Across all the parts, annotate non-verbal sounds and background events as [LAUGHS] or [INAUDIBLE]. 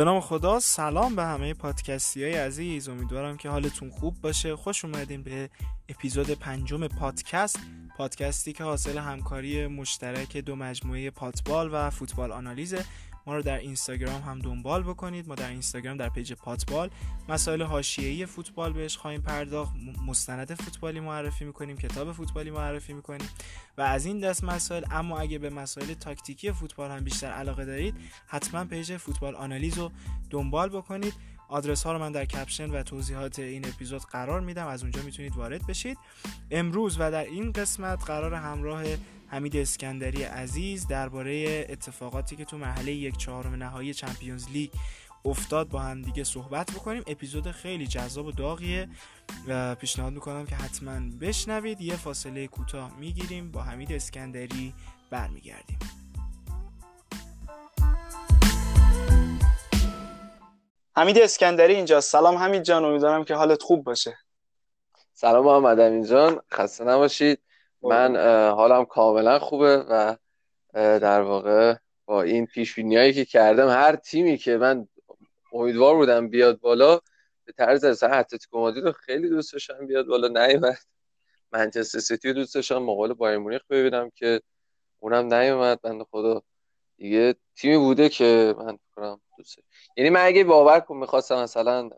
به نام خدا سلام به همه پادکستی های عزیز. امیدوارم که حالتون خوب باشه. خوش اومدیم به اپیزود پنجم پادکست پادکستی که حاصل همکاری مشترک دو مجموعه پاتبال و فوتبال آنالیزه ما رو در اینستاگرام هم دنبال بکنید. ما در اینستاگرام در page پاتبال مسائل حاشیه‌ای فوتبال بهش خواهیم پرداخت. مستند فوتبالی معرفی می‌کنیم کتاب فوتبالی معرفی می‌کنیم. و از این دست مسائل اما اگه به مسائل تاکتیکی فوتبال هم بیشتر علاقه دارید حتما page فوتبال آنالیز رو دنبال بکنید. آدرس ها رو من در caption و توضیحات این اپیزود قرار میدم. از اونجا می‌تونید وارد بشید. امروز و در این قسمت قراره همراه حمید اسکندری عزیز درباره اتفاقاتی که تو مرحله یک چهارم نهایی Champions League افتاد با هم دیگه صحبت بکنیم. اپیزود خیلی جذاب و داغیه. و پیشنهاد می‌کنم که حتما بشنوید. یه فاصله کوتاه می‌گیریم. با حمید اسکندری برمیگردیم. حمید اسکندری اینجا. سلام حمید جان. امیدوارم که حالت خوب باشه. سلام محمد امین جان. خسته نباشید. من حالم کاملا خوبه و در واقع با این پیش که کردم هر تیمی که من امیدوار بودم بیاد بالا به طرز از اتلتیکو مادرید رو خیلی دوست داشتم بیاد بالا نیومد. منچستر سیتی رو دوست داشتم مقابل بایر مونیخ ببینم که اونم نیومد. بنده خدا. دیگه تیمی بوده که من فکرم دوست یعنی من اگه باور کنم می‌خواستم مثلا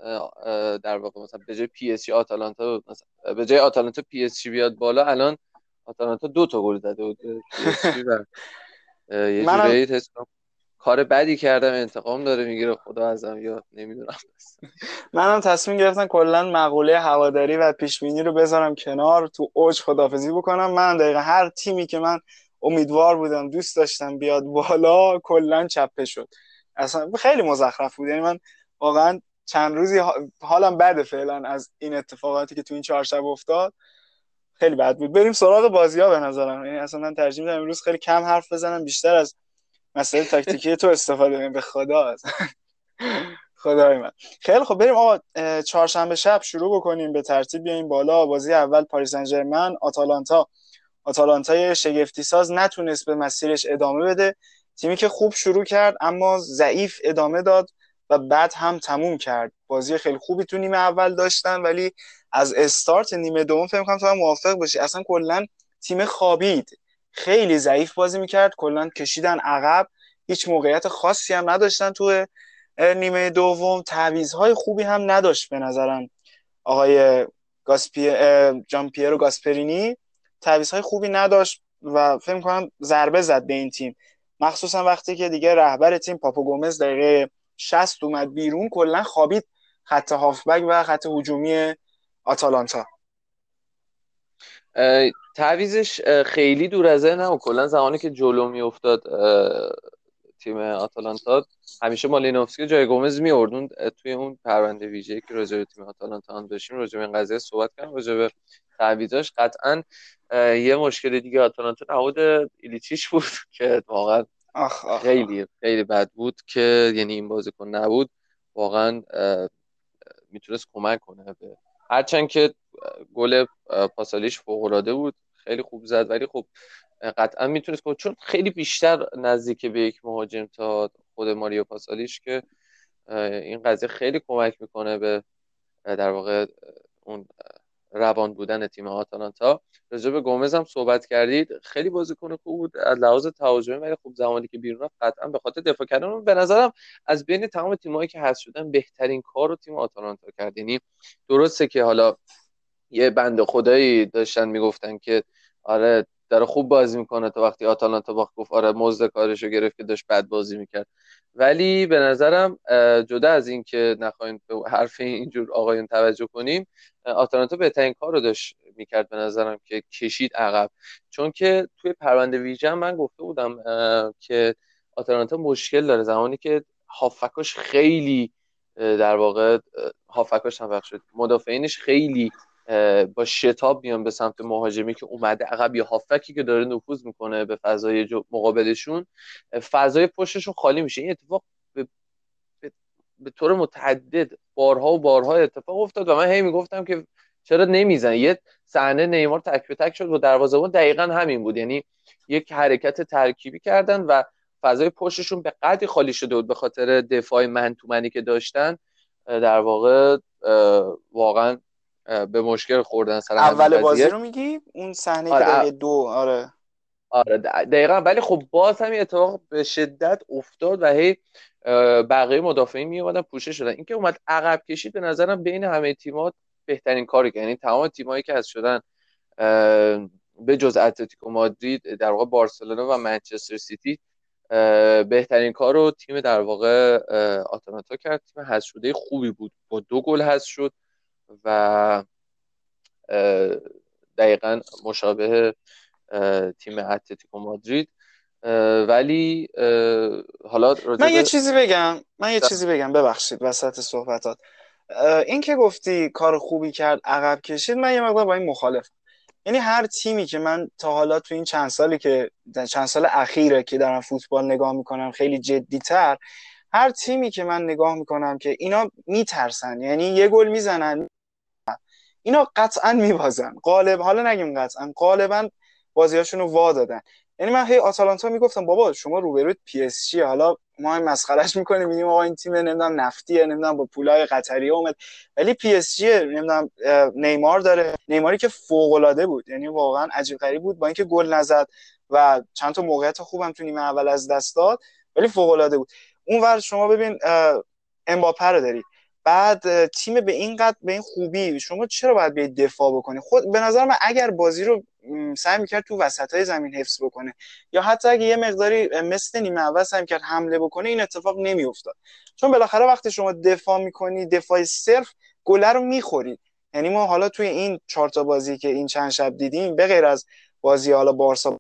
در واقع مثلا به جای پی اس جی آتالانتا مثلا به جای آتالانتا پی اس جی بیاد بالا الان آتالانتا دو تا گل زده بود. [LAUGHS] یه جوری کار بدی کردم انتقام داره می‌گیره خدا ازم یا نمی‌دونم. منم تصمیم گرفتم کلا مقوله هواداری و پیشبینی رو بذارم کنار تو اوج خدافزی بکنم. من دقیقا هر تیمی که من امیدوار بودم دوست داشتم بیاد بالا کلا چپه شد. اصلا خیلی مزخرف بود. یعنی من واقعا چند روزی حالم بده فعلا از این اتفاقاتی که تو این چهار شب افتاد. خیلی بد بود. بریم سراغ بازی ها به نظرم. یعنی اصلا من ترجیح میدم امروز خیلی کم حرف بزنم بیشتر از مسئله تاکتیکی تو استفاده کنیم. به خدا. [LAUGHS] خدای من. خیلی خب بریم آقا چهارشنبه شب شروع بکنیم به ترتیب بیایم بالا. بازی اول پاریس سن آتالانتا. آتالانتا شگفتی ساز نتونست به مسیرش ادامه بده. تیمی که خوب شروع کرد اما ضعیف ادامه داد و بعد هم تموم کرد. بازی خیلی خوبی تو نیمه اول داشتن ولی از استارت نیمه دوم فکر کنم تو موافق باشی. اصلا کلا تیم خوابید. خیلی ضعیف بازی می‌کرد. کلا کشیدن عقب. هیچ موقعیت خاصی هم نداشتن تو نیمه دوم. تعویضهای خوبی هم نداشت به نظرم آقای گاسپی جان پیرو گاسپرینی. تعویضهای خوبی نداشت و فکر کنم ضربه زد به این تیم. مخصوصا وقتی که دیگه رهبر تیم پاپو گومز دقیقه 60 اومد بیرون کلا خوابید خط هافبک و خط هجومی آتالانتا. تعویزش خیلی دور از ذهنم و کلا زمانی که جلو میافتاد تیم آتالانتا همیشه مالینوفسکی جای گومز میوردون توی اون پرونده ویژه‌ای که راجع به تیم آتالانتا هم داشتیم راجع به این قضیه صحبت کردیم راجع به تعویضاش قطعا یه مشکل دیگه آتالانتا نبود ایلیچیش بود [LAUGHS] که واقعا خیلی خیلی بد بود که یعنی این بازیکن نبود واقعا می‌تونست کمک کنه به هرچند که گل پاسالیش فوق العاده بود خیلی خوب زد ولی خب قطعا می‌تونست چون خیلی بیشتر نزدیک به یک مهاجم تا خود ماریو پاسالیش که این قضیه خیلی کمک می‌کنه به در واقع اون روان بودن تیم آتالانتا. راجع به گومز هم صحبت کردید. خیلی بازیکن خوب بود. از لحاظ تهاجمی ولی خب زمانی که بیرون رفت قطعا به خاطر دفاع کردن. به نظرم از بین تمام تیمایی که هست شدن بهترین کار رو تیم آتالانتا کرد. یعنی درسته که حالا یه بند خدایی داشتن می‌گفتن که آره داره خوب بازی می‌کنه تا وقتی آتالانتا باخت گفت آره مزد کارشو گرفت که داشت بد بازی می‌کرد. ولی به نظرم جدا از این که نخواهیم به حرف اینجور آقایون توجه کنیم آتالانتا بهترین کار رو داشت می‌کرد به نظرم که کشید عقب. چون که توی پرونده ویژه من گفته بودم که آتالانتا مشکل داره. زمانی که هافکاش خیلی در واقع هافکاش هم شد مدافعینش خیلی با شتاب میان به سمت مهاجمی که اومده عقب یا هافکی که داره نفوذ می‌کنه به فضای مقابلشون. فضای پشتشون خالی میشه. این اتفاق به, به... طور متعدد بارها و بارها اتفاق افتاد و من هی می‌گفتم که چرا نمیزن یه صحنه نیمار تک به تک شد و دروازه‌بان دقیقا همین بود. یعنی یک حرکت ترکیبی کردن و فضای پشتشون به قدری خالی شده بود به خاطر دفاع من که داشتن. در واقع واقعا به مشکل خوردن سر اول بازی رو میگی؟ اون صحنه آره که دو آره. آره دقیقا. ولی خب باز هم اتفاق به شدت افتاد و هی بقیه مدافعین می اومدن پوشه شدن اینکه اومد عقب کشید به نظرم بین همه تیمات بهترین کاری یعنی تمام تیمایی که از شدن به جز اتلتیکو مادرید در واقع بارسلونا و منچستر سیتی بهترین کار رو تیم در واقع آتالانتا کرد. تیم حذف شده خوبی بود. با دو گل حذف شد. و دقیقا مشابه تیم اتلتیکو مادرید. ولی حالا من یه چیزی بگم. من یه چیزی بگم. ببخشید وسط صحبتات. این که گفتی کار خوبی کرد عقب کشید من یه مقدار با این مخالف. یعنی هر تیمی که من تا حالا تو این چند سالی که چند سال اخیره که دارم فوتبال نگاه می‌کنم خیلی جدیتر هر تیمی که من نگاه می‌کنم که اینا میترسن. یعنی یه گل می‌زنن. اینا قطعا میبازن. غالب حالا نگیم قطعا غالبا بازیاشون رو وا دادن. یعنی من هی آتالانتا می‌گفتم بابا شما روبروت پی اس جی حالا ما هم مسخرهش می‌کنیم میگیم آقا این تیم نمی‌دونم نفتیه نمی‌دونم با پولای قطری اومد. ولی پی اس جی نمی‌دونم نیمار داره. نیماری که فوق العاده بود. یعنی واقعا عجیب غریب بود. با اینکه گل نزد و چند تا موقعیت خوبم تو نیمه اول از دست داد ولی فوق العاده بود. اونور شما ببین امباپه رو داری بعد تیم به این قد به این خوبی شما چرا باید بد دفاع بکنی؟ خود به نظر من اگر بازی رو سعی می‌کرد تو وسط های زمین حفظ بکنه یا حتی اگه یه مقداری مثل نیمه اول سعی می‌کرد حمله بکنه این اتفاق نمیافتاد. چون بالاخره وقتی شما دفاع می‌کنی دفاع صرف گله رو می‌خوری. یعنی ما حالا توی این چهار تا بازی که این چند شب دیدیم به غیر از بازی حالا بارسا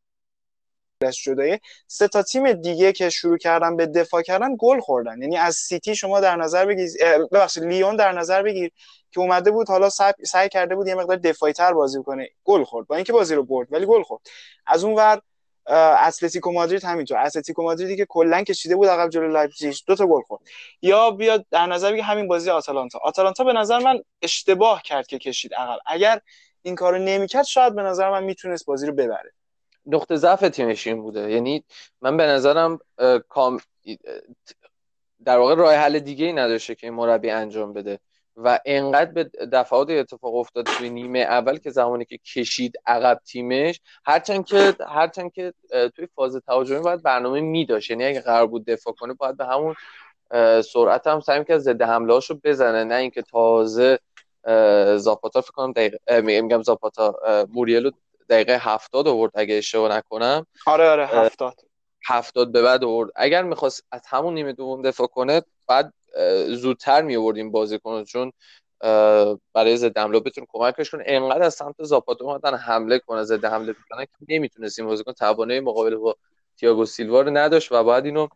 جدایه سه تا تیم دیگه که شروع کردن به دفاع کردن گل خوردن. یعنی از سیتی شما در نظر بگیر ببخشید لیون در نظر بگیر که اومده بود حالا سعی, کرده بود یه مقدار دفاعی تر بازی کنه. گل خورد. با اینکه بازی رو برد ولی گل خورد. از اون ور اتلتیکو مادرید همینطور. اتلتیکو مادریدی که کلا کشیده بود عقب جلوی لایپزیگ دو تا گل خورد. یا بیاد در نظر بگیر همین بازی آتالانتا. آتالانتا به نظر من اشتباه کرد که کشید عقب. اگر این کارو نمی‌کرد شاید به نظر من می‌تونست بازی رو ببره. نقطه ضعف تیمش این بوده. یعنی من به نظرم کام در واقع راه حل دیگه ای نداشته که این مربی انجام بده. و انقدر به دفعات اتفاق افتاد توی نیمه اول که زمانی که کشید عقب تیمش هرچند که هرچند که توی فاز تهاجمی باید برنامه می داشت یعنی اگه قرار بود دفاع کنه باید به همون سرعت هم سعی که ضد حمله هاشو بزنه. نه اینکه تازه زاپاتا فکر کنم دقیقه میگم زاپاتا موریلو دقیقه هفتاد آورد اگه اشتباه نکنم. آره آره هفتاد. هفتاد به بعد آورد. اگر می‌خواست از همون نیمه دوم دفاع کنه بعد زودتر می آورد این بازیکن چون برای ضد حمله بتون کمکش کنه. انقدر از سمت زاپاتا اومدن حمله کنه ضد حمله کنه که نمی‌تونست این بازیکن توانایی مقابله با تییاگو سیلوا رو نداشت و بعد اینو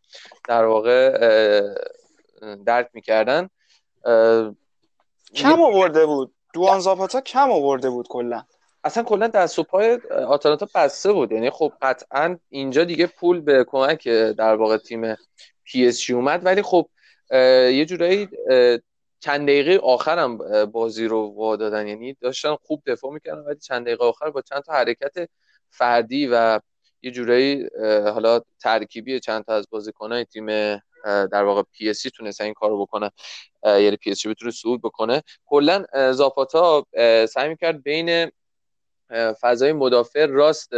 در واقع درک می‌کردن. کم آورده بود. دوان زاپاتا کم آورده بود کلا. اصلا کلا دست و پای آتالانتا بسته بود. یعنی خب قطعا اینجا دیگه پول به کمک در واقع تیم پی اس جی اومد. ولی خب یه جورایی چند دقیقه آخرم بازی رو وادادن یعنی داشتن خوب دفاع می‌کردن ولی چند دقیقه آخر با چند تا حرکت فردی و یه جورایی حالا ترکیبی چند تا از بازیکنای تیم در واقع پی اس تونستن این کارو بکنه یعنی پی اس بتونه صعود بکنه. کلا زاپاتا سعی می‌کرد بین فضای مدافع راست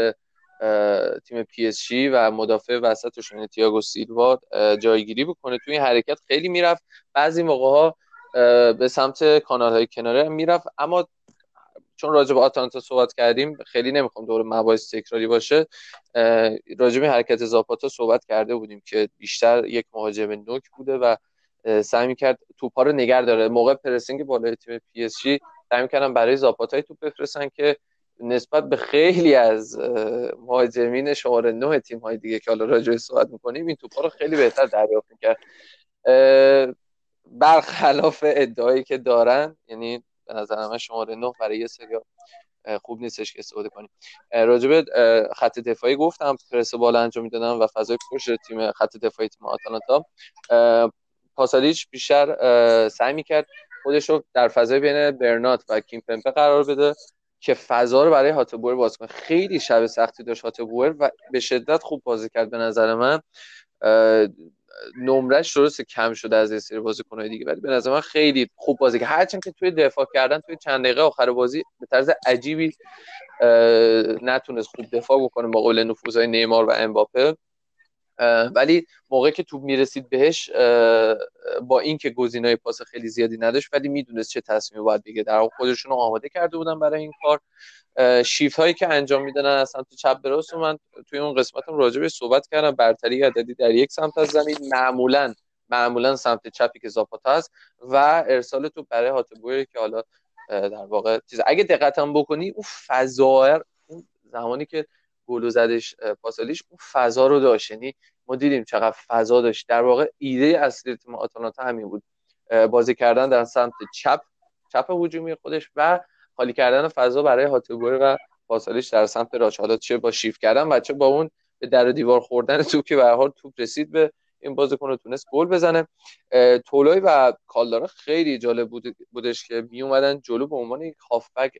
تیم پی اس جی و مدافع وسطش تییاگو سیلوا جایگیری بکنه. توی این حرکت خیلی می‌رفت. بعضی موقع ها به سمت کانال های کناره می‌رفت. اما چون راجع به آتانتا صحبت کردیم خیلی نمی‌خوام دور مباحث تکراری باشه. راجع به حرکت زاپاتا صحبت کرده بودیم که بیشتر یک مهاجم نوک بوده و سعی می‌کرد توپا رو نگر داره. موقع پرسینگ بالای تیم پی اس جی سعی برای زاپاتا یه توپ بفرستن که نسبت به خیلی از مهاجمین شماره نه تیم های دیگه که حالا راجع صحبت می‌کنیم این توپا رو خیلی بهتر دریافت می‌کرد. برخلاف ادعایی که دارن یعنی به نظر من شماره نه برای یه سری خوب نیستش که استفاده کنیم. راجب خط دفاعی گفتم پرس بالا انجام می‌دادن و فضای پشت تیم خط دفاعی تیم آتالانتا. پاسالیچ بیشتر سعی می‌کرد خودش رو در فضای بین برنات و کیمپمپه قرار بده. که فضا رو برای هاتبور باز کنه. خیلی شب سختی داشت هاتبور و به شدت خوب بازی کرد به نظر من. نمرش درسته کم شده از یه سری بازیکن‌های دیگه ولی به نظر من خیلی خوب بازی کرد. هرچند که توی دفاع کردن توی چند دقیقه آخر بازی به طرز عجیبی نتونست خوب دفاع بکنه با قول نفوذهای نیمار و امباپه. ولی موقعی که توپ می‌رسید بهش با اینکه گزینه‌های پاس خیلی زیادی نداشت ولی می‌دونست چه تصمیمی باید بگیره. در خودشون رو آماده کرده بودن برای این کار. شیفت هایی که انجام میدن از سمت چپ به راست من توی اون قسمتم راجع به صحبت کردم. برتری عددی در یک سمت از زمین معمولا معمولا سمت چپی که زاپاتا هست و ارسال تو برای هاتبوی که حالا در واقع چیز. اگه دقتم بکنی اون فضا اون زمانی که گل زدش پاسالیش اون فضا رو داشت. یعنی ما دیدیم چقدر فضا داشت. در واقع ایده اصلی تیم آتالانتا همین بود. بازی کردن در سمت چپ چپ هجومی خودش و خالی کردن فضا برای هاتبوئر و پاسالیچ در سمت راست حالا چه با شیفت کردن و چه با اون به در دیوار خوردن توپ که به حال توپ رسید به این بازیکن تونست گل بزنه. تولوی و کالدارا خیلی جالب بود بودش که می اومدن جلو به عنوان یک هافبک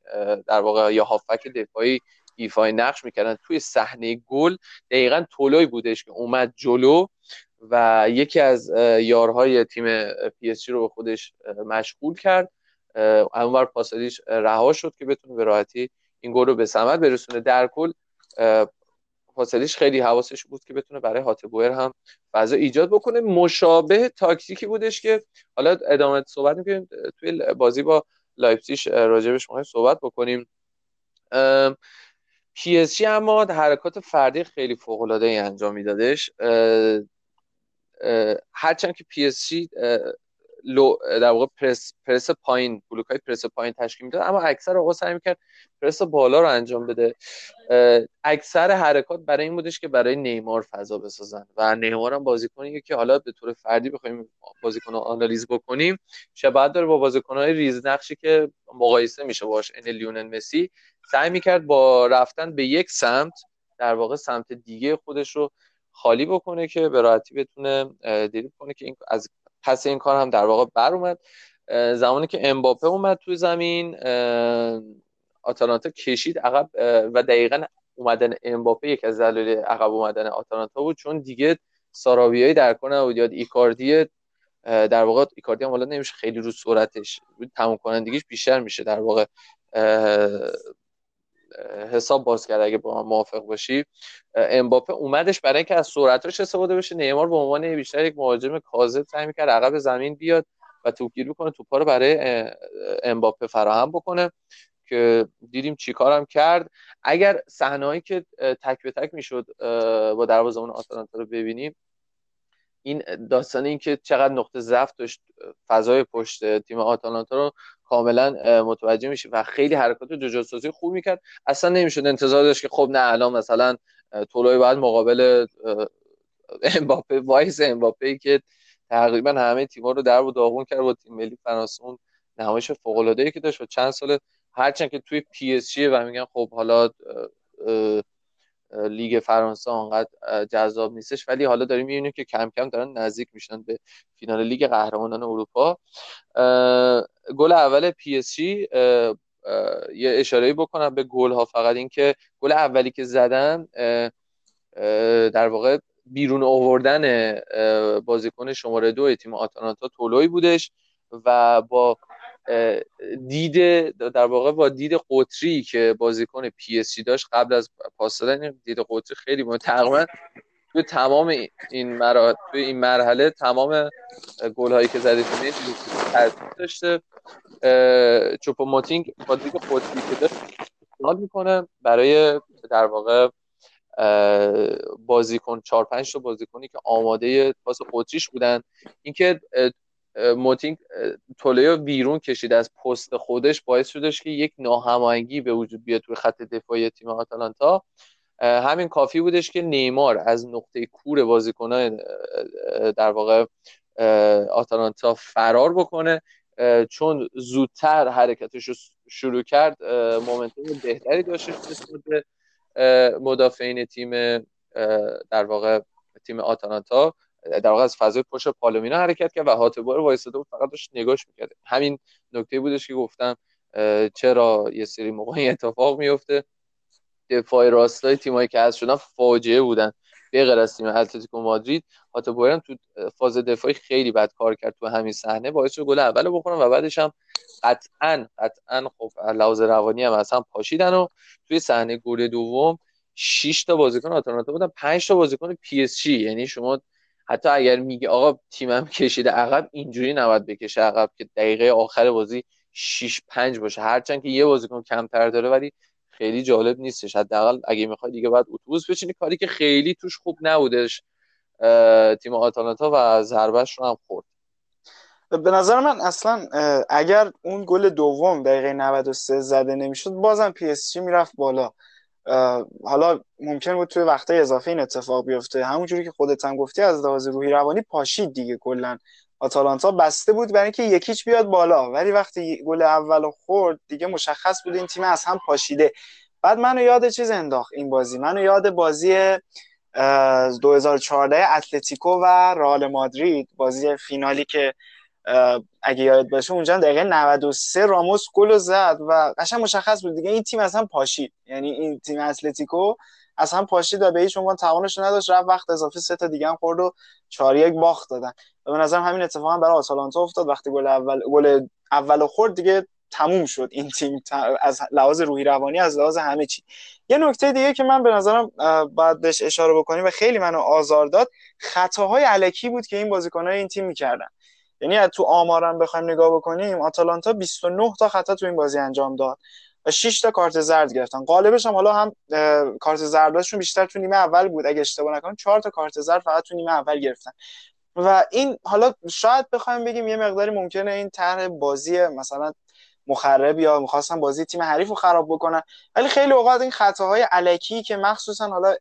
در واقع یا هافبک دفاعی ایفای نقش می‌کردن. توی صحنه گل دقیقا تولوی بودش که اومد جلو و یکی از یارهای تیم پی اس رو به خودش مشغول کرد. اونور پاسالیچ رها شد که بتونه به راحتی این گل رو به ثمر برسونه. در کل پاسالیچ خیلی حواسش بود که بتونه برای هاتبوئر هم فضا ایجاد بکنه. مشابه تاکتیکی بودش که حالا ادامه صحبت می‌کنیم. توی بازی با لایپزیگ راجبش می‌خوایم صحبت بکنیم. پی اس جی اما حرکات فردی خیلی فوق العاده ای انجام میدادش. هرچند که پی اس جی لو در واقع پرس, پرس پایین بلوک های پرس پایین تشکیل می‌داد اما اکثر آقا سعی می‌کرد پرس بالا رو انجام بده. اکثر حرکات برای این بودش که برای نیمار فضا بسازن و نیمار هم بازیکنیه که حالا به طور فردی بخوایم بازیکن رو آنالیز بکنیم شباهت داره با بازیکن های ریز نقشی که مقایسه میشه باش ان لیونل مسی. سعی می‌کرد با رفتن به یک سمت در واقع سمت دیگه خودش رو خالی بکنه که به راحتی بتونه دریبل کنه که این از پس این کار هم در واقع بر اومد. زمانی که امباپه اومد توی زمین آتالانتا کشید عقب و دقیقا اومدن امباپه یک از دلایل عقب اومدن آتالانتا بود چون دیگه ساراویایی در کنه بود یاد ایکاردی در واقع ایکاردی هم حالا نمیشه خیلی رو سرعتش تموم کنندگیش بیشتر میشه در واقع حساب باز کرد اگه با من موافق باشی. امباپه اومدش برای اینکه از سرعتش استفاده بشه. نیمار به عنوان بیشتر یک مهاجم کاذب سعی می‌کرد عقب زمین بیاد و توپگیری بکنه توپا رو برای امباپه فراهم بکنه که دیدیم چیکارم کرد. اگر صحنه‌ای که تک به تک می‌شد با دروازه‌بان آتالانتا رو ببینیم این داستان این که چقدر نقطه ضعف داشت فضای پشت تیم آتالانتا رو کاملا متوجه میشه و خیلی حرکات جوجاسازی خوب می‌کرد. اصلا نمی‌شد انتظار داشت که خب نه الان مثلا طولای بعد مقابل [LAUGHS] امباپه وایس امباپه ای که تقریبا همه تیم‌ها رو در و داغون کرد با تیم ملی فرانسه اون نمایش فوق العاده که داشت و چند سال. هرچند که توی پی اس و میگن خب حالا لیگ فرانسه آنقدر جذاب نیستش. ولی حالا داریم می‌بینیم که کم کم دارن نزدیک میشن به فینال لیگ قهرمانان اروپا. گل اول پی اس یه اشاره بکنم به گل ها فقط اینکه گل اولی که زدن در واقع بیرون آوردن بازیکن شماره دو تیم آتالانتا تولوی بودش و با دید در واقع با دید قطری که بازیکن پی اس داشت قبل از پاس دادن دید قطری خیلی مهم تقریبا توی تمام این مرحله توی این مرحله تمام گل هایی که زده تیم داشته. چوپو موتینگ با دید قطری که داشت می‌کنه برای در واقع بازیکن 4 5 تا بازیکنی که آماده پاس قطریش بودن. اینکه موتینگ تولیو بیرون کشید. از پست خودش باعث شدش که یک ناهماهنگی به وجود بیاد توی خط دفاعی تیم آتالانتا. همین کافی بودش که نیمار از نقطه کور بازیکنان در واقع آتالانتا فرار بکنه. چون زودتر حرکتش رو شروع کرد مومنتوم بهتری داشتش نسبت به مدافعین تیم در واقع تیم آتالانتا. در واقع از فضای پشت پالومینا حرکت کرد و هاتبار وایساده بود فقط داشت نگاش می‌کرد. همین نکته بودش که گفتم چرا یه سری موقعی اتفاق میفته دفاع راستای تیمایی که از شدن فاجعه بودن. به از تیم اتلتیکو مادرید هاتا بویرم تو فاز دفاعی خیلی بد کار کرد تو همین صحنه. باعث شد گل اول بخورن و بعدش هم قطعا قطعا خب لحاظ روانی هم اصلا پاشیدن و توی صحنه گل دوم 6 تا بازیکن آتالانتا بودن. 5 تا بازیکن پی اس جی یعنی شما حتی اگر میگه آقا تیمم کشیده عقب اینجوری نباید بکشه عقب که دقیقه آخر بازی 6 5 باشه. هرچند که یه بازیکن کمتر داره ولی خیلی جالب نیستش. حداقل اگه می‌خواد دیگه باید اتوبوس بچینی. کاری که خیلی توش خوب نبودش تیم آتالانتا و ضربش رو هم خورد. به نظر من اصلا اگر اون گل دوم دقیقه 93 زده نمی‌شد بازم پی اس جی می‌رفت بالا. حالا ممکن بود توی وقته اضافه این اتفاق بیفته. همونجوری که خودت هم گفتی از لحاظ روحی روانی پاشید دیگه. کلا آتالانتا بسته بود برای اینکه یکیچ بیاد بالا. ولی وقتی گل اول خورد دیگه مشخص بود این تیم از هم پاشیده. بعد منو یاد چیز انداخت این بازی. منو یاد بازی 2014 اتلتیکو و رئال مادرید. بازی فینالی که اگه یاد باشه اونجا دقیقه 93 راموس گل زد و قشنگ مشخص بود دیگه این تیم اصلا پاشید. یعنی این تیم اتلتیکو اصلا پاشید و به هیچ عنوان توانش نداشت رفت وقت اضافه سه تا دیگه هم خورد و 4 یک باخت دادن. و به نظر همین اتفاق هم برای آتالانتا افتاد. وقتی گل اول گل اول خورد دیگه تموم شد. این تیم از لحاظ روحی روانی از لحاظ همه چی. یه نکته دیگه که من به نظرم باید بهش اشاره بکنیم و خیلی منو آزار داد خطاهای علکی بود که این بازیکن‌های این تیم می‌کردن. یعنی تو آمارم بخوایم نگاه بکنیم آتالانتا 29 تا خطا تو این بازی انجام داد و 6 تا کارت زرد گرفتن. غالبش هم حالا هم کارت زردشون بیشتر تو نیمه اول بود اگه اشتباه نکنم 4 تا کارت زرد فقط تو نیمه اول گرفتن. و این حالا شاید بخوایم بگیم یه مقداری ممکنه این طرح بازی مثلا مخرب یا می‌خواستن بازی تیم حریف رو خراب بکنن. ولی خیلی اوقات این خطاهای علکی که مخصوصا حالا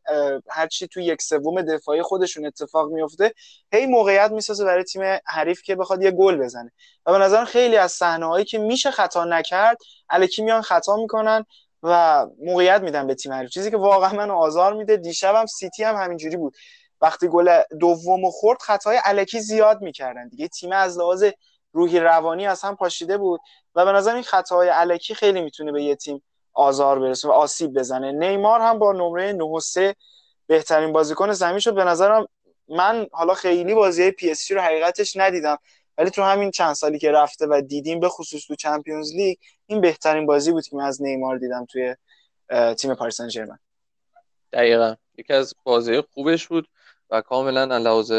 هرچی تو یک سوم دفاعی خودشون اتفاق میفته هی موقعیت می‌سازه برای تیم حریف که بخواد یه گل بزنه. و به نظر خیلی از صحنه که میشه خطا نکرد الکی میان خطا می‌کنن و موقعیت میدن به تیم حریف. چیزی که واقعا منو آزار میده دیشبم سیتی هم همینجوری بود. وقتی گل دوم خورد خطای الکی زیاد می‌کردن دیگه. تیم از لحاظ روحی روانی از هم پاشیده بود و به نظر این خطاهای الکی خیلی می‌تونه به یه تیم آزار برسه و آسیب بزنه. نیمار هم با نمره 9 3 بهترین بازیکن زمین شد. به نظرم من حالا خیلی بازی پی اس رو حقیقتش ندیدم ولی تو همین چند سالی که رفته و دیدیم به خصوص تو چمپیونز لیگ این بهترین بازی بود که من از نیمار دیدم توی تیم پاریس سن ژرمن. دقیقا. یکی از بازی خوبش بود. و کاملا لحاظ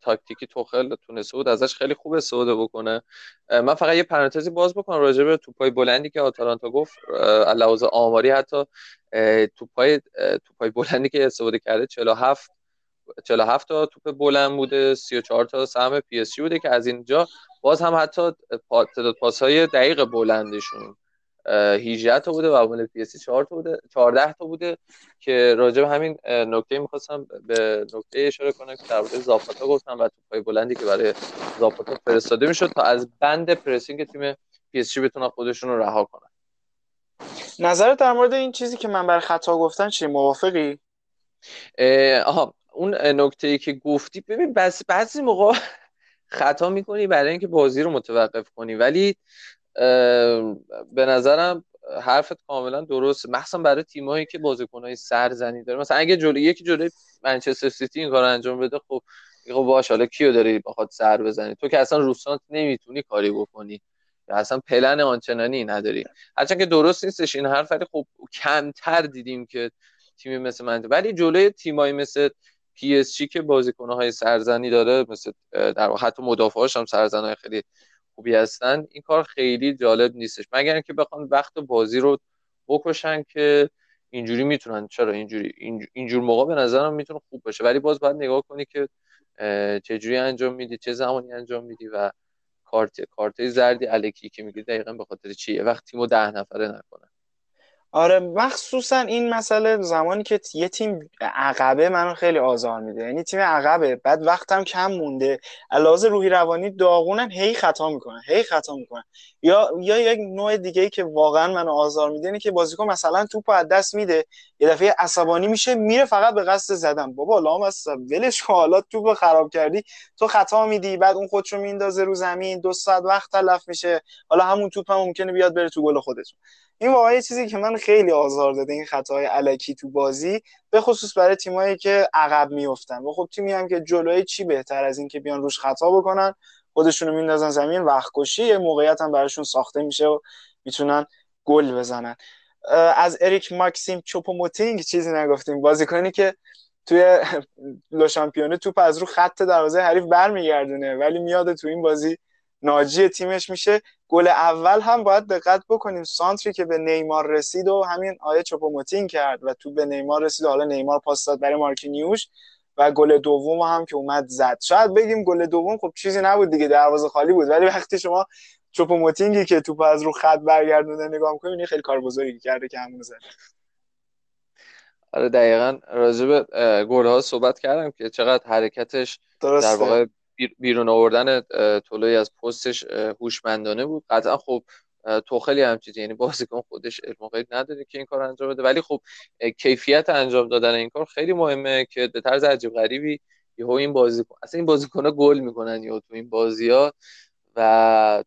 تاکتیکی توخل تونسته بود ازش خیلی خوب استفاده بکنه. من فقط یه پرانتزی باز بکنم راجع به توپای بلندی که آتالانتا گفت لحاظ آماری حتی توپای توپای بلندی که استفاده کرده 47 47 تا توپ بلند بوده 34 تا سهم پی اس بوده که از اینجا باز هم حتی تعداد پاس های دقیق بلندشون. 18 تا بوده و مال پی اس 4 تا بوده 14 تا بوده که راجع به همین نکته می‌خواستم به نکته اشاره کنم که در زاپاتا گفتم و توپای بلندی که برای زاپاتا فرستاده می‌شد تا از بند پرسینگ تیم پی اس بتونن خودشون رو رها کنن. نظرت در مورد این چیزی که من برای خطا گفتن چی؟ موافقی؟ آها اون نکته ای که گفتی ببین بس بعضی موقع [LAUGHS] خطا می‌کنی برای اینکه بازی رو متوقف کنی ولی به نظرم حرفت کاملا درست مخصوصا برای تیمایی که بازیکنهای سرزنی داره. مثلا اگه جلوی یکی جلوی منچستر سیتی این کار انجام بده خب خب باش حالا کیو داری بخواد سر بزنی؟ تو که اصلا روسانت نمی‌تونی کاری بکنی. اصلا پلن آنچنانی نداری. هرچند که درست نیستش این حرف ولی خب کمتر دیدیم که تیمی مثل من ولی جلوی تیمایی مثل پی اس جی که بازیکن‌های سرزنی داره مثل در حتی مدافعاش هم سرزنای خیلی خوبی هستن این کار خیلی جالب نیستش. مگر اینکه بخوان وقت بازی رو بکشن که اینجوری می‌تونن چرا اینجوری اینجور موقع به نظرم می‌تونه خوب باشه. ولی باز باید نگاه کنی که چجوری انجام میدی چه زمانی انجام میدی و کارت کارت زردی الکی که میگی دقیقا به خاطر چیه؟ وقت تیمو ده نفره نکنن. آره مخصوصا این مسئله زمانی که یه تیم عقبه منو خیلی آزار میده. یعنی تیم عقبه. بعد وقتم کم مونده. علاوه روحی روانی داغونن هی خطا می‌کنن هی خطا می‌کنن. یا یا یک نوع دیگه ای که واقعا منو آزار میده اینه که بازیکن مثلا توپ از دست میده. یه دفعه عصبانی میشه میره فقط به قصد زدن. بابا لام از ولش کن. حالا توپ خراب کردی. تو خطا میدی. بعد اون خودشو میندازه رو زمین. دو ساعت وقت تلف میشه. حالا همون توپ هم ممکنه بیاد بره تو گل خودتون. این واقعا چیزی که من خیلی آزار داده این خطاهای علکی تو بازی به خصوص برای تیمایی که عقب میفتن و خب تیمی هم که جلوی چی بهتر از این که بیان روش خطا بکنن خودشونو میندازن زمین وقت کشی یه موقعیت هم براشون ساخته میشه و می‌تونن گل بزنن. از اریک ماکسیم چوپوموتینگ چیزی نگفتیم. بازیکنی که توی [LAUGHS] لو شامپیونه توپ از رو خط دروازه حریف برمیگردونه ولی میاد تو این بازی ناجی تیمش میشه. گل اول هم باید دقت بکنیم. سانتری که به نیمار رسید و همین آقای چوپوموتینگ کرد و تو به نیمار رسید و حالا نیمار پاس داد برای مارکینیوس. و گل دوم هم که اومد زد. شاید بگیم گل دوم خب چیزی نبود دیگه دروازه خالی بود. ولی وقتی شما چوپوموتینگی که توپ از رو خط برگردونده نگاه می‌کنی خیلی کار بزرگی کرده که همون زد. آره دقیقا راجع به گل ها صحبت کردم که چقدر حرکتش درسته. در واقع بیرون آوردن طلوعی از پستش هوشمندانه بود. قطعا خب توخلی هم چیزی یعنی بازیکن خودش علم نداره که این کار انجام بده. ولی خب کیفیت انجام دادن این کار خیلی مهمه که به طرز عجیب غریبی یهو این بازیکن اصلا این بازیکن ها گل می‌کنن یا تو این بازی ها و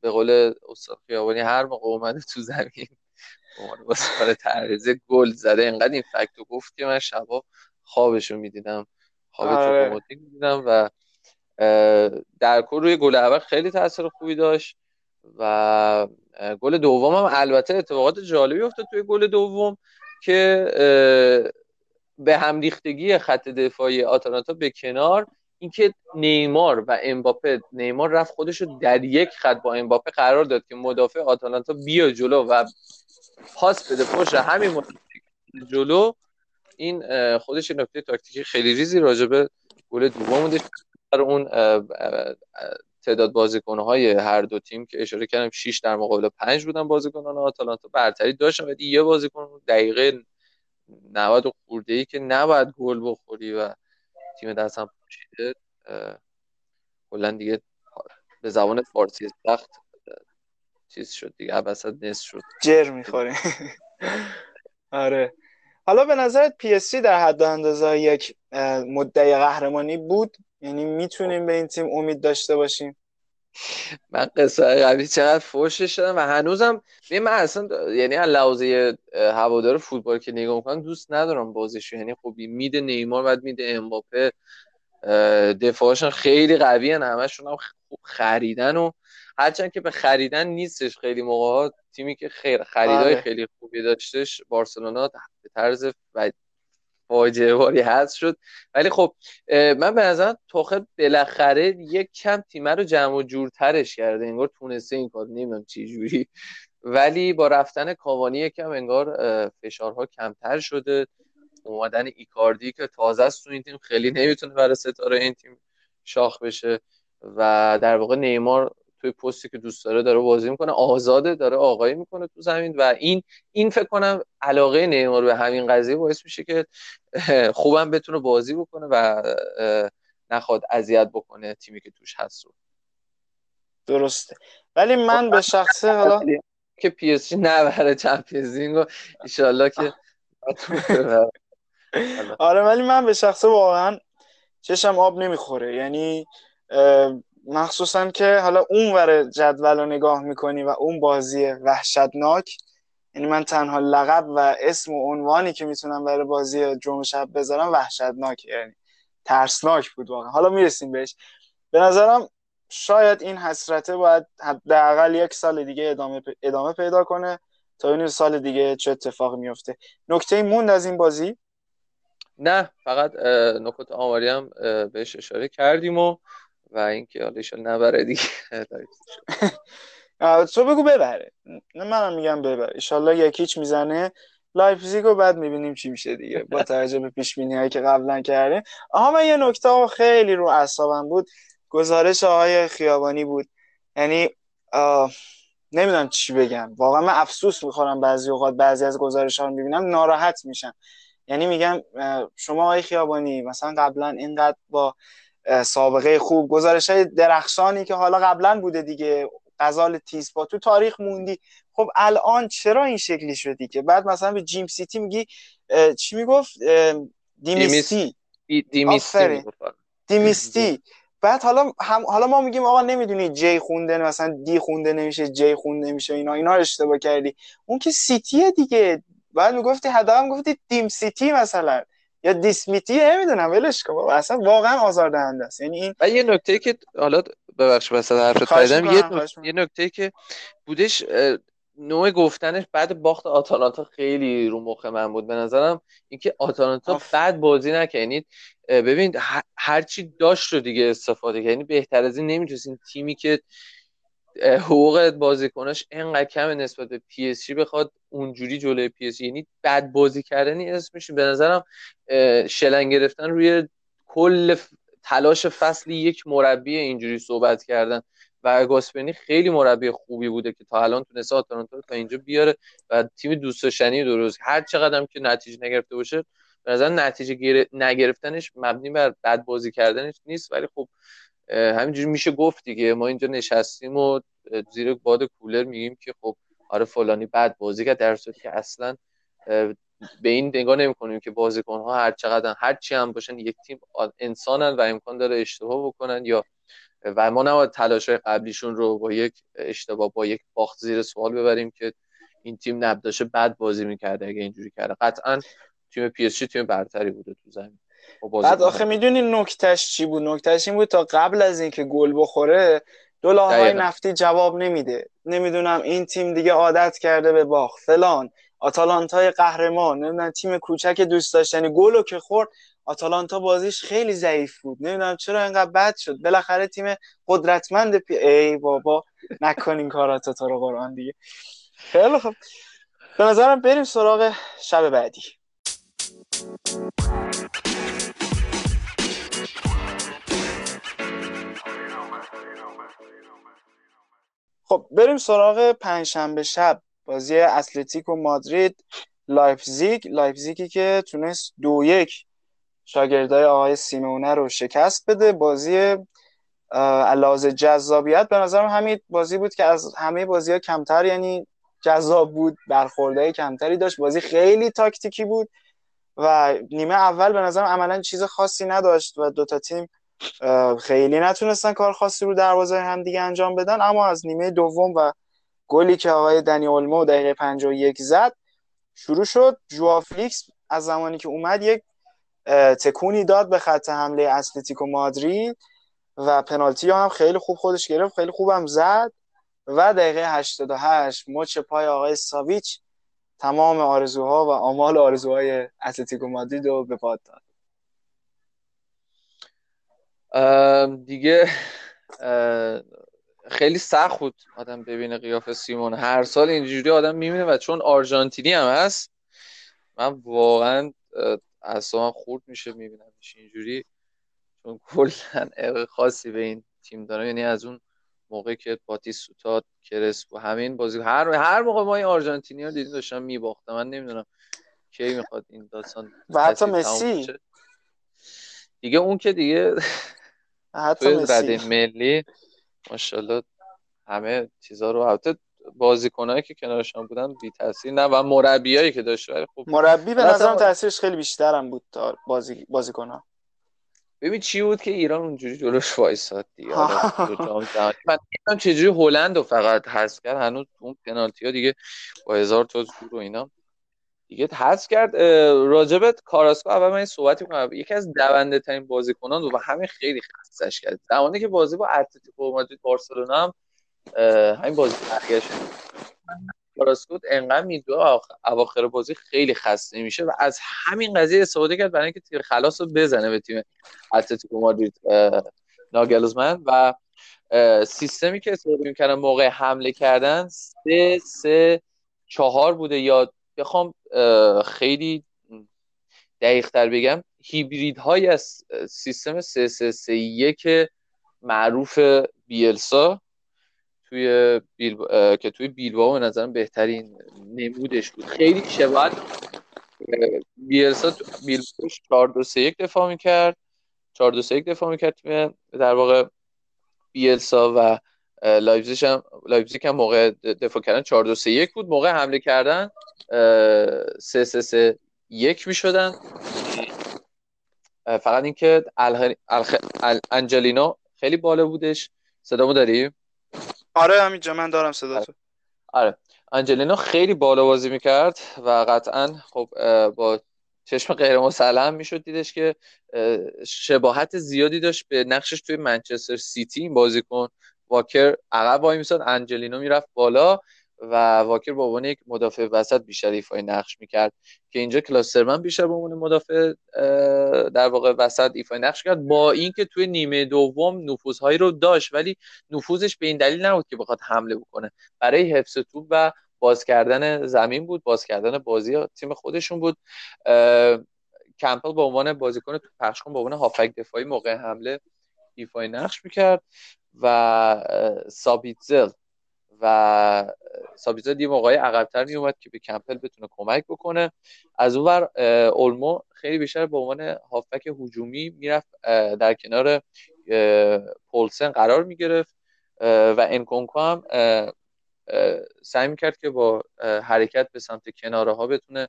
به قول استاد خیابانی هر موقع اومده تو زمین عنوان بازیکن تعرضه گل زده. اینقدر این فکتو گفت که من شبا خوابشو می‌دیدم خواب آره. می‌دیدم و در کل روی گل اول خیلی تاثیر خوبی داشت و گل دوم هم البته اتفاقات جالبی افتاد توی گل دوم که به هم ریختگی خط دفاعی آتالانتا به کنار اینکه نیمار و امباپه نیمار رفت خودش رو در یک خط با امباپه قرار داد که مدافع آتالانتا بیا جلو و پاس بده. پشت همین جلو این خودش نکته تاکتیکی خیلی ریزی راجبه گل دوم اون تعداد بازیکنهای هر دو تیم که اشاره کردم 6 در مقابل 5 بودن بازیکنان آتالانتا. برتری داشتن ولی یه بازیکن دقیقه 90 خورده ای که نباید گل بخوری و تیم دست هم پوشیده کلا دیگه به زبان فارسی سخت چیز شد دیگه وسط نصف شد. جر می‌خوره [LAUGHS] آره. حالا به نظرت پی اس در حد اندازه یک مدعی قهرمانی بود؟ یعنی می‌تونیم به این تیم امید داشته باشیم. من قصه قبلی چقدر فوشش شدم و هنوزم من اصلا یعنی از هوادار فوتبال که نگاه می‌کنم دوست ندارم بازیشو. یعنی خب میده نیمار بعد میده امباپه. دفاعشون خیلی قوی هن همشون هم خریدن و هرچند که به خریدن نیستش خیلی موقع تیمی که خیر خریدای آره. خیلی خوبی داشتش بارسلونا به طرز فاجعه باری هست شد. ولی خب من به نظرم توخل بالاخره یک کم تیمه رو جمع و جورترش کرده. انگار تونسته این کار نمی‌دونم چی جوری. ولی با رفتن کاوانی یکم انگار فشارها کمتر شده. اومدن ایکاردی که تازه است تو این تیم خیلی نمی‌تونه برای ستاره این تیم شاخ بشه. و در واقع نیمار توی پستی که دوست داره داره بازی می‌کنه. آزاده داره آقایی می‌کنه تو زمین و این این فکر کنم علاقه نیمار به همین قضیه باعث میشه که [LAUGHS] خوبم بتونه بازی بکنه و نخواد اذیت بکنه تیمی که توش هست رو. درسته. ولی من به شخصه حالا که پی اس جی نبره Champions League و ان که [LAUGHS] آره ولی من به شخصه واقعا چشم آب نمی‌خوره. یعنی مخصوصا که حالا اون ور جدول رو نگاه می‌کنی و اون بازی وحشتناک یعنی من تنها لقب و اسم و عنوانی که می‌تونم برای بازی جمعه شب بذارم وحشتناک یعنی ترسناک بود واقعا. حالا می‌رسیم بهش. به نظرم شاید این حسرته باید حداقل یک سال دیگه ادامه, ادامه پیدا کنه تا این سال دیگه چه اتفاقی میفته نکته موند از این بازی؟ نه فقط نکات آماری هم بهش اشاره کردیم و و اینکه حالا نبره دیگه. [LAUGHS] تو بگو ببره. نه منم میگم ببره. ایشالله یکیچ می‌زنه. لایپزیگ رو بعد می‌بینیم چی میشه دیگه. با [LAUGHS] توجه به پیش هایی که قبلا کرده آها من یه نکته خیلی رو اعصابم بود. گزارش آقای خیابانی بود. یعنی نمی‌دونم چی بگم. واقعا من افسوس می‌خورم بعضی اوقات بعضی از گزارش ها رو می‌بینم. ناراحت میشم. یعنی میگم شما آقای خیابانی مثلا قبلا اینقدر با سابقه خوب گزارش های درخشانی که حالا قبلا بوده دیگه. غزال تیز با تو تاریخ موندی. خب الان چرا این شکلی شدی که بعد مثلا به جیم سیتی میگی؟ چی می‌گفت؟ دیمیستی. دیمیستی. دیمیستی بعد حالا هم حالا ما میگیم آقا نمی‌دونی جی خونده مثلا دی خونده نمیشه جی خونده نمیشه اینا اینا رو اشتباه کردی. اون که سیتیه دیگه. بعد می‌گفتی حداقل می‌گفتی دیم سیتی مثلا. یا دیسمیتی نمی‌دونم ولش کن اصلا واقعا آزاردهنده است. یعنی این و یه نکته که حالا ببخش مثلا حرفت پریدم یه نکته یه نکته که بودش نوع گفتنش بعد باخت آتالانتا خیلی رو مخ من بود. به نظرم اینکه آتالانتا بد بازی نکنید یعنی ببین هرچی داشت رو دیگه استفاده کرد. یعنی بهتر از این نمی‌تونست. این تیمی که حقوق بازیکناش انقدر کم نسبت به پی اس جی بخواد اونجوری جلوی پی اس جی یعنی بد بازی کردنی اسمش به نظرم شلنگ گرفتن روی کل تلاش فصلی یک مربی اینجوری صحبت کردن. و گاسپرینی خیلی مربی خوبی بوده که تا الان تونسته آتالانتا رو تا اینجا بیاره و تیم دوست داشتنی درست هر چقدر که نتیجه نگرفته باشه به نظر نتیجه نگرفتنش مبنی بر بد بازی کردنش نیست. ولی خب همینجوری میشه گفت دیگه. ما اینجا نشستیم و زیر باد کولر میگیم که خب آره فلانی بد بازی کرد در صورتی که اصلا به این نگاه نمی‌کنیم که بازیکن ها هر چقدر هر چی هم باشن یک تیم انسانن و امکان داره اشتباه بکنن یا و ما نباید تلاش های قبلیشون رو با یک اشتباه با یک باخت زیر سوال ببریم که این تیم نبداشه بد بازی می‌کرده اگه اینجوری کرده. قطعا تیم پی تیم برتری بوده تو زمین. بعد آخه می‌دونی نکتهش چی بود؟ نکتهش این بود تا قبل از اینکه گل بخوره دو های نفتی جواب نمیده. نمی‌دونم این تیم دیگه عادت کرده به باخت. فلان. آتالانتای قهرمان. نمی‌دونم تیم کوچک دوست داشتنی گلو که خورد آتالانتا بازیش خیلی ضعیف بود. نمی‌دونم چرا اینقدر بد شد. بالاخره تیم قدرتمند پی... ای بابا. نکنین کارات تو رو قرآن دیگه. خیلی خب به نظرم بریم سراغ شب بعدی. خب بریم سراغ پنجشنبه شب. بازی اتلتیکو مادرید لایپزیگ. لایپزیگی که تونست دو یک شاگردای آقای سیمونه رو شکست بده. بازی علاوه جذابیت. به نظرم همین بازی بود که از همه بازی ها کمتر یعنی جذاب بود برخورده کمتری داشت. بازی خیلی تاکتیکی بود و نیمه اول به نظرم عملا چیز خاصی نداشت و دوتا تیم خیلی نتونستن کار خاصی رو دروازه هم دیگه انجام بدن اما از نیمه دوم و گلی که آقای دنی اولمو دقیقه 51 زد شروع شد. جوافلیکس از زمانی که اومد یک تکونی داد به خط حمله اتلتیکو مادرید و پنالتی هم خیلی خوب خودش گرفت خیلی خوبم زد و دقیقه 88 مچ پای آقای ساویچ تمام آرزوها و آمال آرزوهای اتلتیکو مادرید رو به پاد داد. دیگه خیلی سخت بود آدم ببینه قیافه سیمون. هر سال اینجوری آدم می‌بینه و چون آرژانتینی هم هست من واقعا اصلا خورد میشه میبینمش اینجوری. چون کلا خاصی به این تیم داره یعنی از اون موقع که سوتات کرس و همین بازی هر هر موقع ما این آرژانتینی رو دیدیم داشتن میباختم. من نمی‌دونم کی می‌خواد این داستان و حتی مسی. دیگه اون که دیگه حتی مسی. ملی ماشاءالله همه چیزا رو البته بازیکنایی که کنارشان بودن بی تاثیر نه و مربیایی که داشت ولی خب مربی به نظرم تاثیرش خیلی بیشترم بود تا بازی بازیکن‌ها. ببین چی بود که ایران اونجوری جلوش وایساد دیگه. [LAUGHS] من چجوری هلند رو فقط حذف کرد. هنوز اون پنالتی ها دیگه با هزار تا زور و اینا. دیگه حذف کرد. راجبت کاراسکو اول من صحبتی کنم یکی از دونده ترین بازیکنان و همین خیلی خستش کرد. زمانی که بازی با اتلتیکو مادرید بارسلونا هم همین بازی برگشت کاراسکوت انقدر میدوه اواخر بازی خیلی خسته میشه و از همین قضیه استفاده کرد برای اینکه تیر خلاص رو بزنه به تیم اتلتیکو مادرید ناگلزمن. و سیستمی که استفاده می‌کردن موقع حمله کردن سه سه چهار بوده یا بخوام خیلی دقیق تر بگم. هیبرید های از سیستم 3 معروف بیلسا توی بیل... که توی بیلباو به نظرم بهترین نمودش بود. خیلی شباهت بیلسا بیلباوش 4 2 3 1 دفاع می‌کرد. 4 2 3 1 دفاع می‌کرد. در واقع بیلسا و لایپزیگ هم لایپزیگ هم موقع دفاع کردن 4 2 3 1 بود. موقع حمله کردن 3 3 3 1 می‌شدن. فقط اینکه الخ... الخ... انجلینا خیلی بالا بودش. صدامو داری آره همینجا. من دارم صدا تو آره. آنجلینا خیلی بالا بازی می‌کرد و قطعا خب با چشم غیر مسلم می‌شد دیدش که شباهت زیادی داشت. به نقشش توی منچستر سیتی این بازیکن واکر عقب وای میساد انجلینو می‌رفت بالا و واکر به عنوان یک مدافع وسط بیشتر ایفای نقش می‌کرد که اینجا کلاسترمن بیشتر به عنوان مدافع در واقع وسط ایفای نقش کرد با اینکه توی نیمه دوم نفوذهایی رو داشت ولی نفوذش به این دلیل نبود که بخواد حمله بکنه. برای حفظ توپ و باز کردن زمین بود باز کردن بازی تیم خودشون بود. کمپل به عنوان بازیکن توپ پخش کن به عنوان هافبک دفاعی موقع حمله ایفای نقش می‌کرد و سابیتزر و سابیتزل یه موقعی عقبتر میومد که به کمپل بتونه کمک بکنه. از اونور اولمو خیلی بیشتر به عنوان هافک هجومی می‌رفت در کنار پولسن قرار می‌گرفت و انکونکو هم سعی می‌کرد که با حرکت به سمت کناره ها بتونه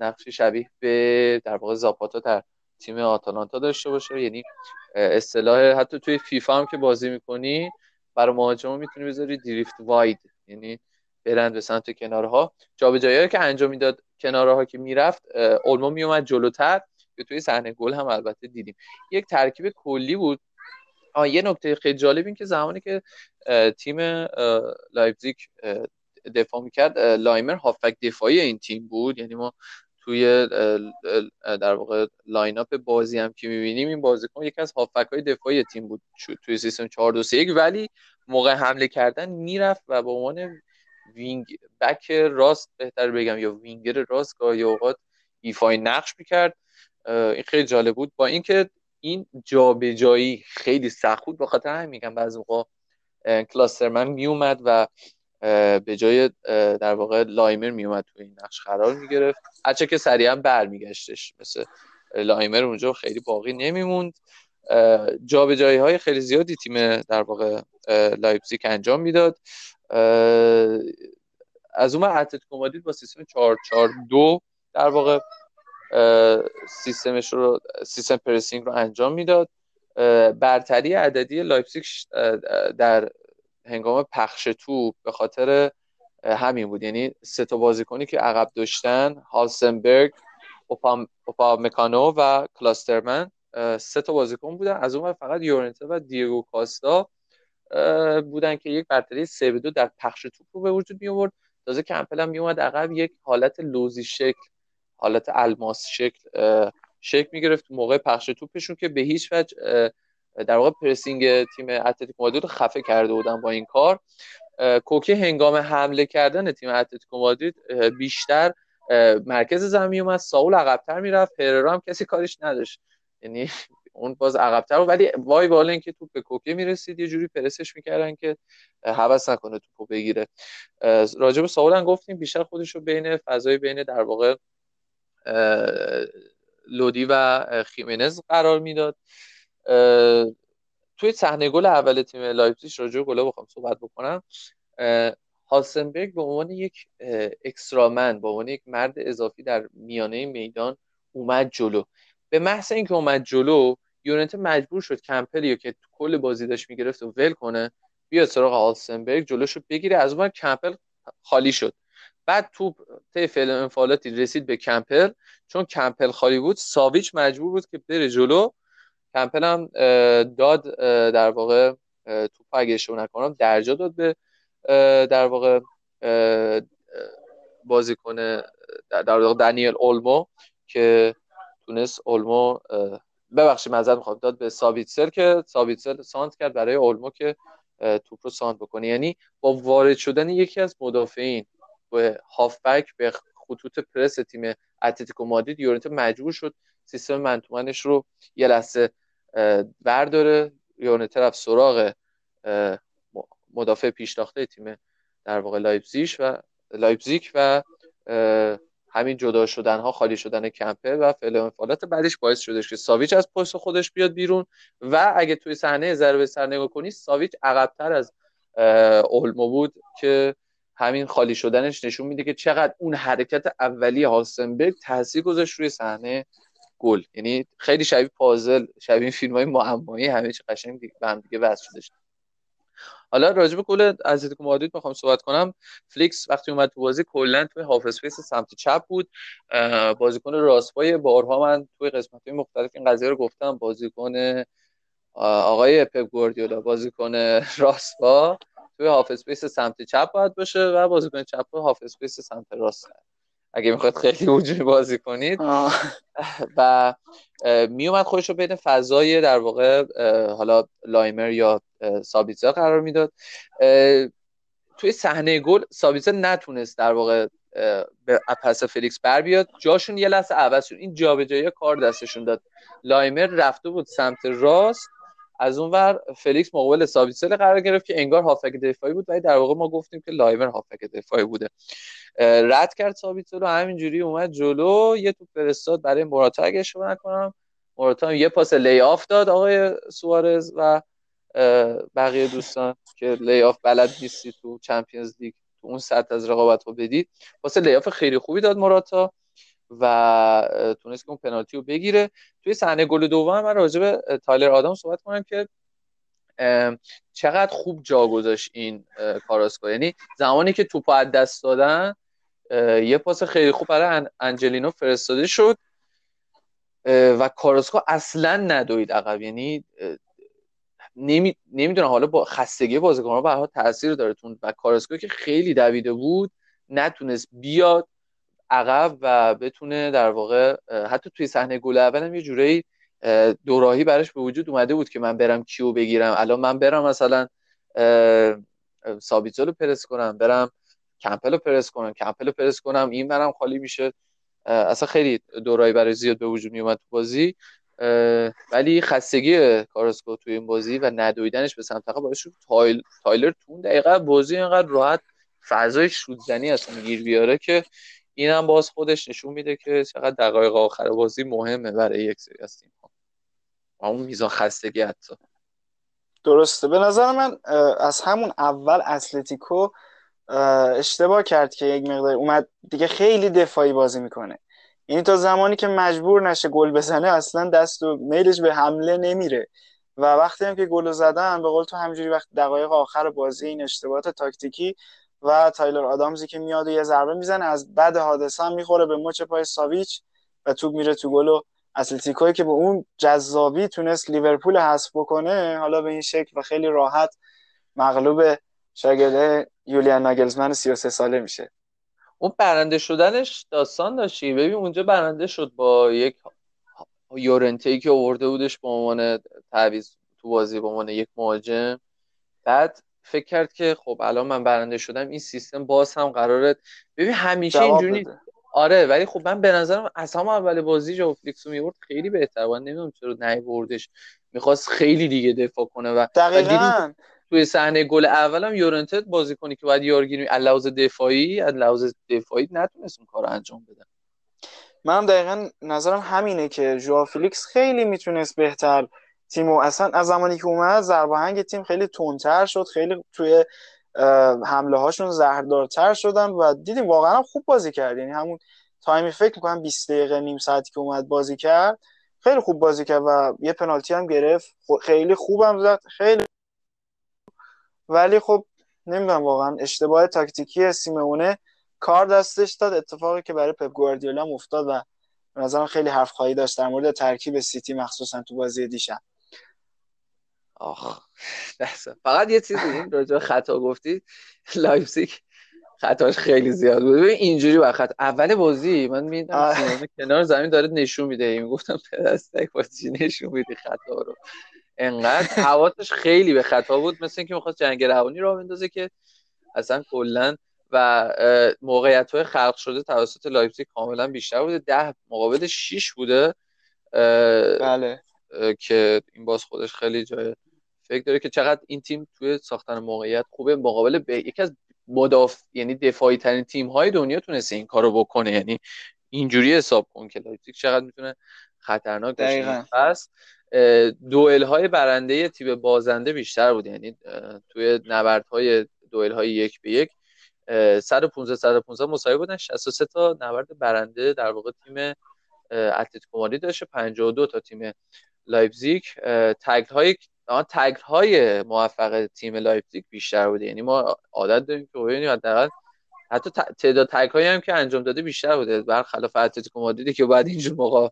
نقش شبیه به در واقع زاپاتا در تیم آتالانتا داشته باشه. یعنی اصطلاح حتی توی فیفا هم که بازی می‌کنی برای مهاجم می‌تونی بذاری drift wide. یعنی برند به سمت کنارها. جابجایی که انجام می‌داد کنارها که می‌رفت اولمو میومد جلوتر. که توی صحنه گل هم البته دیدیم. یک ترکیب کلی بود. آه یه نکته خیلی جالب این که زمانی که تیم لایپزیگ دفاع می‌کرد لایمر هافبک دفاعی این تیم بود. یعنی ما توی در واقع line up بازی هم که می‌بینیم این بازیکن یکی از هافبک های دفاعی تیم بود توی سیستم 4 2 3 ولی موقع حمله کردن می‌رفت و به عنوان wing back راست بهتر بگم یا وینگر راست گاهی اوقات ایفای نقش می‌کرد. این خیلی جالب بود. با اینکه این جابجایی خیلی سخت بود بخاطر همین میگم بعضی موقع کلاسترمن میومد و به جای در واقع لایمر میومد تو این نقش قرار می‌گرفت. هرچه که سریعا برمیگشتش مثل لایمر اونجا خیلی باقی نمیموند. جابجایی های خیلی زیادی تیم در واقع لایپزیگ انجام می‌داد. از اون اتلتیکو مادرید با سیستم 4 4 2 در واقع سیستمش رو سیستم pressing رو انجام می‌داد. برتری عددی لایپزیگ در هنگام پخش توپ به خاطر همین بود. یعنی سه تا بازیکنی که عقب داشتن هالستنبرگ اوپامکانو و کلاسترمن سه تا بازیکن بودن. از اون فقط یورنته و دیگو کاستا بودن که یک برتری سه دو در پخش توپ رو به وجود می آورد تازه کمپل هم می اومد عقب یک حالت لوزی شکل حالت الماس شکل شکل می گرفت موقع پخش توپشون که به هیچ وجه در واقع pressing تیم اتلتیکو مادرید رو خفه کرده بودن با این کار. کوکه هنگام حمله کردن تیم اتلتیکو مادرید بیشتر مرکز زمین اومد ساول عقبتر می‌رفت هررا هم کسی کارش نداشت. یعنی [LAUGHS] اون باز عقبتر بود. ولی وای به حال اینکه توپ به کوکه می‌رسید یه جوری پرسش می‌کردن که هوس نکنه توپو بگیره. راجب ساول هم گفتیم بیشتر خودش رو بین فضای بین در واقع لودی و خیمنز قرار می‌داد. توی صحنه گل اول تیم لایپزیگ راجع به بخوام صحبت بکنم. هالستنبرگ به عنوان یک extra man به عنوان یک مرد اضافی در میانه میدان اومد جلو. به محض اینکه اومد جلو یورنته مجبور شد کمپلی که کل بازی داشت می‌گرفت و ول کنه بیاد سراغ هالستنبرگ جلوشو بگیره. از اون کمپل خالی شد. بعد توپ طی فعل انفعالاتی رسید به کمپل. چون کمپل خالی بود ساویچ مجبور بود که بره جلو. کمپل هم داد در واقع توپ اگه اشتباه نکنم درجا داد به در واقع بازیکن در واقع دنیل اولمو که تونست اولمو ببخشید معذرت می‌خوام داد به ساویتسر که ساویتسر سانت کرد برای اولمو که توپ رو سانت بکنه. یعنی با وارد شدن یکی از مدافعین به هافبک به خطوط پرس تیم اتلتیکو مادرید یورنت مجبور شد سیستم man to man ش رو یه لحظه برداره. یورنته رفت سراغ مدافع پیشتاخته تیم در واقع لایپزیگ و لایپزیگ و همین جدا شدن ها خالی شدن کمپل و فعل انفعالات بعدش باعث شده که ساویچ از پست خودش بیاد بیرون و اگه توی صحنه ضربه سر نگاه کنی ساویچ عقبتر از اولمو بود که همین خالی شدنش نشون میده که چقدر اون حرکت اولی هالستنبرگ تاثیر گذاشت روی صحنه. گل. یعنی خیلی شبیه پازل شبیه فیلم های معمایی همه چی قشنگ به هم دیگه وصل شده حالا راجع به گل اتلتیکو مادرید می‌خوام صحبت کنم. فلیکس وقتی اومد تو بازی کلا توی half space سمت چپ بود. بازیکن راستپای بارها من توی قسمت مختلف این قضیه رو گفتم. بازیکن آقای پپ گواردیولا بازیکن راستپا توی half space سمت چپ باید باشه و بازیکن چپ half space سمت راست. اگه می‌خواد خیلی عمودی بازی کنید. [LAUGHS] و میومد خودش رو بین فضای در واقع حالا لایمر یا سابیتزا قرار می‌داد. توی صحنه گل سابیتزا نتونست در واقع به پس فلیکس بر بیاد. جاشون یه لحظه عوض شد. این جابجایی کار دستشون داد. لایمر رفته بود سمت راست. از اون ور فلیکس مقابل سابیتزر قرار گرفت که انگار هافبک دفاعی بود. ولی در واقع ما گفتیم که لایمر هافبک دفاعی بوده. رد کرد سابیتزر و همینجوری اومد جلو. یه توپ فرستاد برای موراتا اگه اشتباه نکنم. موراتا یه پاس lay off داد آقای سوارز و بقیه دوستان که lay off بلد نیستی تو Champions League تو اون سطح از رقابت رو بدید پاس lay off خیلی خوبی داد موراتا. و تونست که اون پنالتی رو بگیره. توی صحنه گل دوم من راجع به تایلر آدامز صحبت کنم که چقدر خوب جا گذاشت این کاراسکو. یعنی زمانی که توپ از دست دادن یه پاس خیلی خوب برای انجلینو فرستاده شد و کاراسکو اصلا ندوید عقب. یعنی نمی... نمی‌دونم حالا با خستگی بازیکن‌ها به تاثیر داره تون و کاراسکو که خیلی دویده بود نتونست بیاد عقب و بتونه در واقع حتی توی صحنه گل اولم یه جورایی دوراهی براش به وجود اومده بود که من برم کیو بگیرم. الان من برم مثلا سابیتزو رو پرس کنم برم کمپل رو پرس کنم کمپل رو پرس کنم این برم خالی میشه. اصلا خیلی دوراهی برای زیاد به وجود میومد تو بازی. ولی خستگی کاراسکو توی این بازی و ندویدنش به سمت باعث شد تایل... تایلر تو اون دقیقه بازی اینقدر راحت فضای شوت‌زنی اصلا گیر بیاره که این هم باز خودش نشون میده که چقدر دقایق آخر بازی مهمه برای یک سری از تیم ها و اون میزان خستگی حتی. درسته. به نظر من از همون اول اتلتیکو اشتباه کرد که یک مقدار اومد دیگه خیلی دفاعی بازی می‌کنه. یعنی تا زمانی که مجبور نشه گل بزنه اصلا دست و میلش به حمله نمیره. و وقتی هم که گل زدن به قول تو همجوری وقت دقایق آخر بازی این اشتباهات تاکتیکی و تایلر آدامزی که میاد و یه ضربه می‌زنه از بد حادثه هم می‌خوره به مچ پای ساویچ و توپ میره تو گل و اتلتیکوی که به اون جذابی تونست لیورپول حذف بکنه حالا به این شکل و خیلی راحت مغلوب شاگرد یولیان ناگلزمن 33 ساله میشه. اون برنده شدنش داستان داشتی ببین اونجا برنده شد با یک یورنتی که آورده بودش به عنوان تعویض تو بازی به عنوان یک مهاجم. بعد فکر کرد که خب الان من برنده شدم این سیستم باز هم قراره. ببین همیشه اینجوری آره ولی خب من به نظرم از همه اول بازی جو فلیکسو میورد خیلی بهتر. بود نمی‌دونم چرا بردش. می‌خواست خیلی دیگه دفاع کنه و دقیقاً. توی صحنه گل اولم یورنته بازی کنی که باید یارگیری از لحاظ دفاعی از لحاظ دفاعی نتونست اون کار انجام بده. منم دقیقا نظرم همینه که ژوا فلیکس خیلی می‌تونست بهتر تیمو اصلا از زمانی که اومد ضرباهنگ تیم خیلی تندتر شد خیلی توی حمله هاشون زهردارتر شدن و دیدیم واقعا خوب بازی کرد. یعنی همون تایمی فکر می‌کنم 20 دقیقه نیم ساعتی که اومد بازی کرد خیلی خوب بازی کرد و یه پنالتی هم گرفت. خیلی خوبم زد خیلی ولی خب نمی‌دونم واقعا اشتباه تاکتیکی سیمونه کار دستش داد. اتفاقی که برای پپ گواردیولا افتاد و نظرم خیلی حرف خواهی داشت در مورد ترکیب سیتی مخصوصا تو بازی دیشب. آخ فقط یه چیزی این راجع خطا گفتید لایپزیگ خطاش خیلی زیاد بود. اینجوری با خط اول بازی من میدم کنار زمین داره نشون میده. می‌گفتم پدستک بازی نشون میده خطا رو. انقدر حواسش خیلی به خطا بود مثل اینکه می‌خواست جنگ روانی رو بندازه که اصلا کلا و موقعیت های خلق شده توسط لایپزیگ کاملا بیشتر بوده. ده مقابل 6 بوده. بله. که این باز خودش خیلی جای فکر داره که چقدر این تیم توی ساختن موقعیت خوبه مقابل به یکی از مدافع یعنی دفاعی ترین تیم های دنیا تونسته این کارو بکنه. یعنی اینجوری حساب کن که لایپزیگ چقدر می‌تونه خطرناک باشه. پس دوئل های برنده تیم بازنده بیشتر بود. یعنی توی نبردهای دوئل های یک به یک 115 115 مساوی بودن. 63 تا نبرد برنده در واقع تیم اتلتیکو مادرید داشته. 52 تا تیم لایپزیگ. تکل های تکل های موفق تیم لایپزیگ بیشتر بوده. یعنی ما عادت داریم که ببینیم حداقل حتی تعداد تکل هایی هم که انجام داده بیشتر بوده. برخلاف اتلتیکو مادریدی که بعد اینجور موقع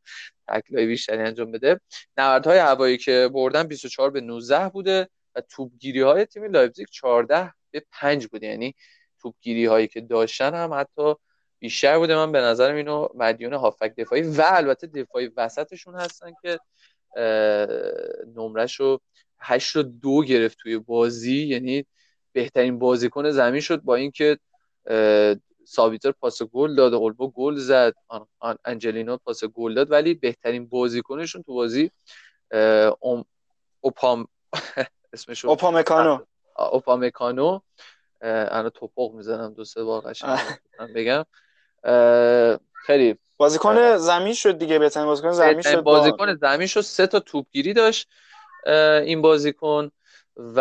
تکلای بیشتری انجام بده. نبردهای هوایی که بردن 24 به 19 بوده و توپگیری های تیم لایپزیگ 14 به 5 بوده. یعنی توپگیری هایی که داشتن هم حتی بیشتر بوده. من به نظرم اینو مدیون هافک دفاعی و البته دفاعی وسطشون هستن که نمرش رو 8 رو دو گرفت توی بازی. یعنی بهترین بازیکن زمین شد با اینکه سابیتر پاس گل داد اولبو گل زد انجلینو پاس گل داد. ولی بهترین بازیکنشون تو بازی اوم اوپام [LAUGHS] اسمش اوپامکانو. اوپامکانو. انا توپق می‌زنم دو سه بار قشنگ بگم. خیلی بازیکن زمین شد دیگه بهترین بازیکن زمین شد بازیکن زمین شد سه تا توپگیری داشت این بازیکن و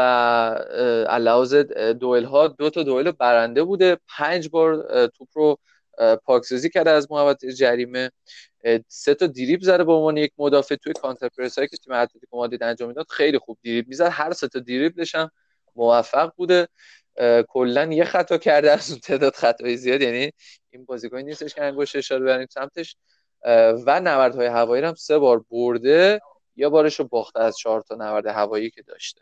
علاوز دوئل ها دو تا دوئل برنده بوده. پنج بار توپ رو پاکسازی کرده از محوطه جریمه. سه تا دیریب زده به عنوان یک مدافع توی کانتر پرس هایی که تیم اتلتیکو مادرید انجام می‌داد. خیلی خوب دیریب می‌زد. هر سه تا دیریبلش هم موفق بوده. کلا یه خطا کرده از اون تعداد خطای زیاد. یعنی این بازیکن نیستش که انگشت اشاره بریم سمتش. و نبردهای هوایی هم سه بار برده. یا بارش رو باخته از چهار تا نبرد هوایی که داشته.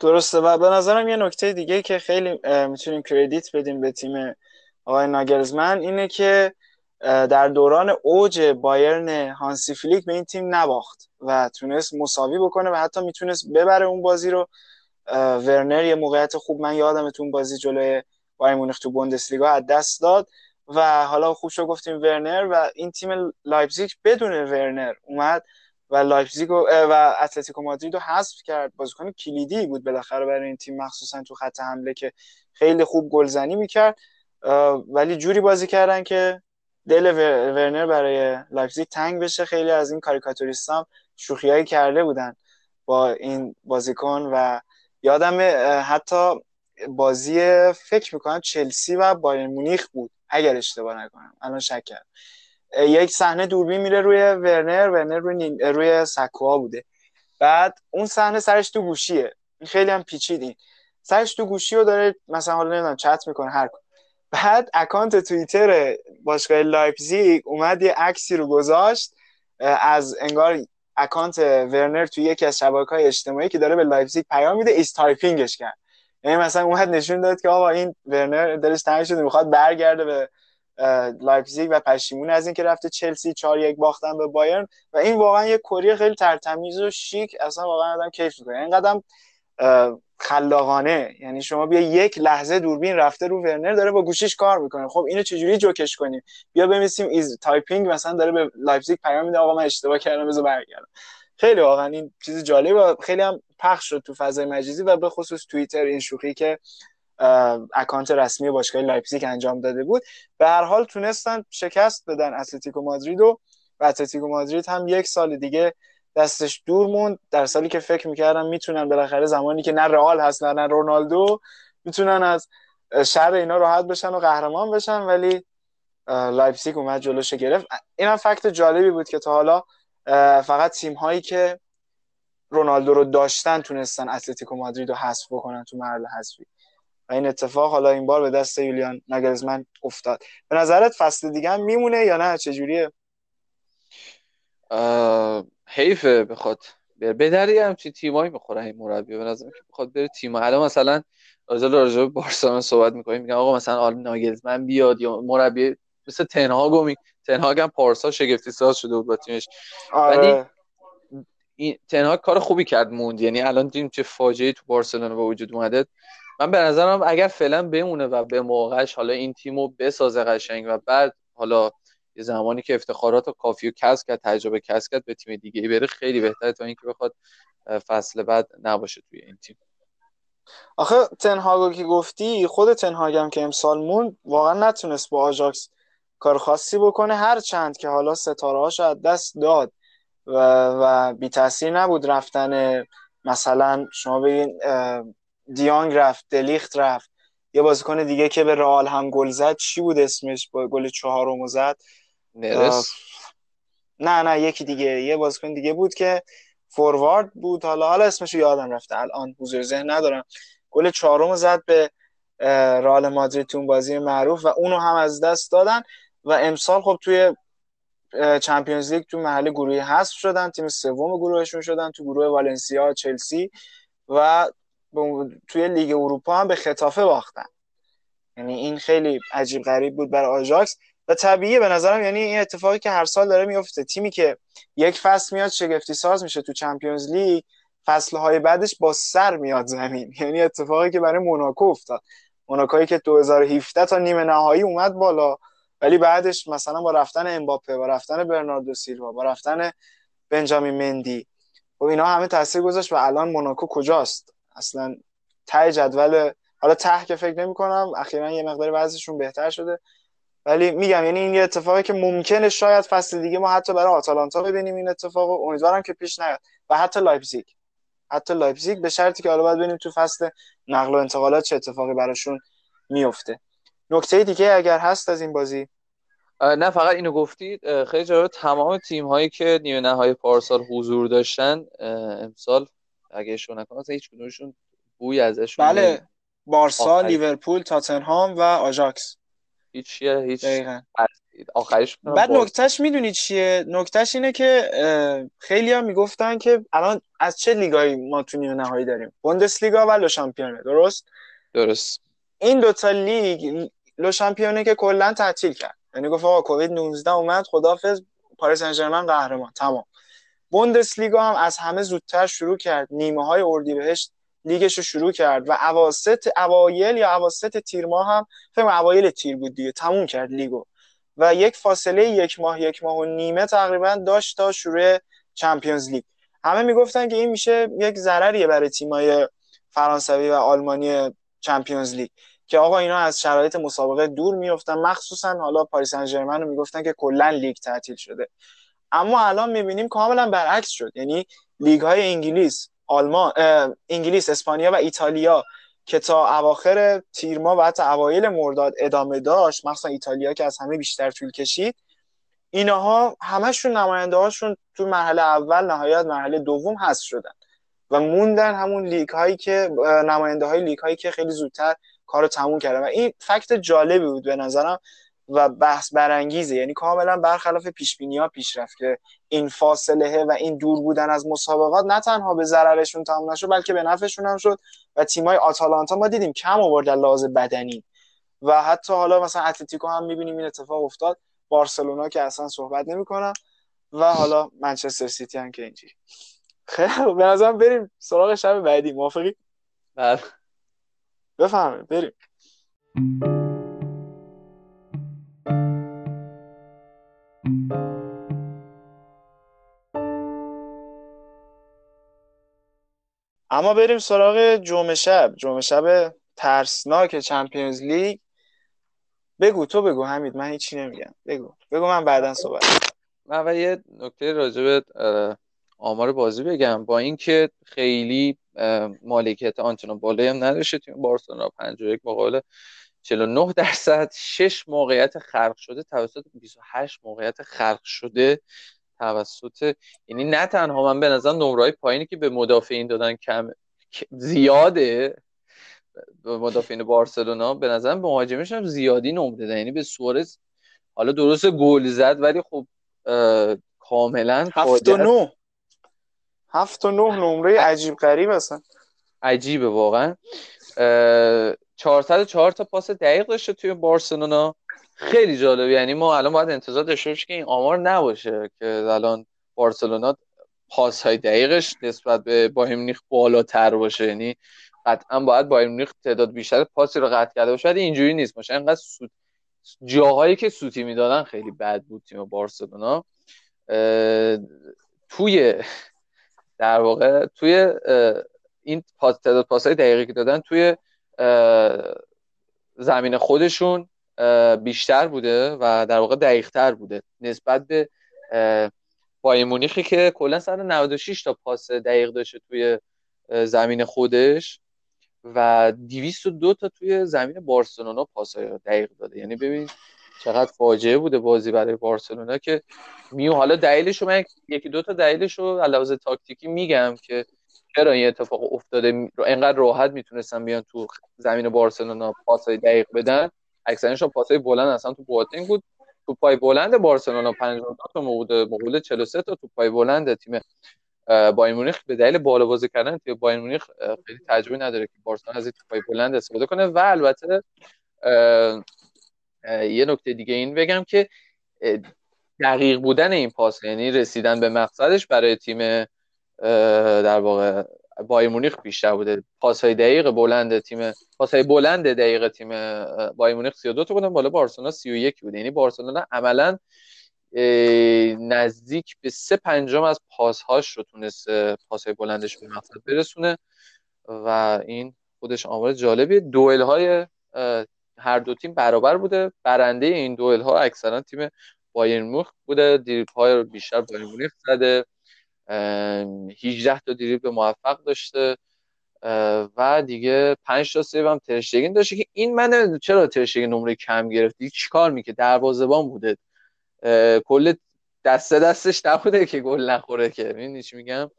درسته. و به نظرم یه نکته دیگه که خیلی می‌تونیم کردیت بدیم به تیم آقای ناگلزمن اینه که در دوران اوج بایرن هانسی فلیک به این تیم نباخت و تونست مساوی بکنه و حتی می‌تونست ببره اون بازی رو. ورنر یه موقعیت خوب من یادم تو بازی جلوی بایر مونیخ تو بوندسلیگا از دست داد و حالا خوب شد گفتیم ورنر و این تیم لایپزیگ بدون ورنر اومد و لایپزیگ و اتلتیکو مادرید رو حذف کرد. بازیکن کلیدی بود بالاخره برای این تیم مخصوصا تو خط حمله که خیلی خوب گلزنی می‌کرد. ولی جوری بازی کردن که دل ورنر برای لایپزیگ تنگ بشه. خیلی از این کاریکاتوریست هم شوخیایی کرده بودن با این بازیکن و یادم حتی بازی فکر می‌کنم چلسی و بایر مونیخ بود اگر اشتباه نکنم. الان شک یک صحنه دوربین میره روی ورنر ورنر روی, روی سکوها بوده. بعد اون صحنه سرش تو گوشیه. خیلی هم پیچیدین سرش تو گوشی رو داره مثلا حالا نمی‌دونم چت می‌کنه هر بعد اکانت توییتر باشگاه لایپزیگ اومد یه عکسی رو گذاشت از انگار اکانت ورنر توی یکی از شبکه های اجتماعی که داره به لایپزیگ پیام میده is typing ش کرد. یعنی مثلا اومد نشون داد که آقا این ورنر دلش تنگ شده می‌خواد برگرده به لایپزیگ و پشیمون از اینکه رفته چلسی 4 یک باختن به بایرن. و این واقعا یه کری خیلی ترتمیز و شیک اصلا واقعا آدم کیف می‌کنه. اینقدر خلاقانه. یعنی شما بیا یک لحظه دوربین رفته رو ورنر داره با گوشیش کار می‌کنه. خب اینو چجوری جوکش کنیم؟ بیا بنویسیم is typing مثلا داره به لایپزیگ پیام میده آقا من اشتباه کردم بذار برگردم. خیلی واقعا این چیز جالب و خیلی هم پخش شد تو فضای مجازی و به خصوص توییتر این شوخی که اکانت رسمی باشگاه لایپزیگ انجام داده بود. به هر حال تونستن شکست بدن اتلتیکو مادرید و اتلتیکو مادرید هم یک سال دیگه دستش دور موند. در سالی که فکر می‌کردم می‌تونن بالاخره زمانی که نه رئال هست نه رونالدو می‌تونن از شر اینا راحت بشن و قهرمان بشن ولی لایپزیگ اومد جلوش گرفت. این هم fact جالبی بود که تا حالا فقط تیم هایی که رونالدو رو داشتن تونستن اتلتیکو مادرید رو حذف بکنن تو مرحله حذفی. و این اتفاق حالا این بار به دست یولیان نگلزمن افتاد. به نظرت فصل دیگه هم میمونه یا نه؟ چجوریه حیفه بخواد به دری همچین تیمایی می‌خوره این مربی. به نظرم که بخواد بره تیم. الان مثلا راجع راجع بارسلونا صحبت می‌کنیم میگن آقا مثلا آل ناگلزمن بیاد یا مربی مثل تنهاگو می تنهاگ هم پارسا شگفتی ساز شده بود با تیمش. آره. ولی این تنهاگ کار خوبی کرد موند. یعنی الان دیدیم چه فاجعه تو بارسلونا به وجود اومده. من به نظرم اگر فعلا بمونه و به موقعش حالا این تیمو بسازه قشنگ و بعد حالا یه زمانی که افتخارات و کافی و کسب کرد تجربه کسب کرد به تیم دیگه بره خیلی بهتره تا اینکه بخواد فصل بعد نباشه توی این تیم. آخه تنهاگو که گفتی خود تنهاگم که امسال مون واقعا نتونست با آژاکس کار خاصی بکنه. هر چند که حالا ستاره هاش از دست داد و, و بی تاثیر نبود رفتن مثلا شما بگین دیانگ رفت دلیخت رفت. یه بازیکن دیگه که به رئال هم گل زد چی بود اسمش؟ با گل چهارم زد. نرس. نه نه یکی دیگه یه بازیکن دیگه بود که فوروارد بود. حالا حالا اسمشو یادم رفته. الان حضور ذهن ندارم. گل چهارم زد به رئال مادرید تو بازی معروف و اونو هم از دست دادن و امسال خب توی چمپیونز لیگ تو محل گروهی حذف شدن. تیم سوم گروهشون شدن تو گروه والنسیا چلسی و توی لیگ اروپا هم به خطافه باختن. یعنی این خیلی عجیب غریب بود برای آژاکس. و طبیعیه به نظرم یعنی این اتفاقی که هر سال داره میفته. تیمی که یک فصل میاد شگفتی ساز میشه تو چمپیونز لیگ فصلهای بعدش با سر میاد زمین. [LAUGHS] یعنی اتفاقی که برای موناکو افتاد. موناکویی که 2017 تا نیمه نهایی اومد بالا ولی بعدش مثلا با رفتن امباپه با رفتن برناردو سیلوا با رفتن بنجامین مندی و اینا همه تاثیر گذاشت و الان موناکو کجاست؟ اصلا ته جدول حالا ته که فکر نمی کنم اخیرا یه مقدار وضعشون بهتر شده. ولی میگم یعنی این یه اتفاقی که ممکنه شاید فصل دیگه ما حتی برای آتالانتا ببینیم این اتفاق امیدوارم که پیش نیاد. و حتی لایپزیگ. حتی لایپزیگ به شرطی که حالا باید ببینیم تو فصل نقل و انتقالات چه اتفاقی براشون میفته. نکته دیگه اگر هست از این بازی؟ نه فقط اینو گفتید. خیلی جالب. تمام تیم هایی که نیمه نهایی پارسال حضور داشتن امسال اگه اشتباه نکنم هیچ کدومشون بوی ازشون بله. بارسا لیورپول تاتنهام و آژاکس. هیچ هیچ آخرش بعد نکتهش می‌دونی چیه؟ نکتهش اینه که خیلی هم می‌گفتن که الان از چه لیگایی ما تو نیمه نهایی داریم؟ بوندس لیگا و لو شامپیونه درست؟ درست. این دوتا لیگ لو شامپیونه که کلا تعطیل کرد. یعنی گفت آقا کووید 19 اومد خدافظ پاریس سن قهرمان. تمام. بوندس لیگا هم از همه زودتر شروع کرد نیمه های اردیبهشت لیگش رو شروع کرد و اواسط اوایل یا اواسط تیر ماه هم فکر اوایل تیر بود دیگه تموم کرد لیگو. و یک فاصله یک ماه یک ماه و نیمه تقریبا داشت تا شروع چمپیونز لیگ. همه می‌گفتن که این میشه یک ضرریه برای تیمای فرانسوی و آلمانی چمپیونز لیگ. که آقا اینا از شرایط مسابقه دور میفتن مخصوصا حالا پاریس سن می‌گفتن که کلا لیگ تعطیل شده. اما الان می‌بینیم کاملا برعکس شد. یعنی لیگ های انگلیس آلمان انگلیس اسپانیا و ایتالیا که تا اواخر تیر ماه و حتی اوایل مرداد ادامه داشت مخصوصا ایتالیا که از همه بیشتر طول کشید اینها همشون نماینده هاشون تو مرحله اول نهایت مرحله دوم هست شدن و موندن همون لیگ هایی که نماینده های لیگ هایی که خیلی زودتر کارو تموم کردن. و این فکت جالبی بود به نظرم و بحث برانگیزه. یعنی کاملا برخلاف پیش بینی ها پیش رفت که این فاصله و این دور بودن از مسابقات نه تنها به ضررشون تموم نشد بلکه به نفعشون هم شد و تیمای آتالانتا ما دیدیم کم آورد در لحاظ بدنی. و حتی حالا مثلا اتلتیکو هم می‌بینیم این اتفاق افتاد. بارسلونا که اصلا صحبت نمی‌کنم و حالا منچستر سیتی هم که اینجوری. خیلی به نظرم بریم سراغ شب بعدی. موافقی؟ بله. بفهمید بریم. اما بریم سراغ جمعه شب. جمعه شب ترسناک چمپیونز لیگ. بگو تو بگو حمید من هیچی نمیگم. بگو. بگو من بعدا صحبت من یه نکته راجع آمار بازی بگم. با اینکه خیلی مالکیت آنچنان بالایی هم نداشته تیم بارسلونا 51 مقابل 49 درصد 6 موقعیت خلق شده توسط 28 موقعیت خلق شده. توسط یعنی نه تنها من به نظر نمرای پایینی که به مدافعین دادن کم زیاده. به مدافعین بارسلونا به نظر به مهاجمش هم زیادی نمره دادن. یعنی به سوارز حالا درست گل زد ولی خب کاملا هفت و نه. هفت و نه نمره عجیب غریب هستن عجیبه واقعا. 404 تا پاس دقیق داشته توی بارسلونا. خیلی جالب. یعنی ما الان باید انتظار داشته باشیم که این آمار نباشه که الان بارسلونا پاس های دقیقش نسبت به بایر مونیخ بالاتر باشه. یعنی قطعا باید بایر مونیخ تعداد بیشتر پاسی رو قطع کرده باشه. ولی اینجوری نیست. باشه انقدر سود جاهایی که سوتی می‌دادن خیلی بد بود تیم بارسلونا. توی در واقع توی این پاس تعداد پاس های دقیقی که دادن توی زمین خودشون بیشتر بوده و در واقع دقیقتر بوده. نسبت به بایر مونیخی که کلا 196 تا پاس دقیق داشته توی زمین خودش و 202 تا توی زمین بارسلونا پاس دقیق داده. یعنی ببین چقدر فاجعه بوده بازی برای بارسلونا که میو حالا دلیلش من یکی دو تا دلیلش رو علاوه تاکتیکی میگم که چرا این اتفاق افتاده؟ اینقدر راحت می‌تونستن بیان تو زمین بارسلونا پاسای دقیق بدن. اکثرشون پاسای بلند اصلا تو بواتینگ بود. تو پای بلند بارسلونا 52 تا بوده مقابل 43 تا تو پای بلند تیم بایر مونیخ به دلیل بالا بازی کردن تیم بایر مونیخ خیلی تجربه نداره که بارسلونا از تو پای بلند استفاده کنه. و البته یه نکته دیگه این بگم که دقیق بودن این پاس یعنی رسیدن به مقصدش برای تیم در واقع بایر مونیخ بیشتر بوده. پاس های دقیق بلند تیم پاس های بلند دقیق تیم بایر مونیخ 32 تا بودن بالا بارسلونا 31 بوده. یعنی بارسلونا عملا نزدیک به سه پنجم از پاس هاش رو تونست پاس های بلندش به مقصد برسونه و این خودش آمار جالبیه. دوئل های هر دو تیم برابر بوده. برنده این دوئل ها اکثرا تیم بایرن مونیخ بوده. دریبل های بیشتر بایرن مونیخ زده. 18 تا دریبل موفق داشته و دیگه 5 تا save هم ترشتگن داشته که این من چرا ترشتگن نمره کم گرفتی چیکار می‌کرد؟ دروازه‌بان بوده. کل دسته دستش نبوده که گل نخوره که. می‌دونی چی میگم؟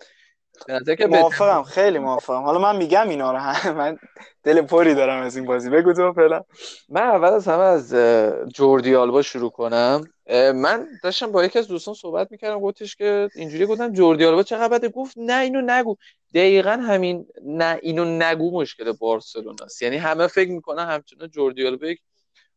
موافقم خیلی موافقم. حالا من میگم اینا رو [LAUGHS] من دل پری دارم از این بازی. بگو تو فعلا. من اول از همه از جوردی آلبا شروع کنم. من داشتم با یکی از دوستان صحبت می‌کردم گفتش که اینجوری گفتم جوردی آلبا چقدر بده؟ گفت نه اینو نگو. دقیقا همین نه اینو نگو مشکل بارسلونا است. یعنی همه فکر می‌کنن همچنان جوردی آلبا یک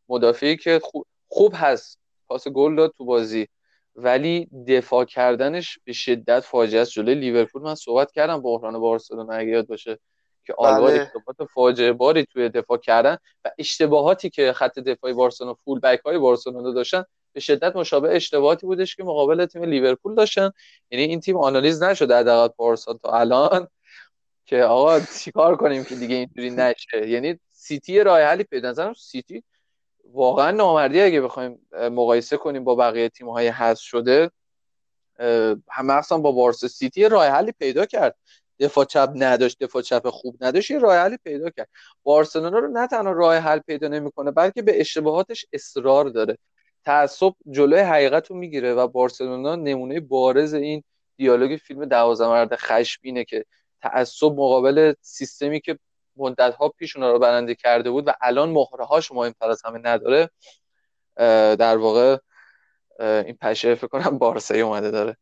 مدافعی که خوب, خوب هست. پاس گل داد تو بازی. ولی دفاع کردنش به شدت فاجعه است. جلوی لیورپول من صحبت کردم بحران بارسلونا اگه یاد باشه که آلبا بله. اشتباهات فاجعه باری توی دفاع کردن و اشتباهاتی که خط دفاعی بارسلونا full back های بارسلونا داشتن به شدت مشابه اشتباهاتی بودش که مقابل تیم لیورپول داشتن. یعنی این تیم آنالیز نشده دقیقه پارسال تا الان که آقا چیکار کنیم که دیگه اینجوری نشه. یعنی سیتی راه حلی پیدا سیتی واقعا نامردی اگه بخوایم مقایسه کنیم با بقیه تیم های حذف شده هم مثلا با بارسا سیتی راه حلی پیدا کرد. دفاع چپ نداشت دفاع چپ خوب نداشت یه راه حلی پیدا کرد. بارسلونا رو نه تنها راه حل پیدا نمی‌کنه بلکه به اشتباهاتش اصرار داره. تعصب جلوی حقیقت رو می‌گیره و بارسلونا نمونه بارز این دیالوگ فیلم دوازده مرد خشبینه که تعصب مقابل سیستمی که مدت ها پیش اونا رو برنده کرده بود و الان مهره هاش مهمتر از همه نداره. در واقع این پشه فکر کنم بارسایی اومده داره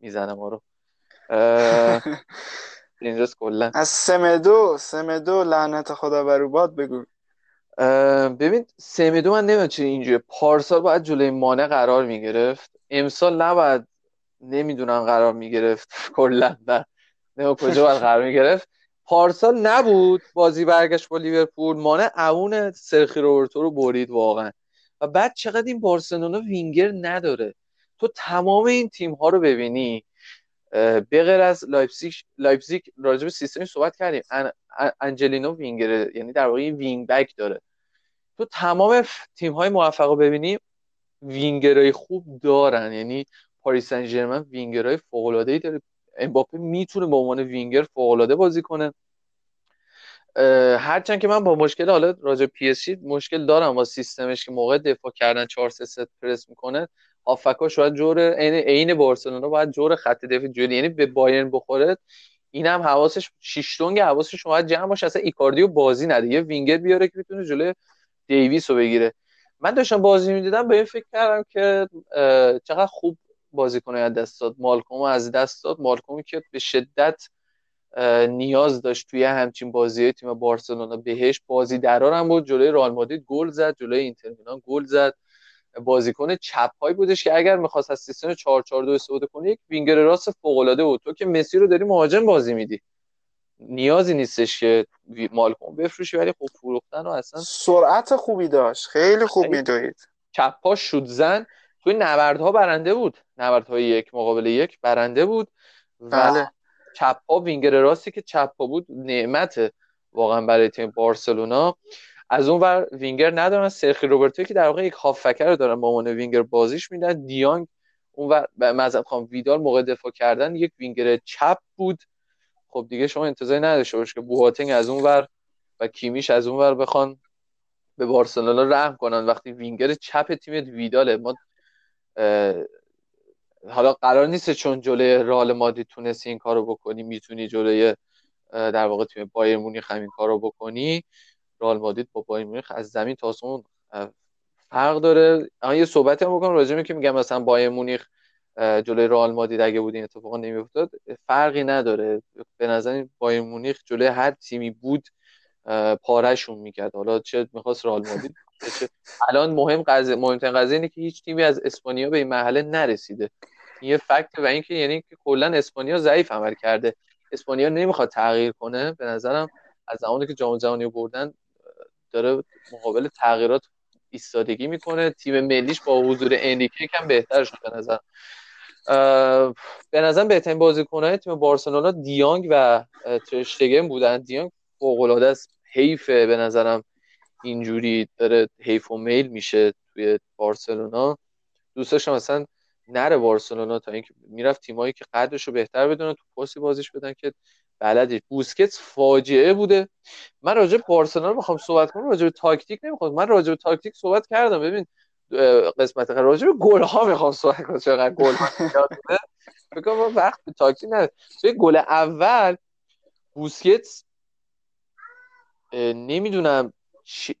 می‌زنه ما رو. اینجاست [LAUGHS] کلا. از سمدو سمدو لعنت خدا بر باد بگو. ببین سمدو من نمی‌دونم چه اینجوری پارسال باید جلوی مانع قرار می‌گرفت. امسال نباید نمی‌دونم قرار می‌گرفت. [LAUGHS] کلا نه. کجا باید قرار می‌گرفت. پارسال نبود بازی برگشت با لیورپول. مانه اون سرخی روبرتو رو برید واقعا. و بعد چقدر این بارسلونا وینگر نداره. تو تمام این تیم ها رو ببینی. به غیر از لایپزیگ لایپزیگ راجع به سیستمی صحبت کردیم. انجلینو وینگر یعنی در واقع wing back داره. تو تمام تیم های موفق رو ببینی وینگرای خوب دارن. یعنی پاریس سن ژرمن وینگرای فوق العاده ای داره. امباپه می‌تونه به عنوان وینگر فوق العاده بازی کنه. هرچند که من با مشکل حالا راجع پی اس مشکل دارم با سیستمش که موقع دفاع کردن 4 3 3 پرس می‌کنه آفکا شاید جور عین عین بارسلونا باید جور خط دفاع جوری یعنی به بایرن بخوره. اینم حواسش شیشتونگ حواسش باید جمع باشه اصلا ایکاردیو بازی نده. یه وینگر بیاره که بتونه جلوی دیویس رو بگیره. من داشتم بازی می‌دیدم به این فکر کردم که چقدر خوب بازیکن از دست داد. مالکوم از دست داد. مالکومی که به شدت نیاز داشت توی همچین بازی تیم بارسلونا. بهش بازی درار هم بود. جلوی رئال مادرید گل زد. جلوی اینتر میلان گل زد. بازیکن چپ های بودش که اگر می‌خواست از سیستم 442 استفاده کنه یک وینگر راست فوق العاده بود. تو که مسی رو داری مهاجم بازی میدی. نیازی نیستش که مالکوم بفروشی ولی خوب فروختن و اصلا سرعت خوبی داشت. خیلی خوب میدوید چپ پا شد زن. توی نبردها برنده بود. نبردهای یک مقابل یک برنده بود و بله. چپ ها وینگر راستی که چپ ها بود نعمت واقعا برای تیم بارسلونا. از اون ور وینگر ندارن. سرخی روبرتو که در واقع یک هافکر رو دارن با عنوان وینگر بازیش میدن. دیانگ اون ور مذهب خان ویدال موقع دفاع کردن یک وینگر چپ بود. خب دیگه شما انتظاری نداشته باش که بوهاتنگ از اون ور و کیمیش از اون ور بخوان به بارسلونا رحم کنن. وقتی وینگر چپ تیم ویداله ما حالا قرار نیست چون جلوی رال مادی تونستی این کارو بکنی می‌تونی جلوی در واقع تیم بایر مونیخ همین کارو بکنی. رال مادید با بایر مونیخ از زمین تا آسمون فرق داره. اما یه صحبتی هم بکنم راجع که میگم مثلا بایر مونیخ جلوی رئال مادید اگه بود این اتفاق نمیافتاد فرقی نداره. به نظر بایر مونیخ جلوی هر تیمی بود پارهشون می‌کرد. حالا چه می‌خواست رئال مادید الان مهم قضیه مهمترین قضیه اینه که هیچ تیمی از اسپانیا به این مرحله نرسیده. این یه فکت و اینکه یعنی که کلا اسپانیا ضعیف عمل کرده. اسپانیا نمی‌خواد تغییر کنه. به نظرم از زمانی که جام جهانی بردن داره مقابل تغییرات ایستادگی می‌کنه. تیم ملیش با حضور انریکه کم بهتر شد به نظر. به نظر بهترین بازیکنهای تیم بارسلونا دیانگ و ترشتگن بودن. دیانگ فوق العاده است. حیفه به نظرم. اینجوری داره حیف و میل میشه توی بارسلونا. دوست داشتم مثلا نره بارسلونا تا اینکه می‌رفت تیمایی که قدرش رو بهتر بدونن تو پاسی بازیش بدن که بلدی. بوسکتس فاجعه بوده. من راجع بارسلونا رو می‌خوام صحبت کنم راجع به تاکتیک نمی‌خوام. من راجع به تاکتیک صحبت کردم. ببین قسمت راجع به گل ها می‌خوام صحبت کنم. چقدر گل بگم [LAUGHS] وقت به تاکتیک نه توی گل اول بوسکتس نمی‌دونم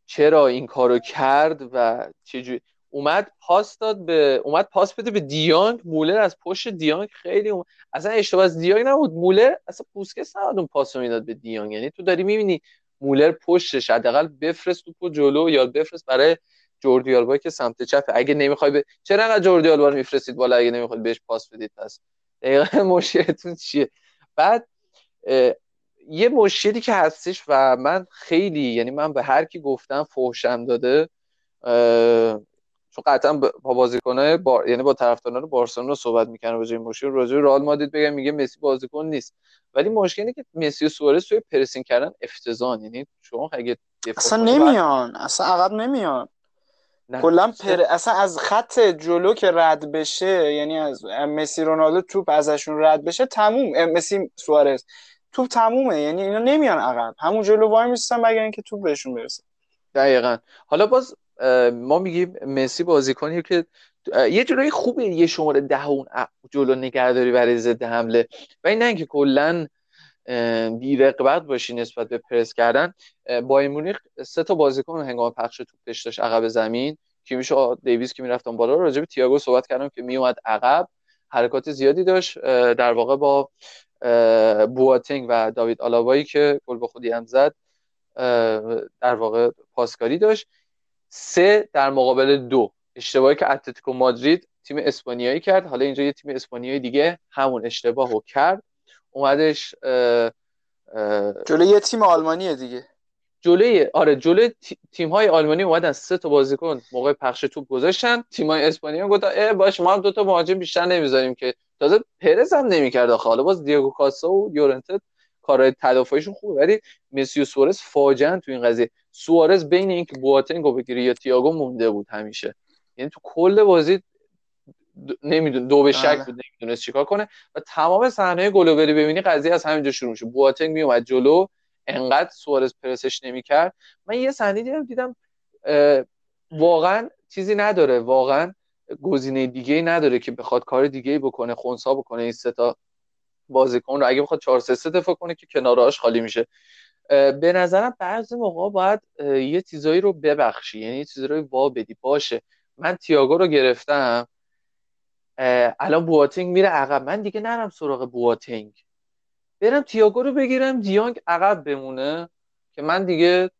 چرا این کارو کرد و چجوری؟ اومد پاس داد به اومد پاس بده به دیانگ. مولر از پشت دیانگ خیلی اومد. اصلا اشتباه از دیانگ نبود. مولر اصلا پوسکس نبود اون پاس می‌داد به دیانگ. یعنی تو داری می‌بینی مولر پشتش حداقل بفرست توپو جلو یا بفرست برای جوردی آلبا که سمت چپ. اگه نمی‌خوای به چرا انقدر جوردی آلبا رو میفرستید بالا؟ اگه نمی‌خواد بهش پاس بدید پس دقیقا مشکلتون چیه؟ بعد یه مشکلی که هستش و من خیلی یعنی من به هر کی گفتم فوشم داده چون قطعا با بازیکنای با... یعنی با طرفداران بارسلونا صحبت می‌کنه راجع این مشکل. راجع رئال مادرید بگم میگه مسی بازیکن نیست. ولی مشکلی که مسی و سوارز توی پرسینگ کردن افتضاح یعنی شما اگه اصلا نمیان. اصلا عقب نمیان. کلا پر... اصلا از خط جلو که رد بشه یعنی از مسی رونالدو توپ ازشون رد بشه تموم. مسی سوارز. توپ تمومه. یعنی اینا نمیان عقب. همون جلو وای میستن مگر اینکه توپ بهشون برسه. دقیقا. حالا باز ما میگیم مسی بازیکنی که یه جورایی خوبه یه شماره ده اون جلو نگهداری برای ضد حمله. و این نه اینکه کلا بی رقبت باشی نسبت به پرس کردن. با مونیخ سه تا بازیکن هنگام پخش توپش داشت عقب زمین. که میشه؟ دیویس که می‌رفتن بالا. راجع به تییاگو صحبت کردم که میومد عقب. حرکات زیادی داشت. در واقع با بواتینگ و داوید آلابایی که گل به خودی هم زد در واقع پاسکاری داشت. سه در مقابل دو. اشتباهی که اتلتیکو مادرید تیم اسپانیایی کرد. حالا اینجا یه تیم اسپانیایی دیگه همون اشتباه رو کرد. اومدش جلوی یه تیم آلمانیه دیگه. جلوی آره جلوی تیم های آلمانی اومدن. سه تا بازیکن موقع پخش توپ گذاشتن. تیم های اسپانیا گفتن اه باش ما هم دو تا مهاجم بیشتر نمی‌ذاریم که تازه پرز هم نمی‌کرد حالا باز دیگو کاسا و یورنتت کارهای تدافعیشون خوبه ولی مسی و سوارز فاجعه تو این قضیه. سوارز بین اینکه بواتنگو بگیره یا تییاگو مونده بود همیشه. یعنی تو کل بازی نمیدون دو به شک بله. بود نمی‌دونست چیکار کنه. و تمام صحنه گلو بری ببینی قضیه از همینجا شروع میشه. بواتنگ میومد جلو انقدر سوارز پرسش نمی‌کرد. من یه صحنه دیدم دیدم واقعا چیزی نداره. واقعا گزینه دیگه نداره که بخواد کار دیگه بکنه خونسا بکنه این سه تا بازیکن رو. اگه بخواد 4 3 دفاع کنه که کنارهاش خالی میشه. به نظرم بعضی موقع باید یه چیزایی رو ببخشی. یعنی یه چیزایی رو وا بدی. باشه. من تییاگو رو گرفتم. الان بواتینگ میره عقب. من دیگه نرم سراغ بواتینگ. برم تییاگو رو بگیرم. دیانگ عقب بمونه که من دیگه